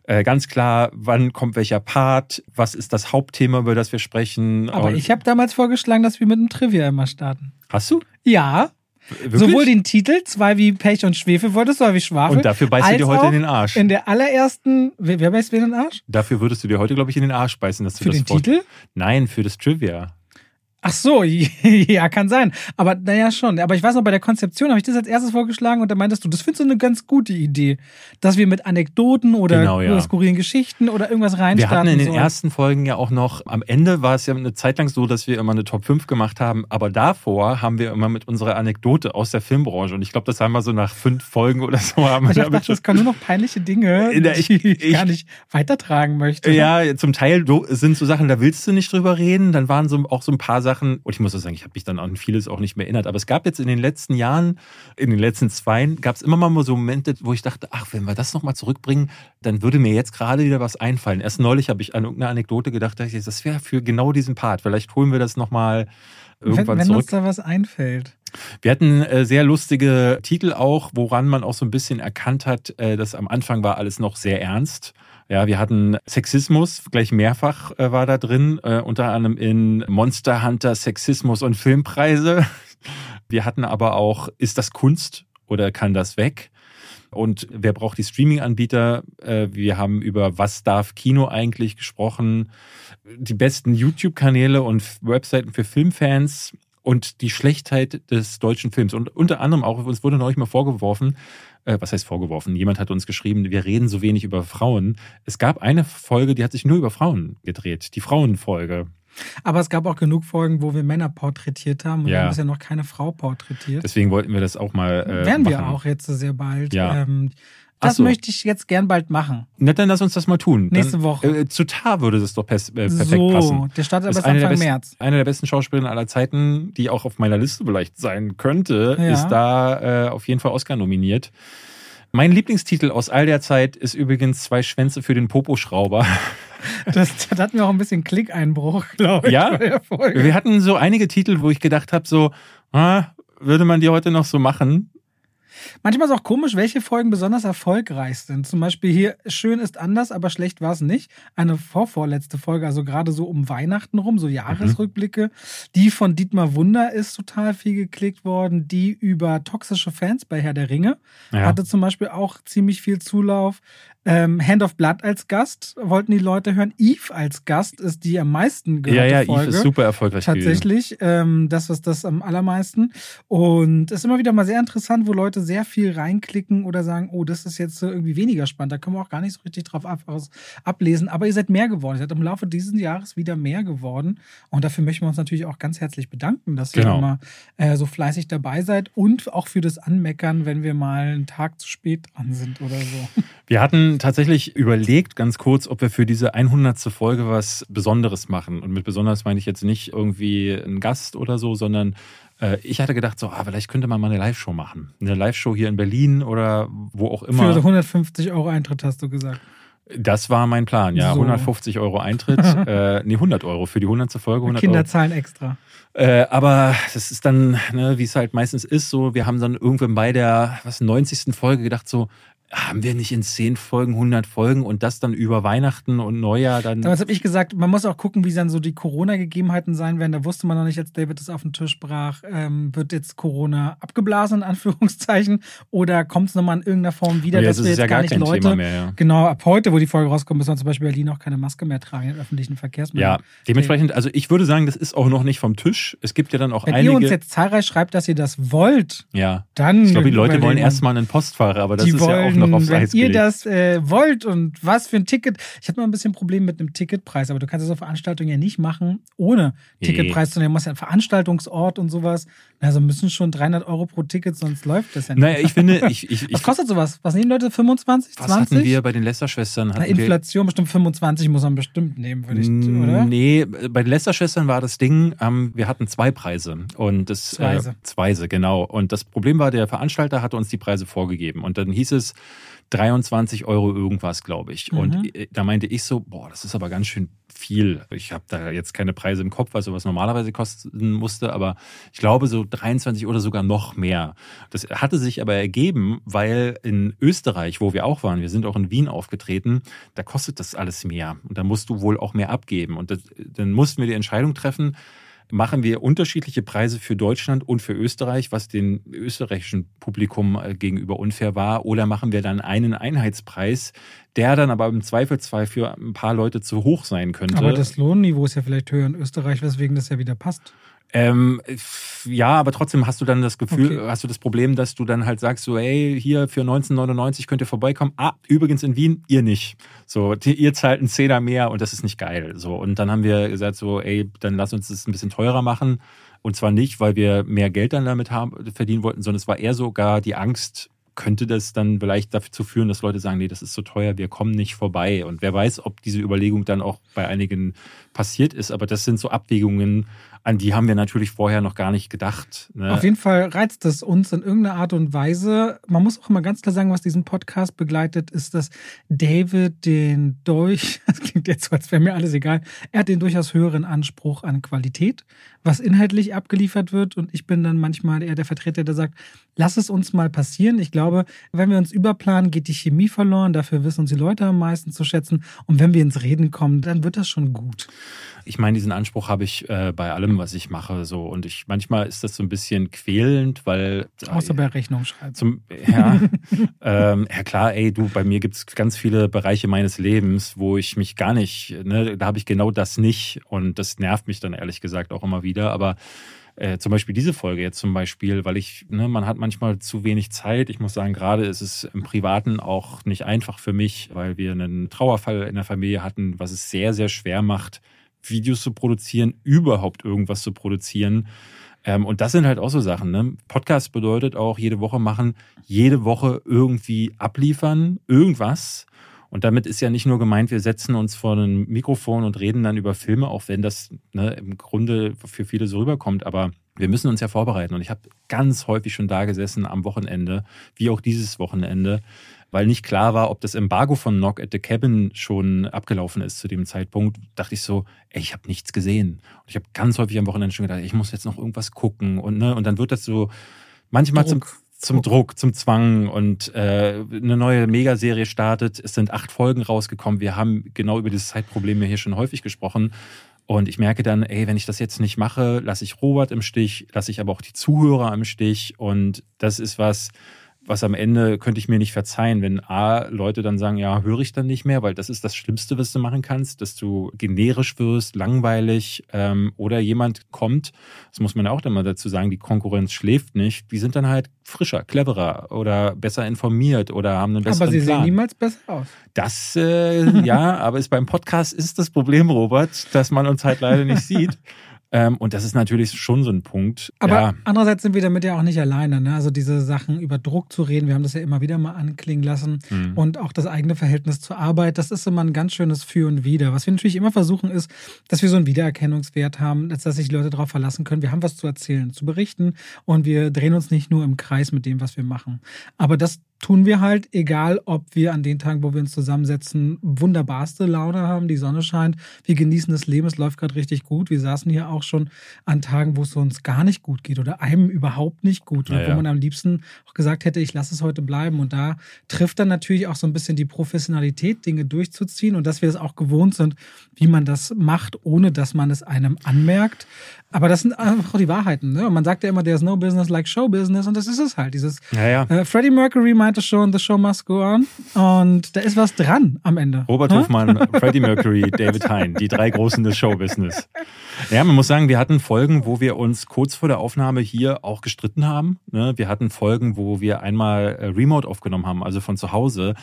[SPEAKER 1] äh, ganz klar, wann kommt welcher Part, was ist das Hauptthema, über das wir sprechen.
[SPEAKER 2] Aber ich habe damals vorgeschlagen, dass wir mit einem Trivia immer starten.
[SPEAKER 1] Hast du?
[SPEAKER 2] Ja,
[SPEAKER 1] Wirklich?
[SPEAKER 2] sowohl den Titel, zwei wie Pech und Schwefel wolltest du, oder wie Schwafel.
[SPEAKER 1] Und dafür beißt du dir heute in den Arsch.
[SPEAKER 2] In der allerersten, wer, wer beißt wer in den Arsch?
[SPEAKER 1] Dafür würdest du dir heute, glaube ich, in den Arsch beißen, dass du
[SPEAKER 2] Für
[SPEAKER 1] das
[SPEAKER 2] den
[SPEAKER 1] vor-
[SPEAKER 2] Titel?
[SPEAKER 1] Nein, für das Trivia.
[SPEAKER 2] Ach so, ja, kann sein. Aber naja, schon. Aber ich weiß noch, bei der Konzeption habe ich das als erstes vorgeschlagen und da meintest du, das findest du eine ganz gute Idee, dass wir mit Anekdoten oder,
[SPEAKER 1] Genau, ja.
[SPEAKER 2] skurrilen Geschichten oder irgendwas
[SPEAKER 1] Wir
[SPEAKER 2] reinstarten
[SPEAKER 1] hatten in den
[SPEAKER 2] sollen.
[SPEAKER 1] ersten Folgen ja auch noch, am Ende war es ja eine Zeit lang so, dass wir immer eine Top 5 gemacht haben, aber davor haben wir immer mit unserer Anekdote aus der Filmbranche und ich glaube, das haben wir so nach fünf Folgen oder so haben wir
[SPEAKER 2] Ich
[SPEAKER 1] damit
[SPEAKER 2] dachte, das kann nur noch peinliche Dinge,
[SPEAKER 1] In der- ich-
[SPEAKER 2] die ich, gar nicht weitertragen möchte.
[SPEAKER 1] Ja, zum Teil sind so Sachen, da willst du nicht drüber reden. Dann waren so auch so ein paar Sachen, und ich muss auch sagen, ich habe mich dann an vieles auch nicht mehr erinnert. Aber es gab jetzt in den letzten Jahren, in den letzten zwei, gab es immer mal so Momente, wo ich dachte, ach, wenn wir das nochmal zurückbringen, dann würde mir jetzt gerade wieder was einfallen. Erst neulich habe ich an irgendeine Anekdote gedacht, dachte ich, das wäre für genau diesen Part. Vielleicht holen wir das nochmal
[SPEAKER 2] wenn
[SPEAKER 1] irgendwann
[SPEAKER 2] wenn
[SPEAKER 1] zurück.
[SPEAKER 2] uns da was einfällt.
[SPEAKER 1] Wir hatten äh, sehr lustige Titel auch, woran man auch so ein bisschen erkannt hat, äh, dass am Anfang war alles noch sehr ernst. Ja, wir hatten Sexismus, gleich mehrfach äh, war da drin, äh, unter anderem in Monster Hunter Sexismus und Filmpreise. Wir hatten aber auch, ist das Kunst oder kann das weg? Und wer braucht die Streaming-Anbieter? Äh, Wir haben über was darf Kino eigentlich gesprochen, die besten YouTube-Kanäle und Webseiten für Filmfans und die Schlechtheit des deutschen Films. Und unter anderem auch, uns wurde neulich mal vorgeworfen, äh, was heißt vorgeworfen? Jemand hat uns geschrieben, wir reden so wenig über Frauen. Es gab eine Folge, die hat sich nur über Frauen gedreht, die Frauenfolge.
[SPEAKER 2] Aber es gab auch genug Folgen, wo wir Männer porträtiert haben und
[SPEAKER 1] Ja.
[SPEAKER 2] wir haben bisher noch keine Frau porträtiert.
[SPEAKER 1] Deswegen wollten wir das auch mal. Äh,
[SPEAKER 2] Werden wir
[SPEAKER 1] machen.
[SPEAKER 2] auch jetzt sehr bald.
[SPEAKER 1] Ja.
[SPEAKER 2] Ähm, Das
[SPEAKER 1] so.
[SPEAKER 2] möchte ich jetzt gern bald machen.
[SPEAKER 1] Na, dann lass uns das mal tun.
[SPEAKER 2] Nächste
[SPEAKER 1] dann,
[SPEAKER 2] Woche.
[SPEAKER 1] Äh, zu Tar würde das doch pers- äh, perfekt
[SPEAKER 2] so,
[SPEAKER 1] passen.
[SPEAKER 2] der startet aber
[SPEAKER 1] der,
[SPEAKER 2] Anfang
[SPEAKER 1] besten,
[SPEAKER 2] März.
[SPEAKER 1] eine der besten Schauspielerinnen aller Zeiten, die auch auf meiner Liste vielleicht sein könnte,
[SPEAKER 2] Ja.
[SPEAKER 1] ist da äh, auf jeden Fall Oscar nominiert. Mein Lieblingstitel aus all der Zeit ist übrigens Zwei Schwänze für den Poposchrauber.
[SPEAKER 2] Das, das hat mir auch ein bisschen Klickeinbruch, glaube ich,
[SPEAKER 1] Ja?
[SPEAKER 2] der.
[SPEAKER 1] Wir hatten so einige Titel, wo ich gedacht habe, so, ah, würde man die heute noch so machen?
[SPEAKER 2] Manchmal ist auch komisch, welche Folgen besonders erfolgreich sind. Zum Beispiel hier, schön ist anders, aber schlecht war es nicht. Eine vorvorletzte Folge, also gerade so um Weihnachten rum, so Jahresrückblicke. Die von Dietmar Wunder ist total viel geklickt worden. Die über toxische Fans bei Herr der Ringe
[SPEAKER 1] Ja.
[SPEAKER 2] hatte zum Beispiel auch ziemlich viel Zulauf. Ähm, Hand of Blood als Gast wollten die Leute hören. Eve als Gast ist die am meisten
[SPEAKER 1] Ja,
[SPEAKER 2] gehörte
[SPEAKER 1] ja,
[SPEAKER 2] Folge.
[SPEAKER 1] Eve ist super erfolgreich.
[SPEAKER 2] Tatsächlich, ähm, das ist das am allermeisten. Und es ist immer wieder mal sehr interessant, wo Leute sehr viel reinklicken oder sagen, oh, das ist jetzt so irgendwie weniger spannend. Da können wir auch gar nicht so richtig drauf ab, aus, ablesen. Aber ihr seid mehr geworden. Ihr seid im Laufe dieses Jahres wieder mehr geworden. Und dafür möchten wir uns natürlich auch ganz herzlich bedanken, dass ihr
[SPEAKER 1] Genau.
[SPEAKER 2] immer äh, so fleißig dabei seid und auch für das Anmeckern, wenn wir mal einen Tag zu spät dran sind oder so.
[SPEAKER 1] Wir hatten tatsächlich überlegt, ganz kurz, ob wir für diese 100. Folge was Besonderes machen. Und mit besonders meine ich jetzt nicht irgendwie einen Gast oder so, sondern äh, ich hatte gedacht, so, ah, vielleicht könnte man mal eine Live-Show machen. Eine Live-Show hier in Berlin oder wo auch immer.
[SPEAKER 2] Für 150 Euro Eintritt hast du gesagt.
[SPEAKER 1] Das war mein Plan, ja.
[SPEAKER 2] So.
[SPEAKER 1] 150 Euro Eintritt, äh, nee, 100 Euro für die 100. Folge. 100
[SPEAKER 2] Kinder
[SPEAKER 1] Euro.
[SPEAKER 2] zahlen extra.
[SPEAKER 1] Äh, aber das ist dann, ne, wie es halt meistens ist, so, wir haben dann irgendwann bei der was, 90. Folge gedacht, so, haben wir nicht in 10 Folgen 100 Folgen und das dann über Weihnachten und Neujahr dann.
[SPEAKER 2] Damals habe ich gesagt, man muss auch gucken, wie dann so die Corona-Gegebenheiten sein werden. Da wusste man noch nicht, als David das auf den Tisch brach, ähm, wird jetzt Corona abgeblasen, in Anführungszeichen, oder kommt es nochmal in irgendeiner Form wieder,
[SPEAKER 1] Oh ja,
[SPEAKER 2] dass
[SPEAKER 1] jetzt
[SPEAKER 2] wir
[SPEAKER 1] ist
[SPEAKER 2] jetzt
[SPEAKER 1] ja
[SPEAKER 2] gar
[SPEAKER 1] gar
[SPEAKER 2] nicht Leute,
[SPEAKER 1] Thema mehr, ja.
[SPEAKER 2] genau, ab heute, wo die Folge rauskommt, müssen wir zum Beispiel in Berlin auch keine Maske mehr tragen in öffentlichen Verkehrsmitteln.
[SPEAKER 1] Ja, dementsprechend, also ich würde sagen, das ist auch noch nicht vom Tisch. Es gibt ja dann auch
[SPEAKER 2] Wenn
[SPEAKER 1] einige.
[SPEAKER 2] ihr uns jetzt zahlreich schreibt, dass ihr das wollt,
[SPEAKER 1] ja.
[SPEAKER 2] dann.
[SPEAKER 1] Ich glaube, die Leute wollen
[SPEAKER 2] überlegen-
[SPEAKER 1] erstmal einen Postfahrer, aber das
[SPEAKER 2] die
[SPEAKER 1] ist
[SPEAKER 2] wollen,
[SPEAKER 1] ja auch noch aufs
[SPEAKER 2] wenn
[SPEAKER 1] Eis
[SPEAKER 2] ihr
[SPEAKER 1] gelegt.
[SPEAKER 2] das äh, wollt und was für ein Ticket. Ich hatte mal ein bisschen Problem mit einem Ticketpreis, aber du kannst das auf Veranstaltungen ja nicht machen, ohne
[SPEAKER 1] Nee.
[SPEAKER 2] Ticketpreis zu nehmen. Du musst ja einen Veranstaltungsort und sowas. Also müssen schon 300 Euro pro Ticket, sonst läuft das ja nicht.
[SPEAKER 1] Naja, ich finde, ich, ich,
[SPEAKER 2] was kostet sowas? Was nehmen Leute? 25,
[SPEAKER 1] was
[SPEAKER 2] 20?
[SPEAKER 1] hatten wir bei den Lester-Schwestern?
[SPEAKER 2] Na, Inflation bestimmt 25 muss man bestimmt nehmen, würde ich, oder?
[SPEAKER 1] Nee, bei den Lester-Schwestern war das Ding, ähm, wir hatten zwei Preise. Und das,
[SPEAKER 2] Zweise.
[SPEAKER 1] Äh, Zweise, genau. Und das Problem war, der Veranstalter hatte uns die Preise vorgegeben. Und dann hieß es 23 Euro irgendwas, glaube ich.
[SPEAKER 2] Mhm.
[SPEAKER 1] Und äh, da meinte ich so, boah, das ist aber ganz schön viel. Ich habe da jetzt keine Preise im Kopf, also was normalerweise kosten musste, aber ich glaube so 23 oder sogar noch mehr. Das hatte sich aber ergeben, weil in Österreich, wo wir auch waren, wir sind auch in Wien aufgetreten, da kostet das alles mehr. Und da musst du wohl auch mehr abgeben. Und das, dann mussten wir die Entscheidung treffen, machen wir unterschiedliche Preise für Deutschland und für Österreich, was dem österreichischen Publikum äh, gegenüber unfair war, oder machen wir dann einen Einheitspreis, der dann aber im Zweifelsfall für ein paar Leute zu hoch sein könnte.
[SPEAKER 2] Aber das Lohnniveau ist ja vielleicht höher in Österreich, weswegen das ja wieder passt.
[SPEAKER 1] Ähm, ja, aber trotzdem hast du dann das Gefühl,
[SPEAKER 2] Okay.
[SPEAKER 1] hast du das Problem, dass du dann halt sagst, so, ey, hier für 1999 könnt ihr vorbeikommen. Ah, übrigens in Wien, ihr nicht. So, die, ihr zahlt einen Zehner mehr und das ist nicht geil. So, und dann haben wir gesagt, so, ey, dann lass uns das ein bisschen teurer machen. Und zwar nicht, weil wir mehr Geld dann damit haben, verdienen wollten, sondern es war eher sogar die Angst, könnte das dann vielleicht dazu führen, dass Leute sagen, nee, das ist zu teuer, wir kommen nicht vorbei. Und wer weiß, ob diese Überlegung dann auch bei einigen passiert ist. Aber das sind so Abwägungen, an die haben wir natürlich vorher noch gar nicht gedacht. Ne?
[SPEAKER 2] Auf jeden Fall reizt es uns in irgendeiner Art und Weise. Man muss auch immer ganz klar sagen, was diesen Podcast begleitet, ist, dass David den durch, das klingt jetzt so, als wäre mir alles egal, er hat den durchaus höheren Anspruch an Qualität, was inhaltlich abgeliefert wird. Und ich bin dann manchmal eher der Vertreter, der sagt, lass es uns mal passieren. Ich glaube, wenn wir uns überplanen, geht die Chemie verloren. Dafür wissen uns die Leute am meisten zu schätzen. Und wenn wir ins Reden kommen, dann wird das schon gut.
[SPEAKER 1] Ich meine, diesen Anspruch habe ich äh, bei allem, was ich mache. So. Und ich manchmal ist das so ein bisschen quälend, weil.
[SPEAKER 2] Außer bei Rechnung schreiben.
[SPEAKER 1] Zum, ja, ähm, ja klar, ey, du, bei mir gibt es ganz viele Bereiche meines Lebens, wo ich mich gar nicht, ne, da habe ich genau das nicht und das nervt mich dann ehrlich gesagt auch immer wieder. Aber äh, zum Beispiel diese Folge jetzt zum Beispiel, weil ich, ne, man hat manchmal zu wenig Zeit. Ich muss sagen, gerade ist es im Privaten auch nicht einfach für mich, weil wir einen Trauerfall in der Familie hatten, was es sehr, sehr schwer macht, Videos zu produzieren, überhaupt irgendwas zu produzieren Ähm, und das sind halt auch so Sachen. Ne? Podcast bedeutet auch jede Woche machen, jede Woche irgendwie abliefern, irgendwas. Und damit ist ja nicht nur gemeint, wir setzen uns vor ein Mikrofon und reden dann über Filme, auch wenn das ne, im Grunde für viele so rüberkommt. Aber wir müssen uns ja vorbereiten. Und ich habe ganz häufig schon da gesessen am Wochenende, wie auch dieses Wochenende, weil nicht klar war, ob das Embargo von Knock at the Cabin schon abgelaufen ist zu dem Zeitpunkt, dachte ich so, ey, ich habe nichts gesehen. Und ich habe ganz häufig am Wochenende schon gedacht, ich muss jetzt noch irgendwas gucken. Und, ne, und dann wird das so manchmal Druck. zum zum Druck, zum Zwang und äh, eine neue Megaserie startet. Es sind acht Folgen rausgekommen. Wir haben genau über dieses Zeitproblem hier schon häufig gesprochen. Und ich merke dann, ey, wenn ich das jetzt nicht mache, lasse ich Robert im Stich, lasse ich aber auch die Zuhörer im Stich. Und das ist was, was am Ende könnte ich mir nicht verzeihen, wenn A, Leute dann sagen, ja, höre ich dann nicht mehr, weil das ist das Schlimmste, was du machen kannst, dass du generisch wirst, langweilig ähm, oder jemand kommt, das muss man ja auch dann mal dazu sagen, die Konkurrenz schläft nicht, die sind dann halt frischer, cleverer oder besser informiert oder haben einen besseren
[SPEAKER 2] Aber sie
[SPEAKER 1] Plan.
[SPEAKER 2] sehen niemals besser aus.
[SPEAKER 1] Das, äh, ja, aber ist beim Podcast ist das Problem, Robert, dass man uns halt leider nicht sieht. Ähm, und das ist natürlich schon so ein Punkt.
[SPEAKER 2] Aber
[SPEAKER 1] ja.
[SPEAKER 2] andererseits sind wir damit ja auch nicht alleine. Ne? Also diese Sachen über Druck zu reden, wir haben das ja immer wieder mal anklingen lassen.
[SPEAKER 1] Mhm.
[SPEAKER 2] Und auch das eigene Verhältnis zur Arbeit, das ist immer ein ganz schönes Für und Wider. Was wir natürlich immer versuchen ist, dass wir so einen Wiedererkennungswert haben, dass sich Leute darauf verlassen können. Wir haben was zu erzählen, zu berichten und wir drehen uns nicht nur im Kreis mit dem, was wir machen. Aber das tun wir halt, egal ob wir an den Tagen, wo wir uns zusammensetzen, wunderbarste Laune haben, die Sonne scheint, wir genießen das Leben, es läuft gerade richtig gut. Wir saßen hier auch schon an Tagen, wo es uns gar nicht gut geht oder einem überhaupt nicht gut,
[SPEAKER 1] Ja,
[SPEAKER 2] wo man am liebsten auch gesagt hätte, ich lasse es heute bleiben. Und da trifft dann natürlich auch so ein bisschen die Professionalität, Dinge durchzuziehen und dass wir es auch gewohnt sind, wie man das macht, ohne dass man es einem anmerkt. Aber das sind einfach auch die Wahrheiten. Ne? Man sagt ja immer, there's no business like show business und das ist es halt. Dieses
[SPEAKER 1] Ja, ja.
[SPEAKER 2] äh, Freddie Mercury meinte schon, the show must go on. Und da ist was dran am Ende.
[SPEAKER 1] Robert
[SPEAKER 2] Ne?
[SPEAKER 1] Hofmann, Freddie Mercury, David Hein, die drei Großen des Showbusiness. Ja, man muss sagen, wir hatten Folgen, wo wir uns kurz vor der Aufnahme hier auch gestritten haben. ne? Wir hatten Folgen, wo wir einmal äh, Remote aufgenommen haben, also von zu Hause.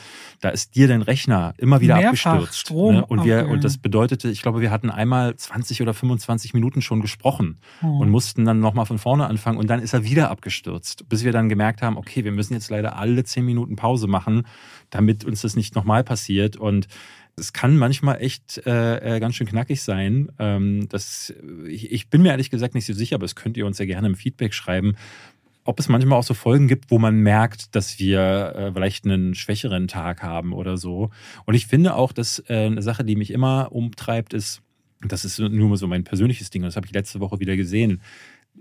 [SPEAKER 1] Da ist dir dein Rechner immer wieder
[SPEAKER 2] Mehrfach
[SPEAKER 1] abgestürzt.
[SPEAKER 2] Strom
[SPEAKER 1] ne? und, wir, und das bedeutete, ich glaube, wir hatten einmal 20 oder 25 Minuten schon gesprochen
[SPEAKER 2] Oh.
[SPEAKER 1] und mussten dann nochmal von vorne anfangen und dann ist er wieder abgestürzt, bis wir dann gemerkt haben, okay, wir müssen jetzt leider alle 10 Minuten Pause machen, damit uns das nicht nochmal passiert und es kann manchmal echt äh, äh, ganz schön knackig sein. Ähm, das, ich, ich bin mir ehrlich gesagt nicht so sicher, aber das könnt ihr uns ja gerne im Feedback schreiben, ob es manchmal auch so Folgen gibt, wo man merkt, dass wir äh, vielleicht einen schwächeren Tag haben oder so. Und ich finde auch, dass äh, eine Sache, die mich immer umtreibt, ist, das ist nur so mein persönliches Ding, und das habe ich letzte Woche wieder gesehen.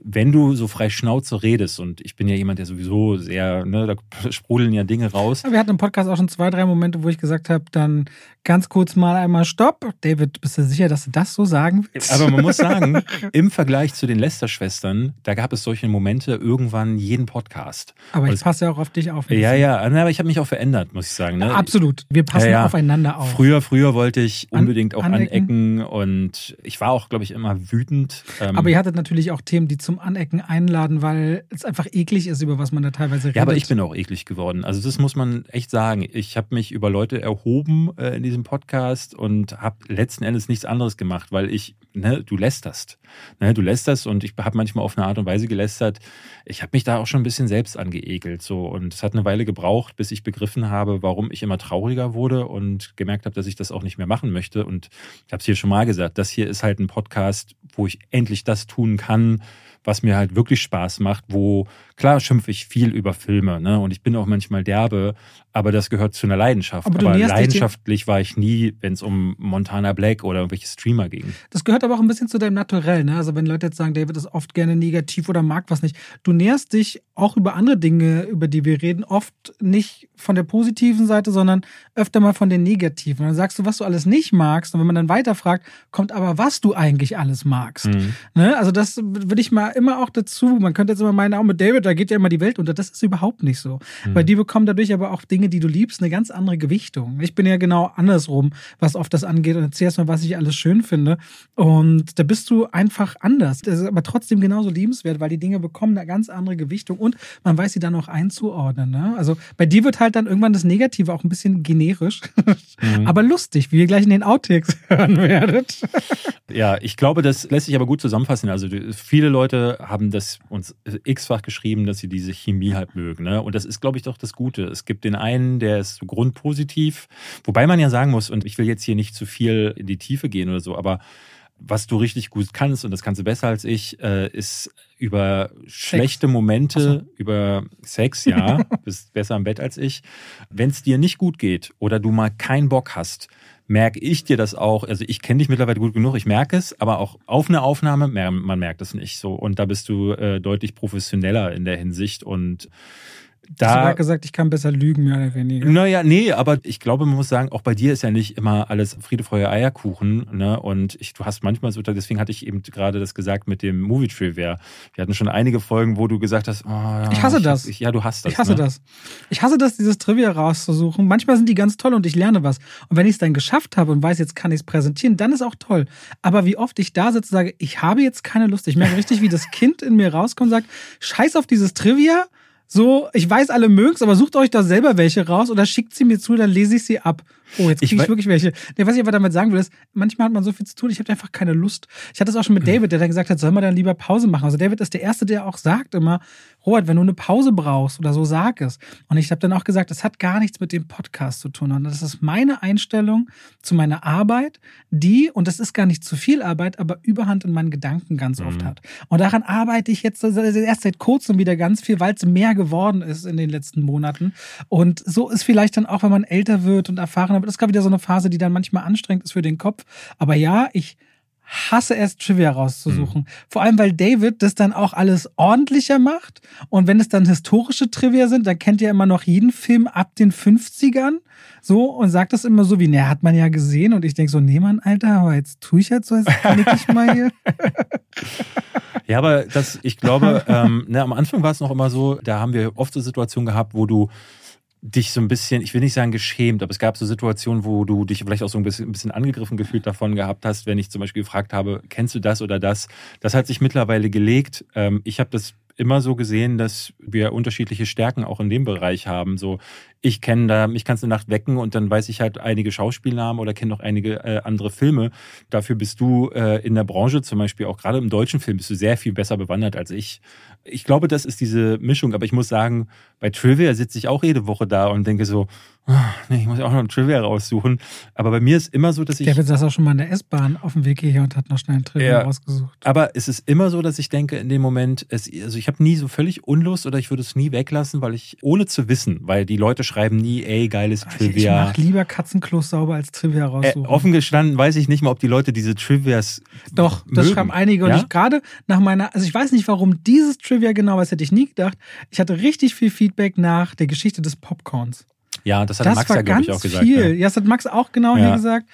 [SPEAKER 1] Wenn du so frei Schnauze redest, und ich bin ja jemand, der sowieso sehr, ne, da sprudeln ja Dinge raus.
[SPEAKER 2] Wir hatten im Podcast auch schon zwei, drei Momente, wo ich gesagt habe, dann ganz kurz mal einmal Stopp. David, bist du sicher, dass du das so sagen willst?
[SPEAKER 1] Aber man muss sagen, im Vergleich zu den Lester-Schwestern, da gab es solche Momente irgendwann jeden Podcast.
[SPEAKER 2] Aber
[SPEAKER 1] Und
[SPEAKER 2] ich passe ja auch auf dich auf.
[SPEAKER 1] Ja, ja, aber ich habe mich auch verändert, muss ich sagen. Ne?
[SPEAKER 2] Absolut. Wir passen
[SPEAKER 1] Ja, ja.
[SPEAKER 2] aufeinander auf.
[SPEAKER 1] Früher, früher wollte ich
[SPEAKER 2] An-
[SPEAKER 1] unbedingt auch
[SPEAKER 2] anecken.
[SPEAKER 1] anecken. und ich war auch, glaube ich, immer wütend. Ähm,
[SPEAKER 2] Aber ihr hattet natürlich auch Themen, die zum Anecken einladen, weil es einfach eklig ist, über was man da teilweise redet.
[SPEAKER 1] ja, aber ich bin auch eklig geworden. Also das muss man echt sagen. Ich habe mich über Leute erhoben äh, in diesem Podcast und habe letzten Endes nichts anderes gemacht, weil ich, ne, du lästerst. Ne, du lästerst und ich habe manchmal auf eine Art und Weise gelästert. Ich habe mich da auch schon ein bisschen selbst angeekelt. So. Und es hat eine Weile gebraucht, bis ich begriffen habe, warum ich immer trauriger wurde und gemerkt habe, dass ich das auch nicht mehr machen möchte. Und ich habe es hier schon mal gesagt, das hier ist halt ein Podcast, wo ich endlich das tun kann, was mir halt wirklich Spaß macht, wo klar schimpfe ich viel über Filme, ne? Und ich bin auch manchmal derbe, aber das gehört zu einer Leidenschaft.
[SPEAKER 2] Aber
[SPEAKER 1] Aber, leidenschaftlich war ich nie, wenn es um Montana Black oder irgendwelche Streamer ging.
[SPEAKER 2] Das gehört aber auch ein bisschen zu deinem Naturell. Ne? Also wenn Leute jetzt sagen, David ist oft gerne negativ oder mag was nicht. Du näherst dich auch über andere Dinge, über die wir reden, oft nicht von der positiven Seite, sondern öfter mal von den negativen. Und dann sagst du, was du alles nicht magst. Und wenn man dann weiterfragt, kommt aber, was du eigentlich alles magst.
[SPEAKER 1] Mhm.
[SPEAKER 2] Ne? Also das würde ich mal immer auch dazu. Man könnte jetzt immer meinen, auch mit David, da geht ja immer die Welt unter. Das ist überhaupt nicht so.
[SPEAKER 1] Mhm.
[SPEAKER 2] Weil die bekommen dadurch aber auch Dinge, die du liebst, eine ganz andere Gewichtung. Ich bin ja genau andersrum, was oft das angeht. Und erzähl erst mal, was ich alles schön finde. Und da bist du einfach anders. Das ist aber trotzdem genauso liebenswert, weil die Dinge bekommen eine ganz andere Gewichtung und man weiß sie dann auch einzuordnen. Ne? Also bei dir wird halt dann irgendwann das Negative auch ein bisschen generisch,
[SPEAKER 1] Mhm.
[SPEAKER 2] aber lustig, wie ihr gleich in den Outtakes hören werdet.
[SPEAKER 1] Ja, ich glaube, das lässt sich aber gut zusammenfassen. Also viele Leute haben das uns x-fach geschrieben, dass sie diese Chemie halt mögen. Ne? Und das ist, glaube ich, doch das Gute. Es gibt den einen, der ist grundpositiv, wobei man ja sagen muss, und ich will jetzt hier nicht zu viel in die Tiefe gehen oder so, aber was du richtig gut kannst, und das kannst du besser als ich, äh, ist über Sex. schlechte Momente, so. über Sex, ja, bist besser im Bett als ich. Wenn es dir nicht gut geht oder du mal keinen Bock hast, merke ich dir das auch. Also ich kenne dich mittlerweile gut genug, ich merke es, aber auch auf eine Aufnahme, man merkt es nicht so. Und da bist du äh, deutlich professioneller in der Hinsicht und
[SPEAKER 2] da, Hast du gesagt, ich kann besser lügen, mehr oder weniger.
[SPEAKER 1] Naja, nee, aber ich glaube, man muss sagen, auch bei dir ist ja nicht immer alles Friede, Feuer, Eierkuchen. Ne? Und ich, du hast manchmal so, deswegen hatte ich eben gerade das gesagt mit dem Movie Trivia. Wir hatten schon einige Folgen, wo du gesagt hast, oh, ja,
[SPEAKER 2] ich hasse das.
[SPEAKER 1] Ich, ja, du hast das.
[SPEAKER 2] Ich hasse
[SPEAKER 1] ne?
[SPEAKER 2] das. Ich hasse das, dieses Trivia rauszusuchen. Manchmal sind die ganz toll und ich lerne was. Und wenn ich es dann geschafft habe und weiß, jetzt kann ich es präsentieren, dann ist auch toll. Aber wie oft ich da sitze und sage, ich habe jetzt keine Lust. Ich merke richtig, wie das Kind in mir rauskommt und sagt, scheiß auf dieses Trivia so, ich weiß, alle mögen's, aber sucht euch da selber welche raus oder schickt sie mir zu, dann lese ich sie ab. Oh, jetzt kriege ich, ich wirklich welche. Nee, was ich aber damit sagen will, ist, manchmal hat man so viel zu tun, ich habe einfach keine Lust. Ich hatte es auch schon mit hm. David, der dann gesagt hat, soll man dann lieber Pause machen. Also David ist der Erste, der auch sagt immer, Robert, wenn du eine Pause brauchst oder so, sag es. Und ich habe dann auch gesagt, das hat gar nichts mit dem Podcast zu tun. Und das ist meine Einstellung zu meiner Arbeit, die, und das ist gar nicht zu viel Arbeit, aber Überhand in meinen Gedanken ganz mhm. oft hat. Und daran arbeite ich jetzt erst seit kurzem wieder ganz viel, weil es mehr geworden ist in den letzten Monaten. Und so ist vielleicht dann auch, wenn man älter wird und erfahrener wird, das ist gerade wieder so eine Phase, die dann manchmal anstrengend ist für den Kopf. Aber ja, ich hasse es, Trivia rauszusuchen. Mhm. Vor allem, weil David das dann auch alles ordentlicher macht. Und wenn es dann historische Trivia sind, dann kennt ihr immer noch jeden Film ab den 50ern. So, und sagt das immer so wie, ne, hat man ja gesehen. Und ich denke so, nee, Mann, Alter, aber jetzt tue ich halt so, als knick ich mal hier.
[SPEAKER 1] ja, aber das, ich glaube, ähm, ne, am Anfang war es noch immer so, da haben wir oft so Situationen gehabt, wo du dich so ein bisschen, ich will nicht sagen geschämt, aber es gab so Situationen, wo du dich vielleicht auch so ein bisschen, ein bisschen angegriffen gefühlt davon gehabt hast, wenn ich zum Beispiel gefragt habe, kennst du das oder das? Das hat sich mittlerweile gelegt. Ähm, ich habe das immer so gesehen, dass wir unterschiedliche Stärken auch in dem Bereich haben. So, ich kenne da, mich kannst du Nacht wecken und dann weiß ich halt einige Schauspielnamen oder kenne noch einige äh, andere Filme. Dafür bist du äh, in der Branche zum Beispiel, auch gerade im deutschen Film, bist du sehr viel besser bewandert als ich. Ich glaube, das ist diese Mischung, aber ich muss sagen, bei Trivia sitze ich auch jede Woche da und denke so, nee, ich muss auch noch ein Trivia raussuchen. Aber bei mir ist immer so, dass ich.
[SPEAKER 2] David saß auch schon mal in der S-Bahn auf dem Weg hierher und hat noch schnell ein Trivia ja, rausgesucht.
[SPEAKER 1] Aber es ist immer so, dass ich denke, in dem Moment, es, also ich habe nie so völlig Unlust oder ich würde es nie weglassen, weil ich, ohne zu wissen, weil die Leute schreiben nie, ey, geiles Trivia. Ich, ich
[SPEAKER 2] mach lieber Katzenklos sauber als Trivia raussuchen.
[SPEAKER 1] Äh, offen gestanden weiß ich nicht mal, ob die Leute diese Trivias.
[SPEAKER 2] Doch, das mögen. schreiben einige. Und ja? ich gerade nach meiner, also ich weiß nicht, warum dieses Trivia genau, was hätte ich nie gedacht. Ich hatte richtig viel Feedback nach der Geschichte des Popcorns.
[SPEAKER 1] Ja, das hat das Max ja, glaube ich, auch gesagt.
[SPEAKER 2] Viel. Ja. ja, das hat Max auch genau ja. hier gesagt.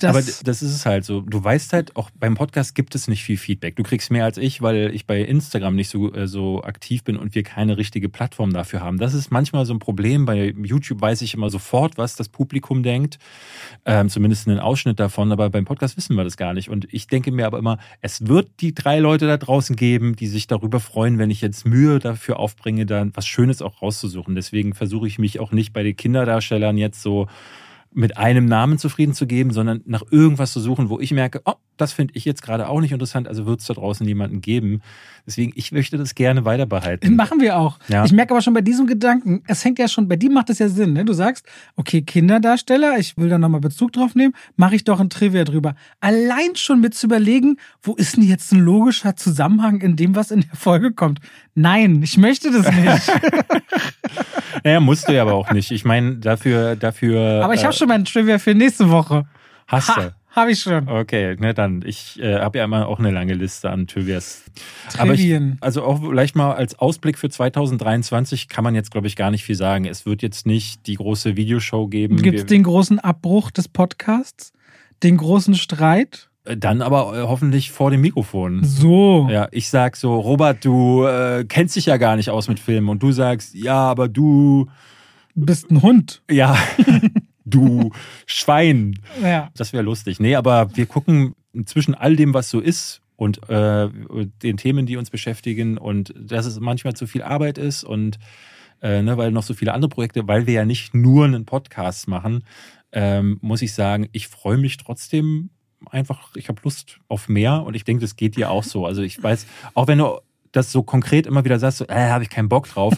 [SPEAKER 1] Das Aber das ist es halt so. Du weißt halt, auch beim Podcast gibt es nicht viel Feedback. Du kriegst mehr als ich, weil ich bei Instagram nicht so, äh, so aktiv bin und wir keine richtige Plattform dafür haben. Das ist manchmal so ein Problem. Bei YouTube weiß ich immer sofort, was das Publikum denkt. Ähm, zumindest einen Ausschnitt davon. Aber beim Podcast wissen wir das gar nicht. Und ich denke mir aber immer, es wird die drei Leute da draußen geben, die sich darüber freuen, wenn ich jetzt Mühe dafür aufbringe, dann was Schönes auch rauszusuchen. Deswegen versuche ich mich auch nicht bei den Kinderdarstellern jetzt so mit einem Namen zufrieden zu geben, sondern nach irgendwas zu suchen, wo ich merke, oh, das finde ich jetzt gerade auch nicht interessant, also wird es da draußen jemanden geben. Deswegen, ich möchte das gerne weiter behalten.
[SPEAKER 2] Machen wir auch. Ja. Ich merke aber schon bei diesem Gedanken, es hängt ja schon, bei dir macht es ja Sinn, ne? Du sagst, okay, Kinderdarsteller, ich will da nochmal Bezug drauf nehmen, mache ich doch ein Trivia drüber. Allein schon mit zu überlegen, wo ist denn jetzt ein logischer Zusammenhang in dem, was in der Folge kommt? Nein, ich möchte das nicht.
[SPEAKER 1] naja, musst du ja aber auch nicht. Ich meine, dafür, dafür.
[SPEAKER 2] Aber ich habe äh, schon mein Trivia für nächste Woche.
[SPEAKER 1] Hast ha. du?
[SPEAKER 2] Habe ich schon.
[SPEAKER 1] Okay, ne, dann. Ich äh, habe ja immer auch eine lange Liste an Trivias. Aber ich, also auch vielleicht mal als Ausblick für 2023 kann man jetzt, glaube ich, gar nicht viel sagen. Es wird jetzt nicht die große Videoshow geben.
[SPEAKER 2] Gibt es den großen Abbruch des Podcasts? Den großen Streit?
[SPEAKER 1] Äh, dann aber äh, hoffentlich vor dem Mikrofon.
[SPEAKER 2] So.
[SPEAKER 1] Ja, ich sag so, Robert, du äh, kennst dich ja gar nicht aus mit Filmen. Und du sagst, ja, aber du
[SPEAKER 2] bist ein Hund.
[SPEAKER 1] Ja. du Schwein.
[SPEAKER 2] Ja.
[SPEAKER 1] Das wäre lustig. Nee, aber wir gucken zwischen all dem, was so ist und äh, den Themen, die uns beschäftigen und dass es manchmal zu viel Arbeit ist und äh, ne, weil noch so viele andere Projekte, weil wir ja nicht nur einen Podcast machen, ähm, muss ich sagen, ich freue mich trotzdem einfach, ich habe Lust auf mehr und ich denke, das geht dir auch so. Also ich weiß, auch wenn du das so konkret immer wieder sagst, so, äh, habe ich keinen Bock drauf.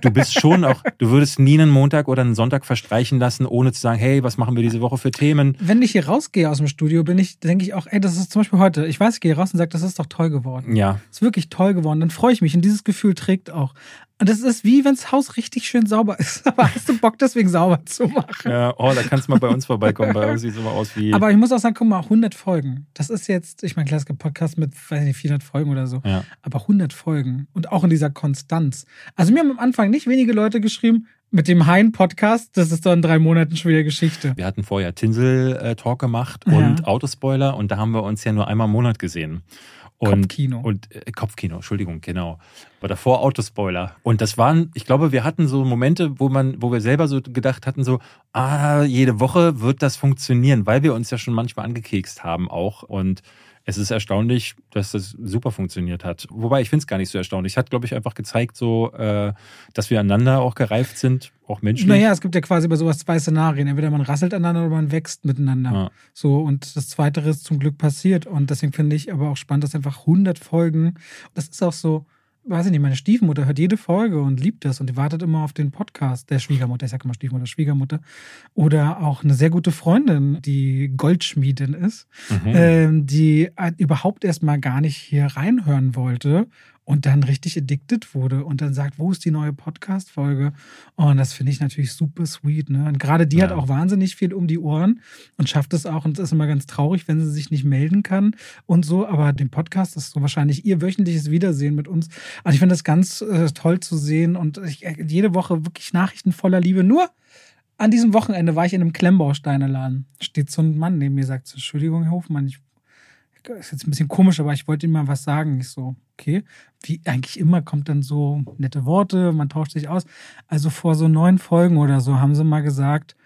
[SPEAKER 1] Du bist schon auch, du würdest nie einen Montag oder einen Sonntag verstreichen lassen, ohne zu sagen, hey, was machen wir diese Woche für Themen?
[SPEAKER 2] Wenn ich hier rausgehe aus dem Studio, bin ich, denke ich auch, ey, das ist zum Beispiel heute, ich weiß, ich gehe raus und sage, das ist doch toll geworden.
[SPEAKER 1] Ja.
[SPEAKER 2] Ist wirklich toll geworden. Dann freue ich mich und dieses Gefühl trägt auch. Und das ist wie, wenn das Haus richtig schön sauber ist. Aber hast du Bock, deswegen sauber zu machen?
[SPEAKER 1] Ja, oh, da kannst du mal bei uns vorbeikommen. Bei uns sieht es immer aus wie.
[SPEAKER 2] Aber ich muss auch sagen, guck mal, 100 Folgen. Das ist jetzt, ich meine, klar, es gibt Podcasts mit, weiß nicht, 400 Folgen oder so.
[SPEAKER 1] Ja.
[SPEAKER 2] Aber 100 Folgen. Und auch in dieser Konstanz. Also mir haben am Anfang nicht wenige Leute geschrieben, mit dem Hein-Podcast, das ist doch in drei Monaten schon wieder Geschichte.
[SPEAKER 1] Wir hatten vorher Tinsel-Talk gemacht
[SPEAKER 2] Ja.
[SPEAKER 1] und Autospoiler und da haben wir uns ja nur einmal im Monat gesehen. Und,
[SPEAKER 2] Kopfkino.
[SPEAKER 1] Und äh, Kopfkino, Entschuldigung, genau. Aber davor Autospoiler. Und das waren, ich glaube, wir hatten so Momente, wo man, wo wir selber so gedacht hatten, so, ah, jede Woche wird das funktionieren, weil wir uns ja schon manchmal angekekst haben auch. Und es ist erstaunlich, dass das super funktioniert hat. Wobei ich finde es gar nicht so erstaunlich. Es hat, glaube ich, einfach gezeigt, so, äh, dass wir aneinander auch gereift sind, auch menschlich.
[SPEAKER 2] Naja, es gibt ja quasi bei sowas zwei Szenarien. Entweder man rasselt aneinander oder man wächst miteinander.
[SPEAKER 1] Ja.
[SPEAKER 2] So, und das Zweite ist zum Glück passiert. Und deswegen finde ich aber auch spannend, dass einfach 100 Folgen, das ist auch so, weiß ich nicht, meine Stiefmutter hört jede Folge und liebt das und die wartet immer auf den Podcast der Schwiegermutter. Ich sage immer Stiefmutter, Schwiegermutter. Oder auch eine sehr gute Freundin, die Goldschmiedin ist,
[SPEAKER 1] Mhm.
[SPEAKER 2] ähm, die äh, überhaupt erst mal gar nicht hier reinhören wollte und dann richtig addicted wurde und dann sagt, wo ist die neue Podcast-Folge? Und das finde ich natürlich super sweet. Ne? Und gerade die hat
[SPEAKER 1] Ja.
[SPEAKER 2] auch wahnsinnig viel um die Ohren und schafft es auch. Und es ist immer ganz traurig, wenn sie sich nicht melden kann und so. Aber den Podcast ist so wahrscheinlich ihr wöchentliches Wiedersehen mit uns. Also ich finde das ganz äh, toll zu sehen und ich, äh, jede Woche wirklich Nachrichten voller Liebe. Nur an diesem Wochenende war ich in einem Klemmbausteineladen. Steht so ein Mann neben mir, sagt Entschuldigung, Herr Hofmann, ich ist jetzt ein bisschen komisch, aber ich wollte ihm mal was sagen. Ich so, okay. Wie eigentlich immer kommt dann so nette Worte, man tauscht sich aus. Also vor so neun Folgen oder so haben sie mal gesagt,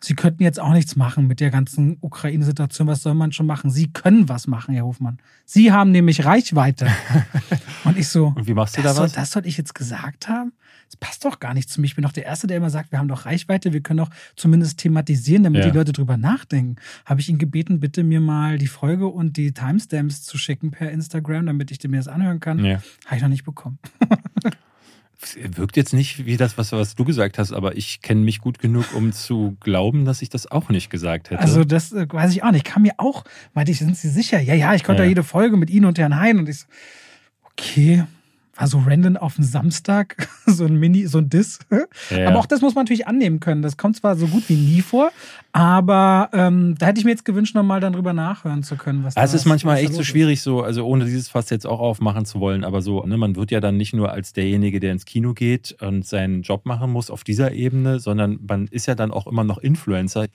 [SPEAKER 2] sie könnten jetzt auch nichts machen mit der ganzen Ukraine-Situation. Was soll man schon machen? Sie können was machen, Herr Hofmann. Sie haben nämlich Reichweite. Und ich so,
[SPEAKER 1] Und wie machst du
[SPEAKER 2] das
[SPEAKER 1] da
[SPEAKER 2] soll,
[SPEAKER 1] was?
[SPEAKER 2] das soll ich jetzt gesagt haben? Das passt doch gar nicht zu mir. Ich bin doch der Erste, der immer sagt, wir haben doch Reichweite, wir können doch zumindest thematisieren, damit
[SPEAKER 1] Ja.
[SPEAKER 2] die Leute drüber nachdenken. Habe ich ihn gebeten, bitte mir mal die Folge und die Timestamps zu schicken per Instagram, damit ich mir das anhören kann.
[SPEAKER 1] Ja.
[SPEAKER 2] Habe ich noch nicht bekommen.
[SPEAKER 1] Wirkt jetzt nicht wie das, was, was du gesagt hast, aber ich kenne mich gut genug, um zu glauben, dass ich das auch nicht gesagt hätte.
[SPEAKER 2] Also das äh, weiß ich auch nicht. Kam mir auch, meinte ich, sind Sie sicher? Ja, ja, ich konnte
[SPEAKER 1] Ja.
[SPEAKER 2] ja jede Folge mit Ihnen und Herrn Hein. Und ich so, okay, war so random auf dem Samstag, so ein Mini, so ein Diss.
[SPEAKER 1] Ja.
[SPEAKER 2] Aber auch das muss man natürlich annehmen können. Das kommt zwar so gut wie nie vor, aber ähm, da hätte ich mir jetzt gewünscht, nochmal dann drüber nachhören zu können. Was
[SPEAKER 1] Ah, es ist manchmal echt so schwierig, so, also ohne dieses Fass jetzt auch aufmachen zu wollen, aber so, ne, man wird ja dann nicht nur als derjenige, der ins Kino geht und seinen Job machen muss auf dieser Ebene, sondern man ist ja dann auch immer noch Influencer.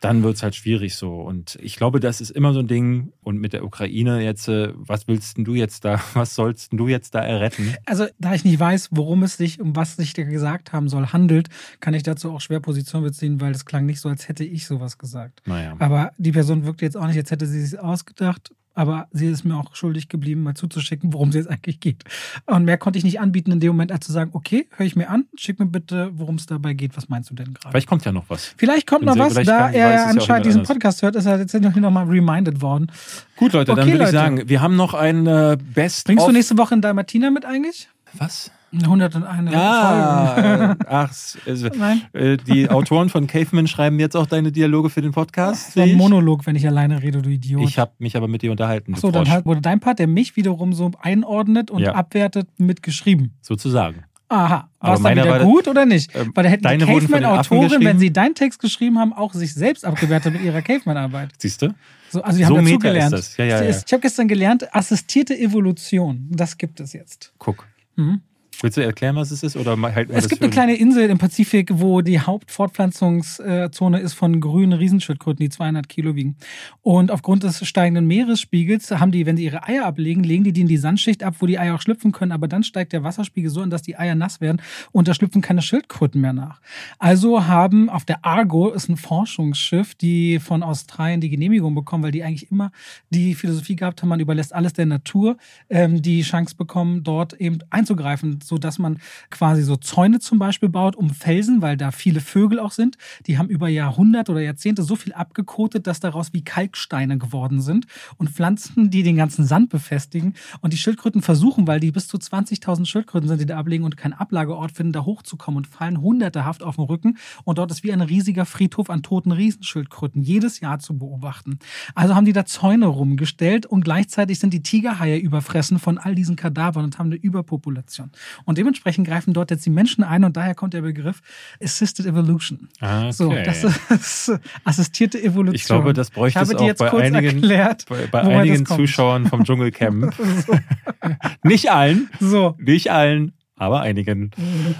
[SPEAKER 1] Dann wird es halt schwierig so. Und ich glaube, das ist immer so ein Ding. Und mit der Ukraine jetzt, äh, was willst denn du jetzt da, was sollst denn du jetzt da erretten?
[SPEAKER 2] Also, da ich nicht weiß, worum es sich, um was sich da gesagt haben soll, handelt, kann ich dazu auch schwer Position beziehen, weil es klang nicht so, als hätte ich sowas gesagt.
[SPEAKER 1] Naja.
[SPEAKER 2] Aber die Person wirkt jetzt auch nicht, als hätte sie es ausgedacht. Aber sie ist mir auch schuldig geblieben, mal zuzuschicken, worum es jetzt eigentlich geht. Und mehr konnte ich nicht anbieten in dem Moment, als zu sagen, okay, höre ich mir an, schick mir bitte, worum es dabei geht. Was meinst du denn gerade?
[SPEAKER 1] Vielleicht kommt ja noch was.
[SPEAKER 2] Vielleicht kommt
[SPEAKER 1] Bin
[SPEAKER 2] noch
[SPEAKER 1] sehr-
[SPEAKER 2] was, da
[SPEAKER 1] weiß ja
[SPEAKER 2] er
[SPEAKER 1] auch
[SPEAKER 2] anscheinend diesen
[SPEAKER 1] anders.
[SPEAKER 2] Podcast hört, ist er jetzt noch noch mal reminded worden.
[SPEAKER 1] Gut, Leute, dann
[SPEAKER 2] Okay,
[SPEAKER 1] würde ich sagen, wir haben noch ein äh, Best
[SPEAKER 2] Bringst du nächste Woche in Dalmatina mit eigentlich?
[SPEAKER 1] Was?
[SPEAKER 2] 101
[SPEAKER 1] Ja,
[SPEAKER 2] Folgen.
[SPEAKER 1] äh, ach, also,
[SPEAKER 2] Nein.
[SPEAKER 1] äh, die Autoren von Caveman schreiben jetzt auch deine Dialoge für den Podcast.
[SPEAKER 2] So
[SPEAKER 1] sehe
[SPEAKER 2] ein. Monolog, wenn ich alleine rede, du Idiot.
[SPEAKER 1] Ich habe mich aber mit dir unterhalten. du
[SPEAKER 2] so, dann halt, wurde dein Part, der mich wiederum so einordnet und
[SPEAKER 1] Ja.
[SPEAKER 2] abwertet, mitgeschrieben.
[SPEAKER 1] sozusagen.
[SPEAKER 2] Aha. War es dann wieder gut oder nicht?
[SPEAKER 1] Ähm,
[SPEAKER 2] Weil da hätten die Caveman-Autoren, wenn sie deinen Text geschrieben haben, auch sich selbst abgewertet mit ihrer Caveman-Arbeit.
[SPEAKER 1] Siehst du?
[SPEAKER 2] So, also die
[SPEAKER 1] So
[SPEAKER 2] haben dazu
[SPEAKER 1] ist
[SPEAKER 2] gelernt.
[SPEAKER 1] das. Ja, ja, ja.
[SPEAKER 2] Ich habe gestern gelernt, assistierte Evolution. Das gibt es jetzt.
[SPEAKER 1] Guck.
[SPEAKER 2] Mhm.
[SPEAKER 1] Willst du erklären, was es ist? Oder wir
[SPEAKER 2] Es gibt eine kleine Insel im Pazifik, wo die Hauptfortpflanzungszone ist von grünen Riesenschildkröten, die 200 Kilo wiegen. Und aufgrund des steigenden Meeresspiegels haben die, wenn sie ihre Eier ablegen, legen die die in die Sandschicht ab, wo die Eier auch schlüpfen können. Aber dann steigt der Wasserspiegel so an, dass die Eier nass werden und da schlüpfen keine Schildkröten mehr nach. Also haben auf der Argo ist ein Forschungsschiff, die von Australien die Genehmigung bekommen, weil die eigentlich immer die Philosophie gehabt haben, man überlässt alles der Natur, ähm, die Chance bekommen, dort eben einzugreifen so dass man quasi so Zäune zum Beispiel baut um Felsen, weil da viele Vögel auch sind. Die haben über Jahrhunderte oder Jahrzehnte so viel abgekotet, dass daraus wie Kalksteine geworden sind und Pflanzen, die den ganzen Sand befestigen. Und die Schildkröten versuchen, weil die bis zu 20.000 Schildkröten sind, die da ablegen und keinen Ablageort finden, da hochzukommen und fallen hundertehaft auf den Rücken. Und dort ist wie ein riesiger Friedhof an toten Riesenschildkröten jedes Jahr zu beobachten. Also haben die da Zäune rumgestellt und gleichzeitig sind die Tigerhaie überfressen von all diesen Kadavern und haben eine Überpopulation. Und dementsprechend greifen dort jetzt die Menschen ein und daher kommt der Begriff Assisted Evolution.
[SPEAKER 1] Okay.
[SPEAKER 2] So, das ist assistierte Evolution.
[SPEAKER 1] Ich glaube, das bräuchte
[SPEAKER 2] ich
[SPEAKER 1] es auch
[SPEAKER 2] jetzt
[SPEAKER 1] bei einigen,
[SPEAKER 2] erklärt,
[SPEAKER 1] bei, bei einigen. Zuschauern vom Dschungelcamp.
[SPEAKER 2] So,
[SPEAKER 1] Nicht allen,
[SPEAKER 2] so.
[SPEAKER 1] nicht allen, aber einigen.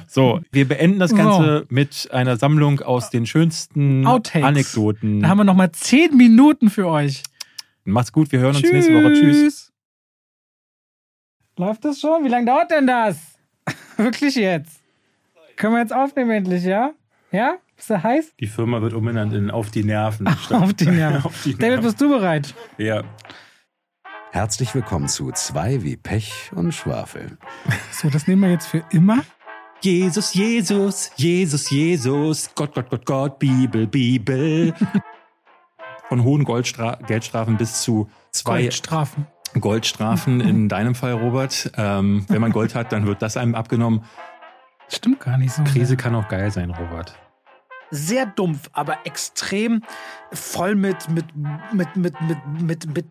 [SPEAKER 1] So, wir beenden das Ganze mit einer Sammlung aus den schönsten
[SPEAKER 2] Outtakes.
[SPEAKER 1] Anekdoten.
[SPEAKER 2] Da haben wir noch mal zehn Minuten für euch.
[SPEAKER 1] Macht's gut, wir hören uns nächste Woche. Tschüss.
[SPEAKER 2] Läuft das schon? Wie lange dauert denn das? Wirklich jetzt? Können wir jetzt aufnehmen endlich, ja? Ja? Bist du heiß?
[SPEAKER 1] Die Firma wird umbenannt in Auf die Nerven.
[SPEAKER 2] Auf die Nerven.
[SPEAKER 1] Auf die
[SPEAKER 2] David,
[SPEAKER 1] Nerven.
[SPEAKER 2] bist du bereit?
[SPEAKER 1] Ja.
[SPEAKER 3] Herzlich willkommen zu Zwei wie Pech und Schwafel.
[SPEAKER 2] So, das nehmen wir jetzt für immer.
[SPEAKER 1] Jesus, Jesus, Jesus, Jesus, Gott, Gott, Gott, Gott, Bibel, Bibel. Von hohen Goldstra Geldstrafen bis zu zwei
[SPEAKER 2] Goldstrafen.
[SPEAKER 1] Goldstrafen in deinem Fall, Robert. Ähm, wenn man Gold hat, dann wird das einem abgenommen.
[SPEAKER 2] Stimmt gar nicht so.
[SPEAKER 1] Krise kann auch geil sein, Robert.
[SPEAKER 2] Sehr dumpf, aber extrem voll mit, mit, mit, mit, mit, mit, mit.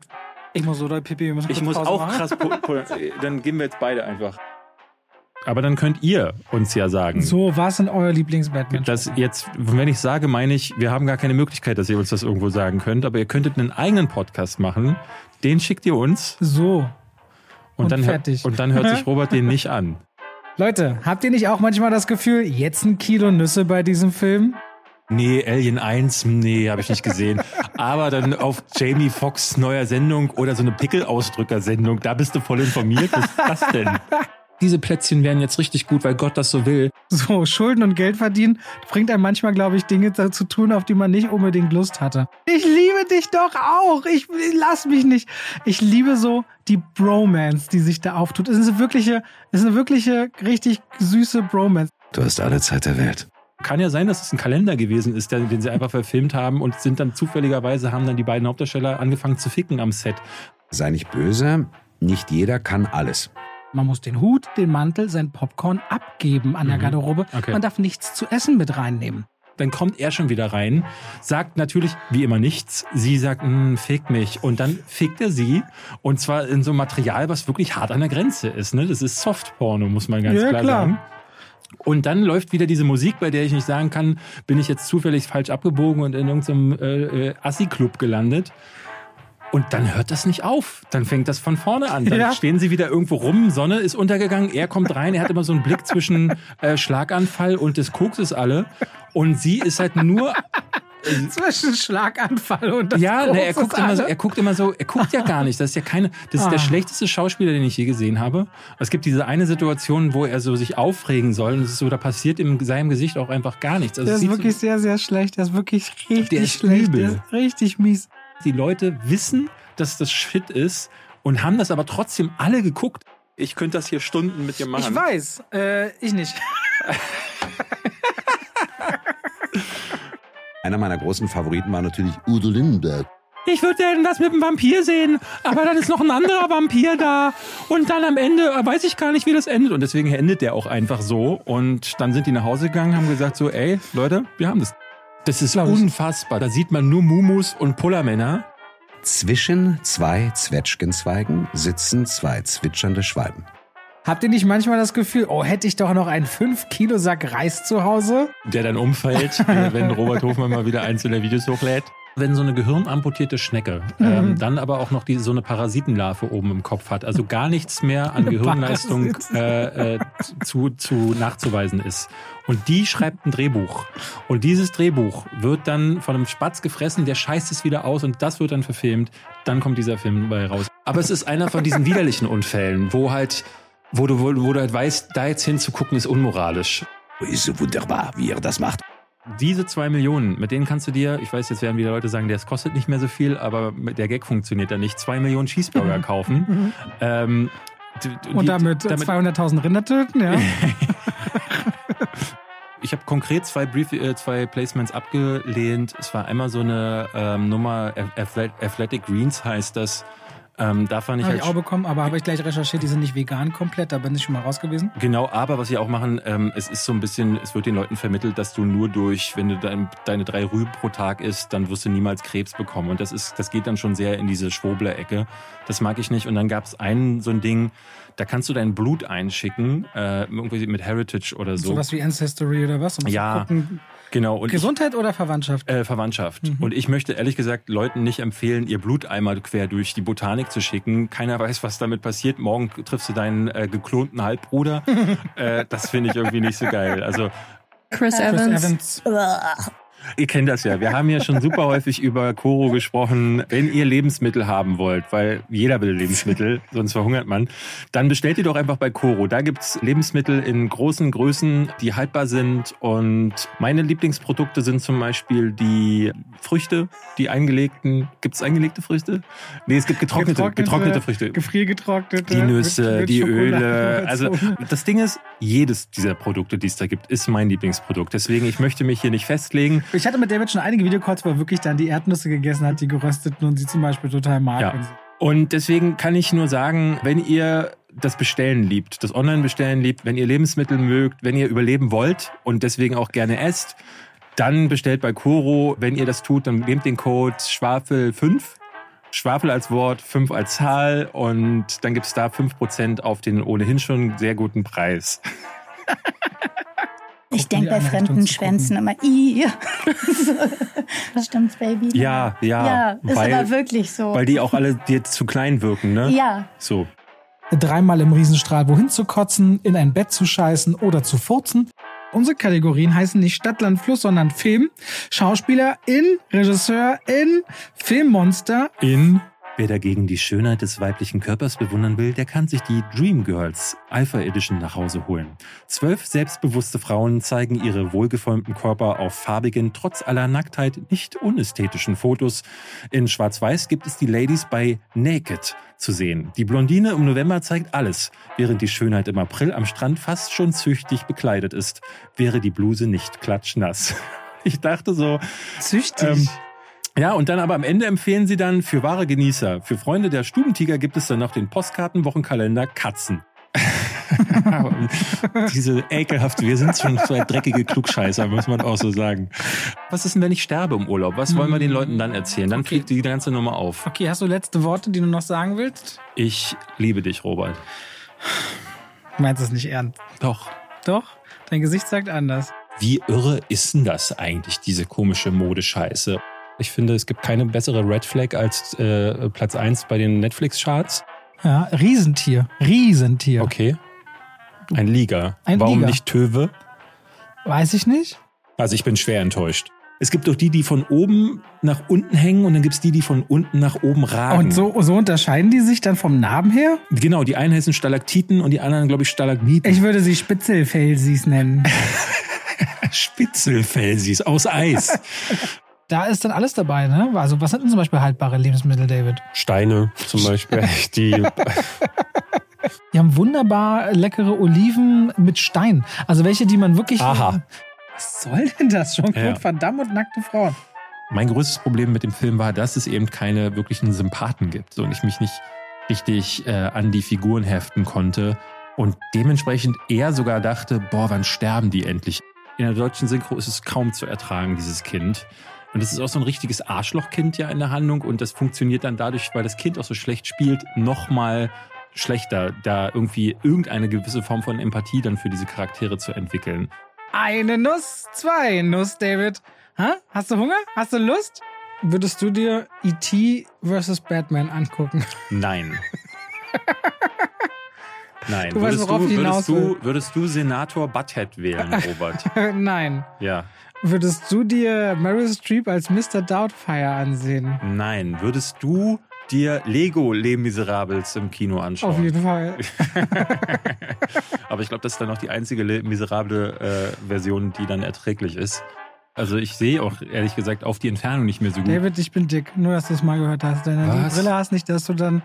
[SPEAKER 2] Ich muss oder Pipi, wir müssen
[SPEAKER 1] Ich
[SPEAKER 2] kurz
[SPEAKER 1] muss
[SPEAKER 2] Pause
[SPEAKER 1] auch
[SPEAKER 2] machen.
[SPEAKER 1] krass. pu- pu- Dann gehen wir jetzt beide einfach. Aber dann könnt ihr uns ja sagen,
[SPEAKER 2] So, was sind euer Lieblings-Batman?
[SPEAKER 1] dass jetzt, wenn ich sage, meine ich, wir haben gar keine Möglichkeit, dass ihr uns das irgendwo sagen könnt, aber ihr könntet einen eigenen Podcast machen, den schickt ihr uns
[SPEAKER 2] So.
[SPEAKER 1] und,
[SPEAKER 2] Und
[SPEAKER 1] dann,
[SPEAKER 2] fertig.
[SPEAKER 1] und dann hört sich Robert den nicht an.
[SPEAKER 2] Leute, habt ihr nicht auch manchmal das Gefühl, jetzt ein Kilo Nüsse bei diesem Film?
[SPEAKER 1] Nee, Alien 1, nee, habe ich nicht gesehen. Aber dann auf Jamie Foxx neuer Sendung oder so eine Pickelausdrücker-Sendung, da bist du voll informiert. Was ist das denn? Diese Plätzchen wären jetzt richtig gut, weil Gott das so will.
[SPEAKER 2] So, Schulden und Geld verdienen bringt einem manchmal, glaube ich, Dinge zu tun, auf die man nicht unbedingt Lust hatte. Ich liebe dich doch auch. Ich lass mich nicht. Ich liebe so die Bromance, die sich da auftut. Es ist eine wirkliche, es ist eine wirkliche, richtig süße Bromance.
[SPEAKER 3] Du hast alle Zeit der Welt.
[SPEAKER 1] Kann ja sein, dass es ein Kalender gewesen ist, der- den sie einfach verfilmt haben und sind dann zufälligerweise, haben dann die beiden Hauptdarsteller angefangen zu ficken am Set.
[SPEAKER 3] Sei nicht böse, nicht jeder kann alles.
[SPEAKER 2] Man muss den Hut, den Mantel, sein Popcorn abgeben an der
[SPEAKER 1] Mhm.
[SPEAKER 2] Garderobe.
[SPEAKER 1] Okay.
[SPEAKER 2] Man darf nichts zu essen mit reinnehmen.
[SPEAKER 1] Dann kommt er schon wieder rein, sagt natürlich wie immer nichts. Sie sagt, "Hm, fick mich. Und dann fickt er sie. Und zwar in so einem Material, was wirklich hart an der Grenze ist. Ne? Das ist Softporno, muss man ganz
[SPEAKER 2] Ja,
[SPEAKER 1] klar,
[SPEAKER 2] klar.
[SPEAKER 1] sagen. Und dann läuft wieder diese Musik, bei der ich nicht sagen kann, bin ich jetzt zufällig falsch abgebogen und in irgendeinem äh, äh, Assi-Club gelandet. Und dann hört das nicht auf. Dann fängt das von vorne an. Dann
[SPEAKER 2] Ja.
[SPEAKER 1] stehen sie wieder irgendwo rum, Sonne ist untergegangen, er kommt rein, er hat immer so einen Blick zwischen äh, Schlaganfall und des Kokses alle. Und sie ist halt nur.
[SPEAKER 2] Zwischen Schlaganfall und das
[SPEAKER 1] ja, ne, er guckt immer so, er guckt immer so, er guckt ja gar nicht. Das ist ja keine, das ist der
[SPEAKER 2] Ah.
[SPEAKER 1] schlechteste Schauspieler, den ich je gesehen habe. Es gibt diese eine Situation, wo er so sich aufregen soll und es ist so, da passiert in seinem Gesicht auch einfach gar nichts. Also
[SPEAKER 2] Der ist wirklich sehr, sehr schlecht. Der ist wirklich richtig
[SPEAKER 1] Der ist
[SPEAKER 2] schlecht.
[SPEAKER 1] übel.
[SPEAKER 2] Der ist richtig mies.
[SPEAKER 1] Die Leute wissen, dass das Shit ist und haben das aber trotzdem alle geguckt. Ich könnte das hier Stunden mit dir machen.
[SPEAKER 2] Ich weiß, äh, ich nicht.
[SPEAKER 3] Einer meiner großen Favoriten war natürlich Udo Lindenberg.
[SPEAKER 1] Ich würde denn das mit dem Vampir sehen, aber dann ist noch ein anderer Vampir da und dann am Ende äh, weiß ich gar nicht, wie das endet und deswegen endet der auch einfach so und dann sind die nach Hause gegangen, haben gesagt so, ey Leute, wir haben das. Das ist
[SPEAKER 2] Glaub
[SPEAKER 1] unfassbar. Da sieht man nur Mumus und Pullermänner.
[SPEAKER 3] Zwischen zwei Zwetschgenzweigen sitzen zwei zwitschernde Schwalben.
[SPEAKER 2] Habt ihr nicht manchmal das Gefühl, oh, hätte ich doch noch einen 5-Kilo-Sack Reis zu Hause?
[SPEAKER 1] der dann umfällt, wenn Robert Hofmann mal wieder einzelne Videos hochlädt. Wenn so eine gehirnamputierte Schnecke ähm, dann aber auch noch die, so eine Parasitenlarve oben im Kopf hat, also gar nichts mehr an Gehirnleistung äh, äh, zu, zu nachzuweisen ist. Und die schreibt ein Drehbuch. Und dieses Drehbuch wird dann von einem Spatz gefressen, der scheißt es wieder aus und das wird dann verfilmt. Dann kommt dieser Film bei raus. Aber es ist einer von diesen widerlichen Unfällen, wo halt, wo du, wo, wo du halt weißt, da jetzt hinzugucken ist unmoralisch.
[SPEAKER 3] Ist so wunderbar, wie er das macht.
[SPEAKER 1] Diese zwei Millionen, mit denen kannst du dir, ich weiß, jetzt werden wieder Leute sagen, das kostet nicht mehr so viel, aber mit der Gag funktioniert ja nicht, zwei Millionen Cheeseburger kaufen. Ähm, D-
[SPEAKER 2] Und
[SPEAKER 1] die-
[SPEAKER 2] damit, 200.000 Rinder töten, ja.
[SPEAKER 1] Ich habe konkret zwei, Brief, äh, zwei Placements abgelehnt. Es war einmal so eine ähm, Nummer, Athlet- Athletic Greens heißt das. Ähm, da fand ich
[SPEAKER 2] Habe
[SPEAKER 1] halt
[SPEAKER 2] ich auch bekommen, aber habe ich gleich recherchiert, die sind nicht vegan komplett, da bin ich schon mal raus gewesen.
[SPEAKER 1] Genau, aber was sie auch machen, ähm, es ist so ein bisschen, es wird den Leuten vermittelt, dass du nur durch, wenn du dein, deine drei Rüben pro Tag isst, dann wirst du niemals Krebs bekommen. Und das ist, das geht dann schon sehr in diese Schwobler-Ecke. Das mag ich nicht. Und dann gab es einen so ein Ding, da kannst du dein Blut einschicken, äh, irgendwie mit Heritage oder so.
[SPEAKER 2] Sowas wie Ancestry oder was? Um
[SPEAKER 1] Ja,
[SPEAKER 2] zu gucken,
[SPEAKER 1] genau. Und ich,
[SPEAKER 2] Gesundheit oder Verwandtschaft?
[SPEAKER 1] äh, Verwandtschaft. Und ich möchte ehrlich gesagt Leuten nicht empfehlen, ihr Blut einmal quer durch die Botanik zu schicken. Keiner weiß, was damit passiert. Morgen triffst du deinen äh, geklonten Halbbruder. äh, das finde ich irgendwie nicht so geil. Also
[SPEAKER 4] Chris,
[SPEAKER 2] Chris
[SPEAKER 4] Evans.
[SPEAKER 2] Evans.
[SPEAKER 1] Ihr kennt das ja. Wir haben ja schon super häufig über Koro gesprochen. Wenn ihr Lebensmittel haben wollt, weil jeder will Lebensmittel, sonst verhungert man, dann bestellt ihr doch einfach bei Koro. Da gibt's Lebensmittel in großen Größen, die haltbar sind. Und meine Lieblingsprodukte sind zum Beispiel die Früchte, die eingelegten. Gibt's eingelegte Früchte? Nee, es gibt getrocknete, getrocknete, Früchte.
[SPEAKER 2] Gefriergetrocknete.
[SPEAKER 1] Die Nüsse,
[SPEAKER 2] mit- mit
[SPEAKER 1] die
[SPEAKER 2] Schokolade
[SPEAKER 1] Öle. Also das Ding ist, jedes dieser Produkte, die es da gibt, ist mein Lieblingsprodukt. Deswegen, ich möchte mich hier nicht festlegen.
[SPEAKER 2] Ich hatte mit David schon einige Videocalls, wo er wirklich dann die Erdnüsse gegessen hat, die gerösteten und sie zum Beispiel total mag.
[SPEAKER 1] Ja.
[SPEAKER 2] Und
[SPEAKER 1] deswegen kann ich nur sagen, wenn ihr das Bestellen liebt, das Online-Bestellen liebt, wenn ihr Lebensmittel mögt, wenn ihr überleben wollt und deswegen auch gerne esst, dann bestellt bei Koro. Wenn ihr das tut, dann nehmt den Code Schwafel5. Schwafel als Wort, 5 als Zahl und dann gibt's da 5% auf den ohnehin schon sehr guten Preis.
[SPEAKER 4] Ich denke bei fremden Schwänzen immer, i. Stimmt's, Baby?
[SPEAKER 1] Ja, ja.
[SPEAKER 4] Ja, ist
[SPEAKER 1] weil,
[SPEAKER 4] aber wirklich so.
[SPEAKER 1] weil die auch alle dir zu klein wirken, ne?
[SPEAKER 4] ja,
[SPEAKER 1] So.
[SPEAKER 2] Dreimal im Riesenstrahl wohin zu kotzen, in ein Bett zu scheißen oder zu furzen. Unsere Kategorien heißen nicht Stadt, Land, Fluss, sondern Film, Schauspieler in, Regisseur in, Filmmonster
[SPEAKER 1] In Wer dagegen die Schönheit des weiblichen Körpers bewundern will, der kann sich die Dream Girls Alpha Edition nach Hause holen. Zwölf selbstbewusste Frauen zeigen ihre wohlgeformten Körper auf farbigen, trotz aller Nacktheit nicht unästhetischen Fotos. In Schwarz-Weiß gibt es die Ladies bei Naked zu sehen. Die Blondine im November zeigt alles, während die Schönheit im April am Strand fast schon züchtig bekleidet ist, wäre die Bluse nicht klatschnass. Ich dachte so,
[SPEAKER 2] züchtig.
[SPEAKER 1] Ähm, ja, und dann aber am Ende empfehlen sie dann für wahre Genießer. Für Freunde der Stubentiger gibt es dann noch den Postkartenwochenkalender Katzen. Diese ekelhaft, wir sind schon zwei dreckige Klugscheißer, muss man auch so sagen. Was ist denn, wenn ich sterbe im Urlaub? Was wollen wir den Leuten dann erzählen? Dann
[SPEAKER 2] Okay.
[SPEAKER 1] fliegt die ganze Nummer auf.
[SPEAKER 2] okay, hast du letzte Worte, die du noch sagen willst?
[SPEAKER 1] Ich liebe dich, Robert.
[SPEAKER 2] Du meinst es nicht ernst.
[SPEAKER 1] Doch.
[SPEAKER 2] Doch? Dein Gesicht sagt anders.
[SPEAKER 1] Wie irre ist denn das eigentlich, diese komische Modescheiße? Ich finde, es gibt keine bessere Red Flag als äh, Platz 1 bei den Netflix-Charts.
[SPEAKER 2] Ja, Riesentier. Riesentier.
[SPEAKER 1] Okay. Ein Liga.
[SPEAKER 2] Ein
[SPEAKER 1] Warum
[SPEAKER 2] Liga.
[SPEAKER 1] nicht Töwe?
[SPEAKER 2] Weiß ich nicht.
[SPEAKER 1] Also ich bin schwer enttäuscht. Es gibt doch die, die von oben nach unten hängen und dann gibt's die, die von unten nach oben ragen.
[SPEAKER 2] Und so, so unterscheiden die sich dann vom Namen her?
[SPEAKER 1] Genau, die einen heißen Stalaktiten und die anderen, glaube ich, Stalagmiten.
[SPEAKER 2] Ich würde sie Spitzelfelsis nennen.
[SPEAKER 1] Spitzelfelsis aus Eis.
[SPEAKER 2] Da ist dann alles dabei, ne? Also, was sind denn zum Beispiel haltbare Lebensmittel, David?
[SPEAKER 5] Steine zum Beispiel, die
[SPEAKER 2] Die haben wunderbar leckere Oliven mit Stein. Also welche, die man wirklich.
[SPEAKER 5] Aha.
[SPEAKER 2] Was soll denn das schon?
[SPEAKER 1] Ja.
[SPEAKER 2] Verdammt und nackte Frauen.
[SPEAKER 1] Mein größtes Problem mit dem Film war, dass es eben keine wirklichen Sympathen gibt und ich mich nicht richtig äh, an die Figuren heften konnte und dementsprechend eher sogar dachte, boah, wann sterben die endlich? In der deutschen Synchro ist es kaum zu ertragen, dieses Kind. Und es ist auch so ein richtiges Arschlochkind ja in der Handlung und das funktioniert dann dadurch, weil das Kind auch so schlecht spielt, nochmal schlechter, da irgendwie irgendeine gewisse Form von Empathie dann für diese Charaktere zu entwickeln.
[SPEAKER 2] Eine Nuss, zwei Nuss, David. Ha? Hast du Hunger? Hast du Lust? Würdest du dir E.T. vs. Batman angucken?
[SPEAKER 1] Nein. Nein.
[SPEAKER 2] Du weißt,
[SPEAKER 1] würdest,
[SPEAKER 2] worauf
[SPEAKER 1] du, würdest, du, würdest du Senator Butthead wählen, Robert?
[SPEAKER 2] Nein.
[SPEAKER 1] ja.
[SPEAKER 2] Würdest du dir Meryl Streep als Mr. Doubtfire ansehen?
[SPEAKER 1] Nein. Würdest du dir Lego Les Miserables im Kino anschauen?
[SPEAKER 2] Auf jeden Fall.
[SPEAKER 1] Aber ich glaube, das ist dann noch die einzige miserable äh, Version, die dann erträglich ist. Also ich sehe auch ehrlich gesagt auf die Entfernung nicht mehr so gut.
[SPEAKER 2] David, ich bin dick. Nur, dass du es mal gehört hast. Deine
[SPEAKER 1] Was?
[SPEAKER 2] Brille hast nicht, dass du dann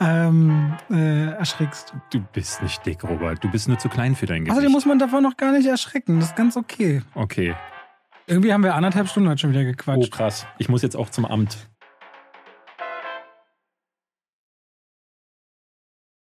[SPEAKER 2] ähm, äh, erschrickst.
[SPEAKER 1] Du bist nicht dick, Robert. Du bist nur zu klein für dein Gesicht.
[SPEAKER 2] Außerdem muss man davon noch gar nicht erschrecken. Das ist ganz okay.
[SPEAKER 1] Okay.
[SPEAKER 2] Irgendwie haben wir anderthalb Stunden heute schon wieder gequatscht.
[SPEAKER 1] Oh krass, ich muss jetzt auch zum Amt.